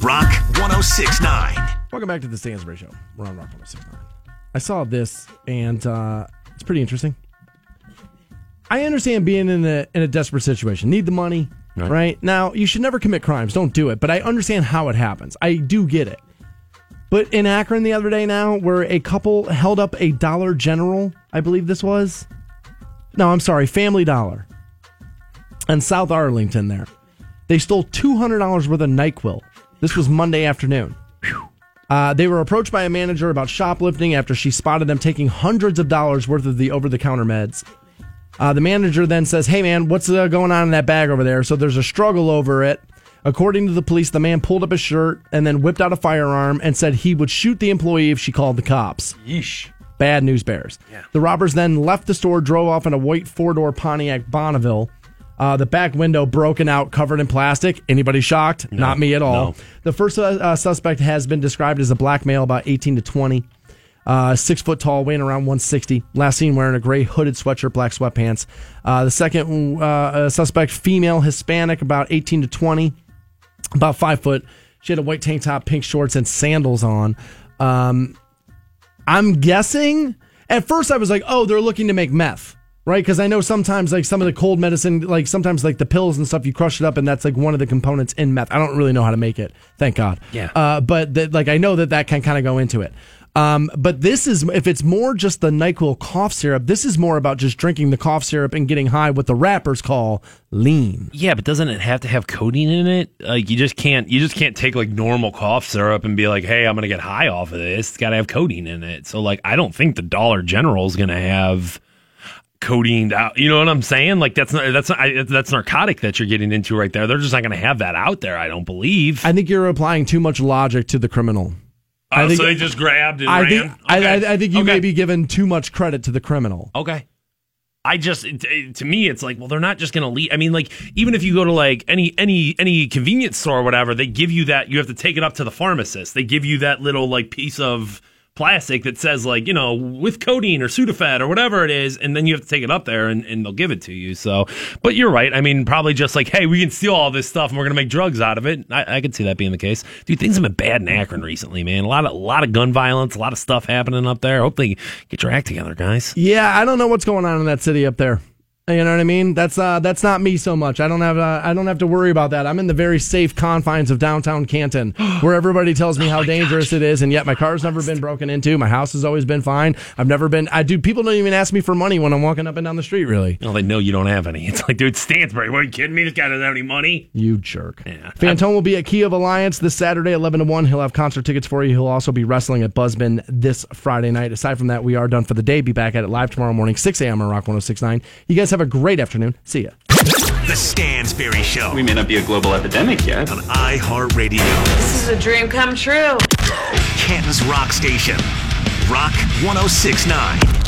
S3: Rock 1069.
S1: Welcome back to the Stansbury Show. We're on Rock 1069. I saw this and uh, it's pretty interesting. I understand being in a in a desperate situation, need the money, right. Now, you should never commit crimes. Don't do it. But I understand how it happens. I do get it. But in Akron the other day now, where a couple held up a Dollar General, I believe this was. No, I'm sorry, Family Dollar. And South Arlington there. They stole $200 worth of NyQuil. This was Monday afternoon. Uh, they were approached by a manager about shoplifting after she spotted them taking hundreds of dollars worth of the over the counter meds. Uh, the manager then says, Hey man, what's uh, going on in that bag over there? So there's a struggle over it. According to the police, the man pulled up his shirt and then whipped out a firearm and said he would shoot the employee if she called the cops.
S2: Yeesh.
S1: Bad news bears. The robbers then left the store, drove off in a white four door Pontiac Bonneville. Uh, the back window broken out, covered in plastic. Anybody shocked? Not me at all.
S2: no.
S1: The first uh, uh, suspect has been described as a black male, about 18 to 20. Uh, six foot tall, weighing around 160. Last seen wearing a gray hooded sweatshirt, black sweatpants. Uh, the second uh, suspect, female, Hispanic, about 18 to 20 about five foot. She had a white tank top, pink shorts, and sandals on. Um, I'm guessing. At first, I was like, "Oh, they're looking to make meth." Right, because I know sometimes like some of the cold medicine, like sometimes like the pills and stuff, you crush it up, and that's like one of the components in meth. I don't really know how to make it, thank God.
S2: Yeah.
S1: Uh, but that, like I know that that can kind of go into it. Um, but this is if it's more just the Nyquil cough syrup, this is more about just drinking the cough syrup and getting high. What the rappers call lean.
S2: Yeah, but doesn't it have to have codeine in it? Like you just can't you just can't take like normal cough syrup and be like, "Hey, I'm going to get high off of this." It's got to have codeine in it. So like I don't think the Dollar General is going to have codeine out. You know what I'm saying? Like that's not that's not I, that's narcotic that you're getting into right there. They're just not going to have that out there, I don't believe.
S1: I think you're applying too much logic to the criminal. I
S2: Oh,
S1: think-
S2: so they just grabbed and
S1: I
S2: ran.
S1: think I,
S2: Okay.
S1: I, I think you
S2: Okay.
S1: may be giving too much credit to the criminal.
S2: Okay. I just to me it's like well they're not just going to leave I mean like even if you go to like any any any convenience store or whatever they give you that you have to take it up to the pharmacist they give you that little like piece of plastic that says like you know with codeine or Sudafed or whatever it is and then you have to take it up there and, and they'll give it to you so. But you're right. I mean probably just like hey we can steal all this stuff and we're gonna make drugs out of it. I, I could see that being the case. Dude things have been bad in Akron recently man. A lot of a lot of gun violence a lot of stuff happening up there. Hope they get your act together guys.
S1: Yeah, I don't know what's going on in that city up there. You know what I mean? That's uh, that's not me so much. I don't have uh, I don't have to worry about that. I'm in the very safe confines of downtown Canton, where everybody tells me how dangerous it is, and yet my car's never been broken into. My house has always been fine. I've never been. I do. People don't even ask me for money when I'm walking up and down the street. Really,
S2: Well, they know you don't have any. It's like, dude, Stansbury. What are you kidding me? This guy doesn't have any money.
S1: you jerk.
S2: Yeah.
S1: Fantone will be at Kia of Alliance this Saturday, 11 to 1. He'll have concert tickets for you. He'll also be wrestling at Buzzbin this Friday night. Aside from that, we are done for the day. Be back at it live tomorrow morning, 6 a.m. on Rock 1069. You guys have a great afternoon. See ya.
S3: The Stansbury Show
S5: We may not be a global epidemic yet.
S3: on iHeartRadio,
S8: This is a dream come true.
S3: Canton's Rock Station. Rock 1069.